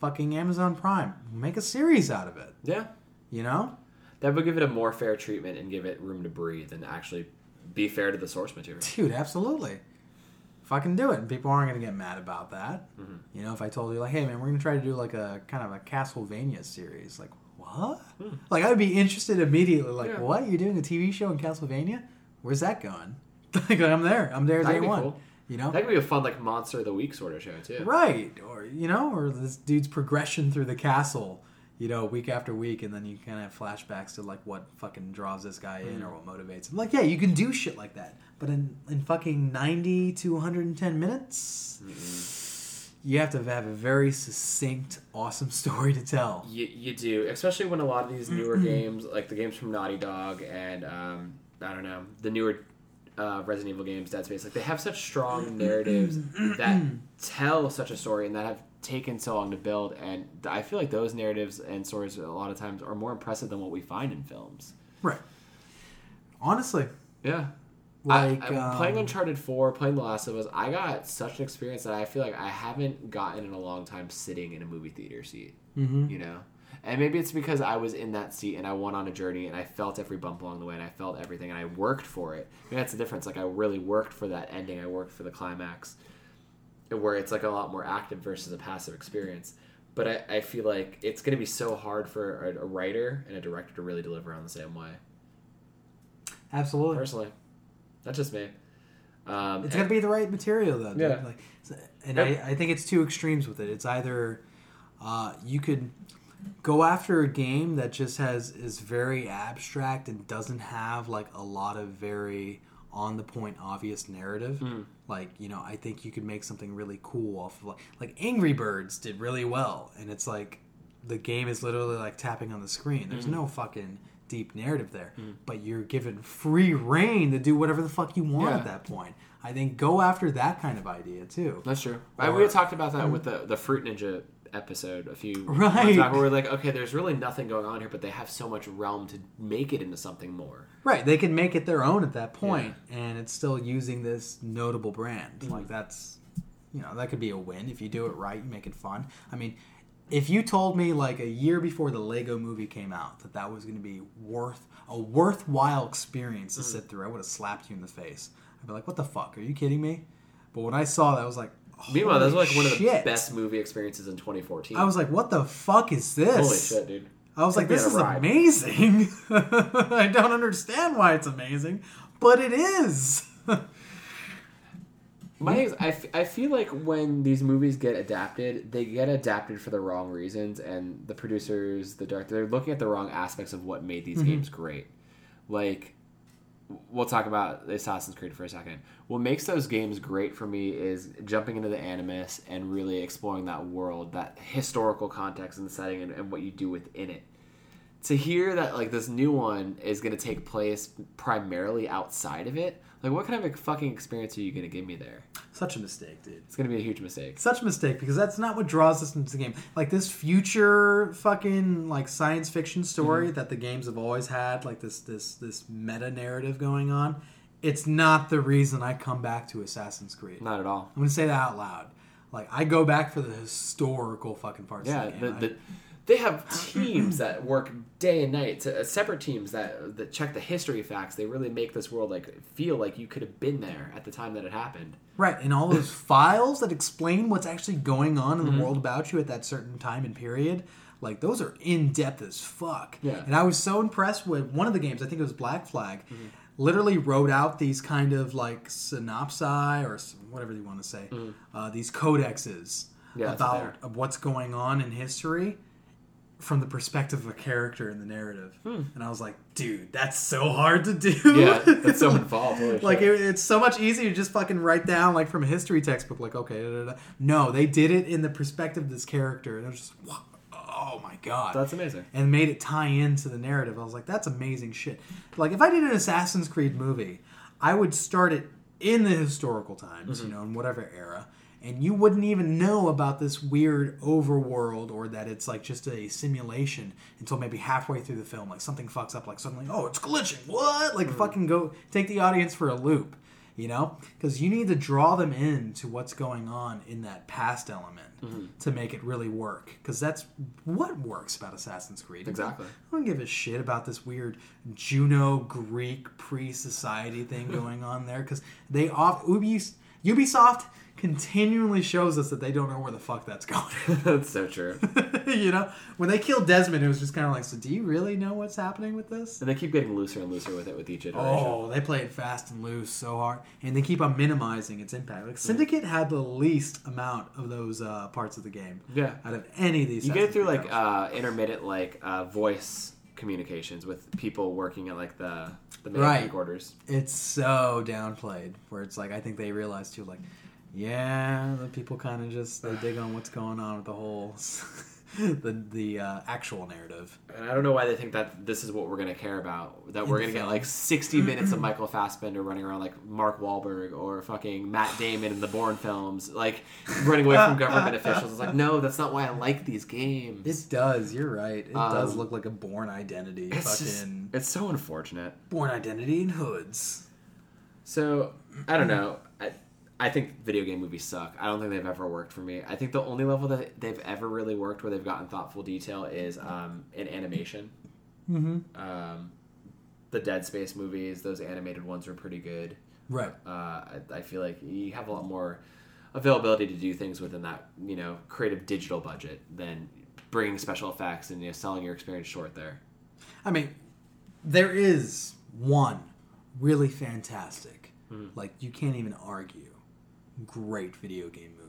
fucking Amazon Prime. Make a series out of it. yeah, You know? that would give it a more fair treatment and give it room to breathe and actually be fair to the source material. Dude, absolutely. Fucking do it. And people aren't going to get mad about that. Mm-hmm. You know, if I told you, like, hey, man, we're going to try to do, like, a kind of a Castlevania series. Like, what? Like, I would be interested immediately. Like, Hmm. Yeah. what? You're doing a TV show in Castlevania? Where's that going? [LAUGHS] like, I'm there. I'm there day That'd be one. cool. You know? That could be a fun like monster of the week sort of show too. Right. Or, you know, or this dude's progression through the castle, you know, week after week, and then you kind of have flashbacks to, like, what fucking draws this guy in or what motivates him. Like, yeah, you can do shit like that. But in, in fucking 90 to 110 minutes, you have to have a very succinct, awesome [LAUGHS] story to tell. You, you do, especially when a lot of these newer games, like the games from Naughty Dog and um, I don't know, the newer uh, Resident Evil games, Dead Space, like they have such strong narratives [CLEARS THROAT] that tell such a story and that have taken so long to build. And I feel like those narratives and stories a lot of times are more impressive than what we find in films. Right. Honestly, Yeah. like I, playing um, Uncharted 4, playing The Last of Us, I got such an experience that I feel like I haven't gotten in a long time sitting in a movie theater seat. mhm. You know? And maybe it's because I was in that seat and I went on a journey and I felt every bump along the way and I felt everything and I worked for it. Maybe that's the difference. Like I really worked for that ending. I worked for the climax, where it's like a lot more active versus a passive experience. But I, I feel like it's going to be so hard for a, a writer and a director to really deliver on the same way. Absolutely. Personally, that's just me. Um, It's got to be the right material, though. dude. Yeah. Like, and Yep. I, I think it's two extremes with it. It's either uh, you could go after a game that just has is very abstract and doesn't have like a lot of very on the point obvious narrative. Hmm. Like you know, I think you could make something really cool off of like like Angry Birds did really well, and it's like the game is literally like tapping on the screen. There's hmm. no fucking deep narrative there, hmm. but you're given free reign to do whatever the fuck you want Yeah. at that point. I think go after that kind of idea too. That's true. Or- we had talked about that hmm. with the the Fruit Ninja episode a few Right. back, where we're like, okay, there's really nothing going on here, but they have so much realm to make it into something more. Right, they can make it their own at that point, and it's still using this notable brand. Mm-hmm. Like that's, you know, that could be a win if you do it right. You make it fun. I mean, if you told me like a year before the Lego Movie came out that that was going to be worth a worthwhile experience to Mm-hmm. sit through, I would have slapped you in the face. I'd be like, "What the fuck? Are you kidding me?" But when I saw that, I was like, Meanwhile, that was like one of the best movie experiences in 2014. I was like, "What the fuck is this?" holy shit, dude. I was like, this is ride. amazing. [LAUGHS] I don't understand why it's amazing, but it is. [LAUGHS] My thing is, I, f- I feel like when these movies get adapted, they get adapted for the wrong reasons, and the producers, the director, they're looking at the wrong aspects of what made these mm-hmm. games great. Like, we'll talk about Assassin's Creed for a second. What makes those games great for me is jumping into the Animus and really exploring that world, that historical context and the setting, and, and what you do within it. To hear that like this new one is going to take place primarily outside of it, like what kind of a fucking experience are you going to give me there? Such a mistake, dude. It's going to be a huge mistake. Such a mistake because that's not what draws us into the game. Like this future fucking like science fiction story mm-hmm. that the games have always had, like this this this meta narrative going on. It's not the reason I come back to Assassin's Creed. Not at all. I'm gonna say that out loud. Like I go back for the historical fucking parts. Yeah, of the the, game. I- the, they have teams [CLEARS THROAT] that work day and night, to, uh, separate teams that that check the history facts. They really make this world like feel like you could have been there at the time that it happened. Right, and all those [LAUGHS] files that explain what's actually going on in Mm-hmm. the world about you at that certain time and period, like those are in depth as fuck. Yeah. And I was so impressed with one of the games. I think it was Black Flag. Mm-hmm. Literally wrote out these kind of like synopsi or whatever you want to say, uh, these codexes. Yeah, that's what they about what's going on in history from the perspective of a character in the narrative. And I was like, dude, that's so hard to do. Hmm. Yeah, that's so [LAUGHS] involved. Holy like it, it's so much easier to just fucking write down like from a history textbook like okay da, da, da. no they did it in the perspective of this character and it was just wow, oh my god that's amazing. and made it tie into the narrative i was like that's amazing shit like if i did an assassin's creed movie i would start it in the historical times Mm-hmm. you know in whatever era and you wouldn't even know about this weird overworld or that it's like just a simulation until maybe halfway through the film like something fucks up like suddenly oh it's glitching what like Mm-hmm. fucking go take the audience for a loop you know because you need to draw them into what's going on in that past element Mm-hmm. to make it really work because that's what works about assassin's creed Exactly. I don't give a shit about this weird Juno Greek pre-society thing [LAUGHS] going on there because they off Ubis, Ubisoft continually shows us that they don't know where the fuck that's going. [LAUGHS] that's so true. [LAUGHS] you know, when they killed Desmond, it was just kind of like, so do you really know what's happening with this? And they keep getting looser and looser with it with each iteration. Oh, they play it fast and loose so hard, and they keep on minimizing its impact. Like Syndicate had the least amount of those uh, parts of the game Yeah. out of any of these. You get through like uh, intermittent like uh, voice communications with people working at like the the main Right. headquarters. it's so downplayed where it's like I think they realize too like yeah the people kind of just they dig on what's going on with the whole [LAUGHS] the the uh, actual narrative And I don't know why they think that this is what we're gonna care about. That we're gonna get like sixty minutes of [LAUGHS] Michael Fassbender running around like Mark Wahlberg or fucking Matt Damon in the Bourne films, like running away from government [LAUGHS] officials. It's like, no, that's not why I like these games. it does you're right it does Um, look like a Bourne Identity It's just- it's so unfortunate. Bourne Identity in hoods So I don't know. I, think video game movies suck. I don't think they've ever worked for me. I think the only level that they've ever really worked where they've gotten thoughtful detail is um, in animation. Mm-hmm. Um, the Dead Space movies, those animated ones were pretty good. Right. Uh, I, I feel like you have a lot more availability to do things within that you know creative digital budget than bringing special effects and you know selling your experience short there. I mean, there is one really fantastic, like you can't even argue, great video game movie.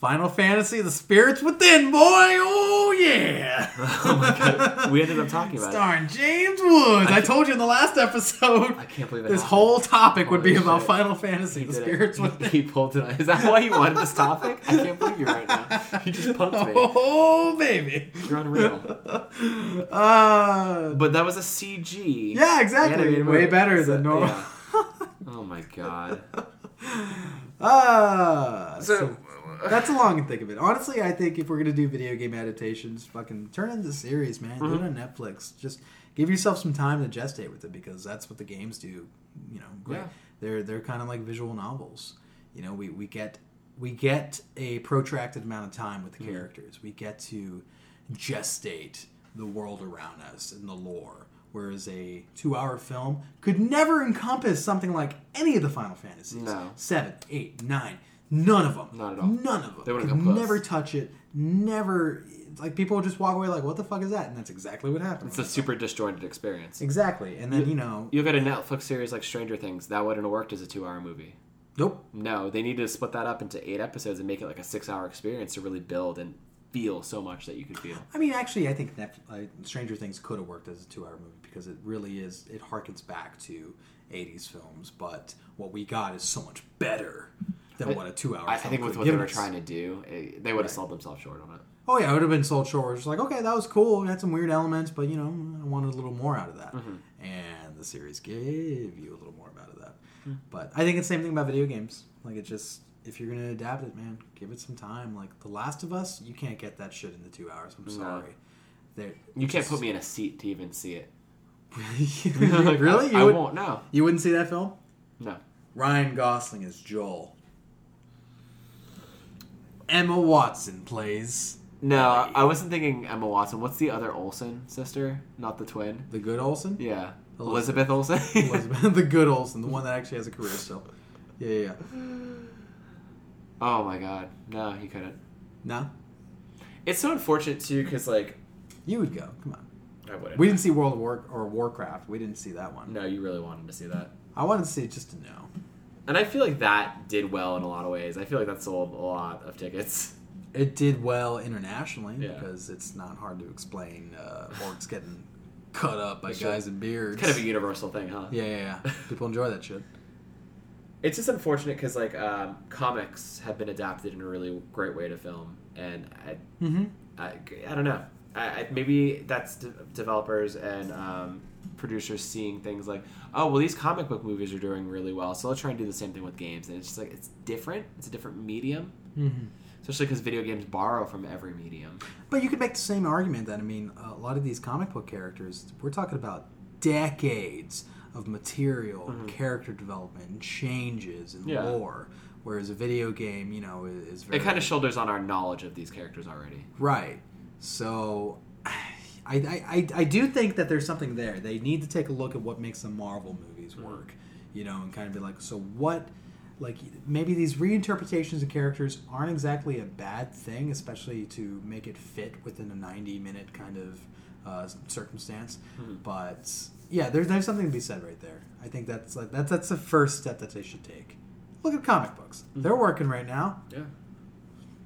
Final Fantasy: The Spirits Within, boy! Oh yeah! [LAUGHS] Oh my god, we ended up talking about it. Starring James Woods. I, told you in the last episode. I can't believe it this happened. whole topic would be Holy about. Final Fantasy: He The it. Spirits He- Within. He pulled it. Is that why you wanted this topic? I can't believe you right now. You just punked me. Oh baby! You're unreal. [LAUGHS] Uh, But that was a CG. yeah, exactly. Way better than normal. yeah. [LAUGHS] Oh my god. [LAUGHS] Ah, So, that's a long I can think of it. Honestly, I think if we're gonna do video game adaptations, fucking turn into series, man. Do it on Netflix. Just give yourself some time to gestate with it because that's what the games do. You know, great. Yeah. They're they're kind of like visual novels. You know, we we get we get a protracted amount of time with the characters. We get to gestate the world around us and the lore. Whereas a two-hour film could never encompass something like any of the Final Fantasies. No. Seven, eight, nine. None of them. Not at all. None of them. They close. never touch it. Never. Like people just walk away like, "What the fuck is that?" And that's exactly what happened. It's a super disjointed experience. exactly. And then you know, You at a Netflix series like Stranger Things, that wouldn't have worked as a two hour movie. nope. No, they need to split that up into eight episodes and make it like a six hour experience to really build and feel so much that you could feel. I mean, actually, I think Netf- uh, Stranger Things could have worked as a two-hour movie because it really is. It harkens back to '80s films, but what we got is so much better than what a two-hour. I, I think with what they were us. trying to do, eh, they would have sold themselves short on it. Oh yeah, it would have been sold short. It's like, okay, that was cool. It had some weird elements, but you know, I wanted a little more out of that. Mm-hmm. And the series gave you a little more out of that. But I think it's the same thing about video games. Like it just if you're gonna adapt it, man, give it some time. Like The Last of Us, you can't get that shit in the two hours. I'm sorry. They're- You can't just- put me in a seat to even see it. [LAUGHS] [LAUGHS] really? You I, I would, won't. No, You wouldn't see that film? no. Ryan Gosling is Joel. Emma Watson plays No, I- I wasn't thinking Emma Watson. What's the other Olsen sister? Not the twin. the good Olsen. Yeah, Elizabeth. Elizabeth, Olsen. Elizabeth, [LAUGHS] the good Olsen, the one that actually has a career still. Yeah, yeah, yeah. Oh my god, no, he couldn't. No, It's so unfortunate too, because like you would go. Come on. I wouldn't. We didn't see World of War or Warcraft. We didn't see that one. no, you really wanted to see that, I wanted to see it just to know. and I feel like that did well in a lot of ways. I feel like that sold a lot of tickets. It did well internationally Yeah. because it's not hard to explain uh, orcs getting cut up by Sure. guys in beards. Kind of a universal thing, huh? yeah, yeah, yeah. [LAUGHS] People enjoy that shit. It's just unfortunate because like um, comics have been adapted in a really great way to film, and I, Mm-hmm. I, I don't know. I, I, maybe that's de- developers and um, producers seeing things like, oh, well, these comic book movies are doing really well, so let's try and do the same thing with games. And it's just like it's different. It's a different medium, Mm-hmm. especially because video games borrow from every medium. But you could make the same argument that I mean, a lot of these comic book characters, we're talking about decades of material, and character development, and changes, and Mm-hmm. Yeah. lore. Whereas a video game, you know, is, is very It kind of shoulders on our knowledge of these characters already. right. So, [SIGHS] I, I, I, I do think that there's something there. They need to take a look at what makes the Marvel movies Mm-hmm. work, you know, and kind of be like, so what? Like maybe these reinterpretations of characters aren't exactly a bad thing, especially to make it fit within a 90 minute kind of uh, circumstance. Mm-hmm. But yeah, there's there's something to be said right there. I think that's like that's that's the first step that they should take. Look at comic books; Mm-hmm. they're working right now. Yeah.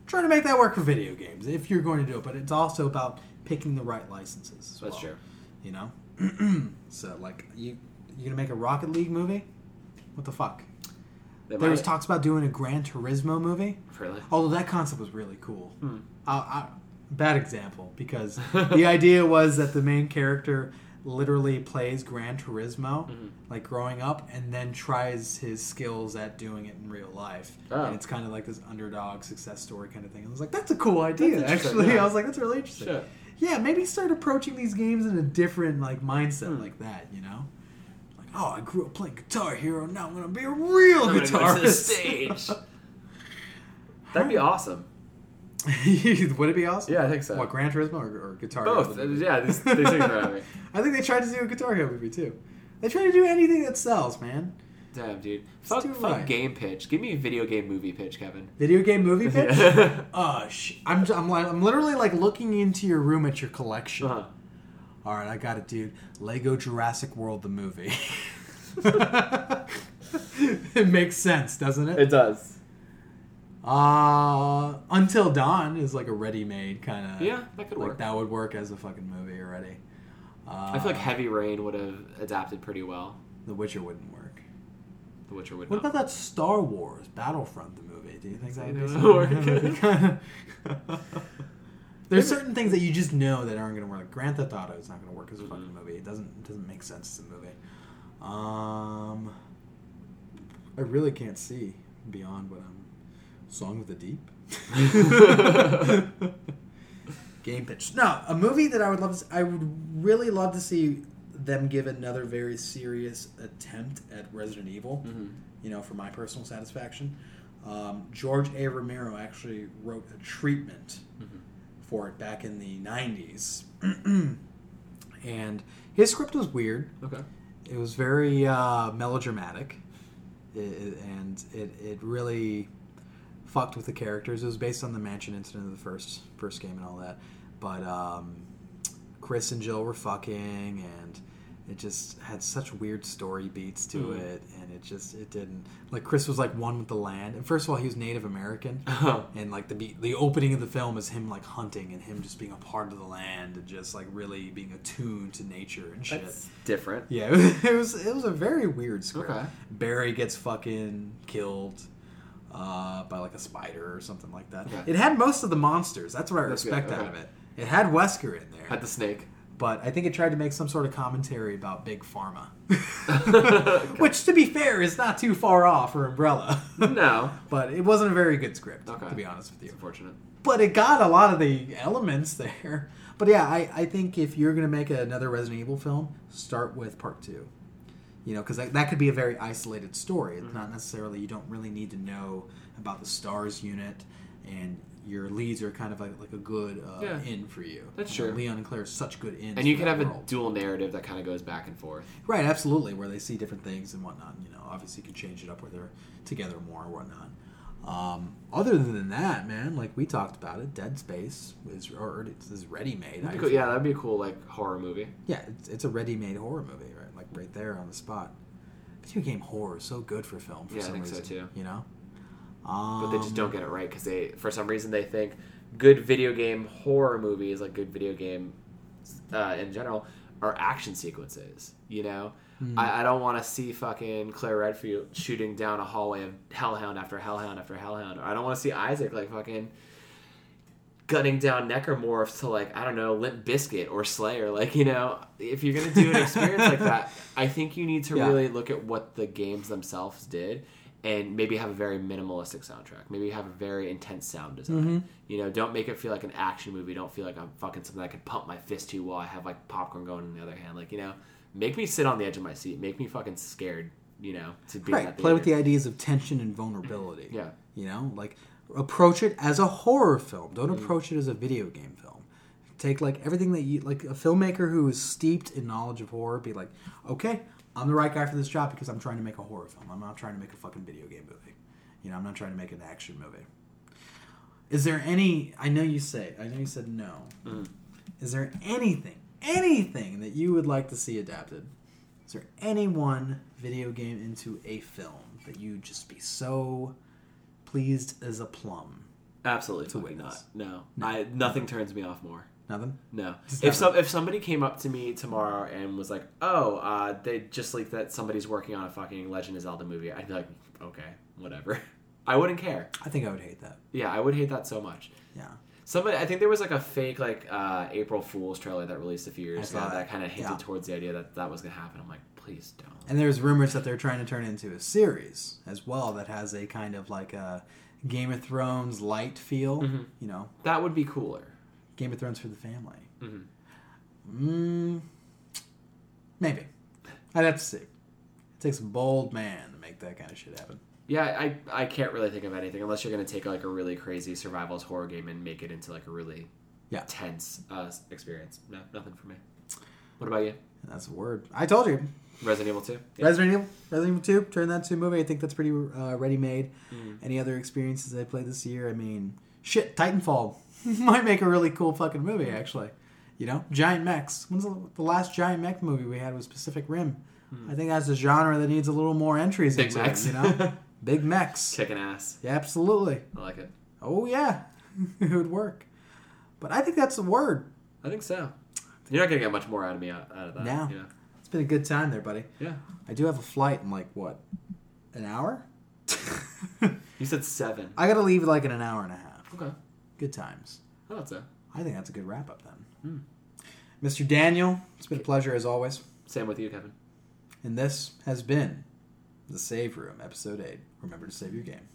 Try to make that work for video games if you're going to do it. But it's also about picking the right licenses. That's well, true. You know, [CLEARS THROAT] so like you you gonna make a Rocket League movie? What the fuck? They There was talks about doing a Gran Turismo movie. Really? Although that concept was really cool. Hmm. I, I, bad example because [LAUGHS] the idea was that the main character literally plays Gran Turismo, Mhm. like growing up, and then tries his skills at doing it in real life. Oh. And it's kind of like this underdog success story kind of thing. I was like, that's a cool idea. Actually, yeah. [LAUGHS] I was like, that's really interesting. Shit. Yeah, maybe start approaching these games in a different like mindset Hmm. like that. You know, like oh, I grew up playing Guitar Hero. Now I'm gonna be a real I'm gonna go guitarist. to the stage. [LAUGHS] That'd be awesome. [LAUGHS] Would it be awesome? Yeah, I think so. What Gran Turismo or, or Guitar? Both. Hero? Yeah, these, these things are me. I think they tried to do a Guitar Hero movie too. They try to do anything that sells, man. Damn, dude. Fuck, fuck right. game pitch. Give me a video game movie pitch, Kevin. Video game movie [LAUGHS] pitch. Yeah. Uh, sh- I'm, I'm, like, I'm literally like looking into your room at your collection. Uh-huh. All right, I got it, dude. Lego Jurassic World, the movie. [LAUGHS] it makes sense, doesn't it? It does. Uh, Until Dawn is like a ready-made kind of. Yeah, that could like work. that would work as a fucking movie already. Uh, I feel like Heavy Rain would have adapted pretty well. The Witcher wouldn't work. The Witcher would What not. about that Star Wars Battlefront the movie? Do you think that would something? [LAUGHS] There's certain things that you just know that aren't going to work. Grand Theft Auto is not going to work as a fucking movie. It doesn't it doesn't make sense as a movie. Um, I really can't see beyond what I'm. Song of the Deep. [LAUGHS] Game pitch. No, a movie that I would love. To, I would really love to see them give another very serious attempt at Resident Evil. Mhm. You know, for my personal satisfaction. Um, George A. Romero actually wrote a treatment Mhm. for it back in the '90s, [CLEARS THROAT] and his script was weird. Okay. It was very uh, melodramatic, it, it- and it, it really fucked with the characters. It was based on the mansion incident of the first first game and all that. But um, Chris and Jill were fucking, and it just had such weird story beats to Mhm. it, and it just it didn't like Chris was like one with the land. And first of all, he was Native American. Oh. [LAUGHS] And like the be- the opening of the film is him like hunting and him just being a part of the land and just like really being attuned to nature and shit. That's different. Yeah, it was, [LAUGHS] it was it was a very weird script. Okay. Barry gets fucking killed uh, by like a spider or something like that. Okay. It had most of the monsters. That's what I That's respect good, out of it. It had Wesker in there, Had the snake. but I think it tried to make some sort of commentary about big pharma, [LAUGHS] [LAUGHS] which, to be fair, is not too far off for Umbrella. [LAUGHS] No. but it wasn't a very good script, Okay. to be honest with you It's unfortunate. but it got a lot of the elements there. But yeah, I, I think if you're going to make another Resident Evil film, start with part two. You know, because that, that could be a very isolated story. It's Mm-hmm. not necessarily, you don't really need to know about the STARS unit, and your leads are kind of like, like a good uh, Yeah. in for you. That's know, true. Leon and Claire are such good ins. And you could that have a dual narrative that kind of goes back and forth. Right, absolutely, where they see different things and whatnot. You know, obviously you can change it up where they're together more or whatnot. Um, other than that, man, like we talked about it, Dead Space is or it's is ready made. Cool. Yeah, that'd be a cool like horror movie. yeah, it's, it's a ready made horror movie, right? There on the spot. Video game horror is so good for film for Yeah, I some think so, reason. too. You know, But they just Um, don't get it right because they, for some reason, they think good video game horror movies, like good video game uh, in general, are action sequences. You know, Hmm. I, I don't want to see fucking Claire Redfield shooting down a hallway of Hellhound after Hellhound after Hellhound. Or I don't want to see Isaac like fucking gunning down necromorphs to like I don't know Limp Bizkit or Slayer. Like you know, if you're gonna do an experience like that, [LAUGHS] I think you need to Yeah. really look at what the games themselves did. And maybe have a very minimalistic soundtrack. Maybe have a very intense sound design. Mm-hmm. You know, don't make it feel like an action movie. Don't feel like I'm fucking something I can pump my fist to while I have like popcorn going in the other hand. Like you know, make me sit on the edge of my seat. Make me fucking scared. You know, to be right. that Play with the ideas of tension and vulnerability. Yeah. You know, like approach it as a horror film. Don't Mm. approach it as a video game film. Take like everything that you like a filmmaker who is steeped in knowledge of horror. Be like, okay, I'm the right guy for this job because I'm trying to make a horror film. I'm not trying to make a fucking video game movie. You know, I'm not trying to make an action movie. Is there any? I know you say. I know you said no. Mm. Is there anything, anything that you would like to see adapted? Is there any one video game into a film that you'd just be so pleased as a plum? Absolutely To fucking not. witness. No, I nothing turns me off more. Nothing. No. If some if somebody came up to me tomorrow and was like, "Oh, uh, they just leaked that somebody's working on a fucking Legend of Zelda movie," I'd be like, "Okay, whatever." [LAUGHS] I wouldn't care. I think I would hate that. Yeah, I would hate that so much. Yeah. Somebody, I think there was like a fake like uh, April Fool's trailer that released a few years ago that, that. kind of hinted Yeah. towards the idea that that was gonna happen. I'm like, please don't. And there's rumors that they're trying to turn into a series as well that has a kind of like a Game of Thrones light feel. Mhm. You know, That would be cooler. Game of Thrones for the family. Mhm. Mm, maybe. I'd have to see. It takes a bold man to make that kind of shit happen. Yeah, I I can't really think of anything unless you're gonna take like a really crazy survivalist horror game and make it into like a really Yeah. tense uh, experience. No, nothing for me. What about you? That's a word. I told you. Resident Evil Two. Resident Evil, Resident Evil 2, turn that to a movie. I think that's pretty uh, ready made. Mm. Any other experiences I played this year? I mean, shit, Titanfall [LAUGHS] might make a really cool fucking movie, actually. You know, giant mechs. When's the, the last giant mech movie we had was Pacific Rim? I think that's a genre that needs a little more entries Big mechs. you know? [LAUGHS] Big mechs. Kicking ass. Yeah, absolutely. I like it. Oh, yeah. [LAUGHS] it would work. But I think that's the word. I think so. You're not gonna get much more out of me out, out of that. No. You know? Been a good time there, buddy. Yeah. I do have a flight in like, what, an hour? [LAUGHS] You said seven. I gotta leave like in an hour and a half. Okay. Good times. I thought so. I think that's a good wrap up then. Hmm. Mr. Daniel, it's been a pleasure as always. Same with you, Kevin. And this has been The Save Room, Episode 8. Remember to save your game.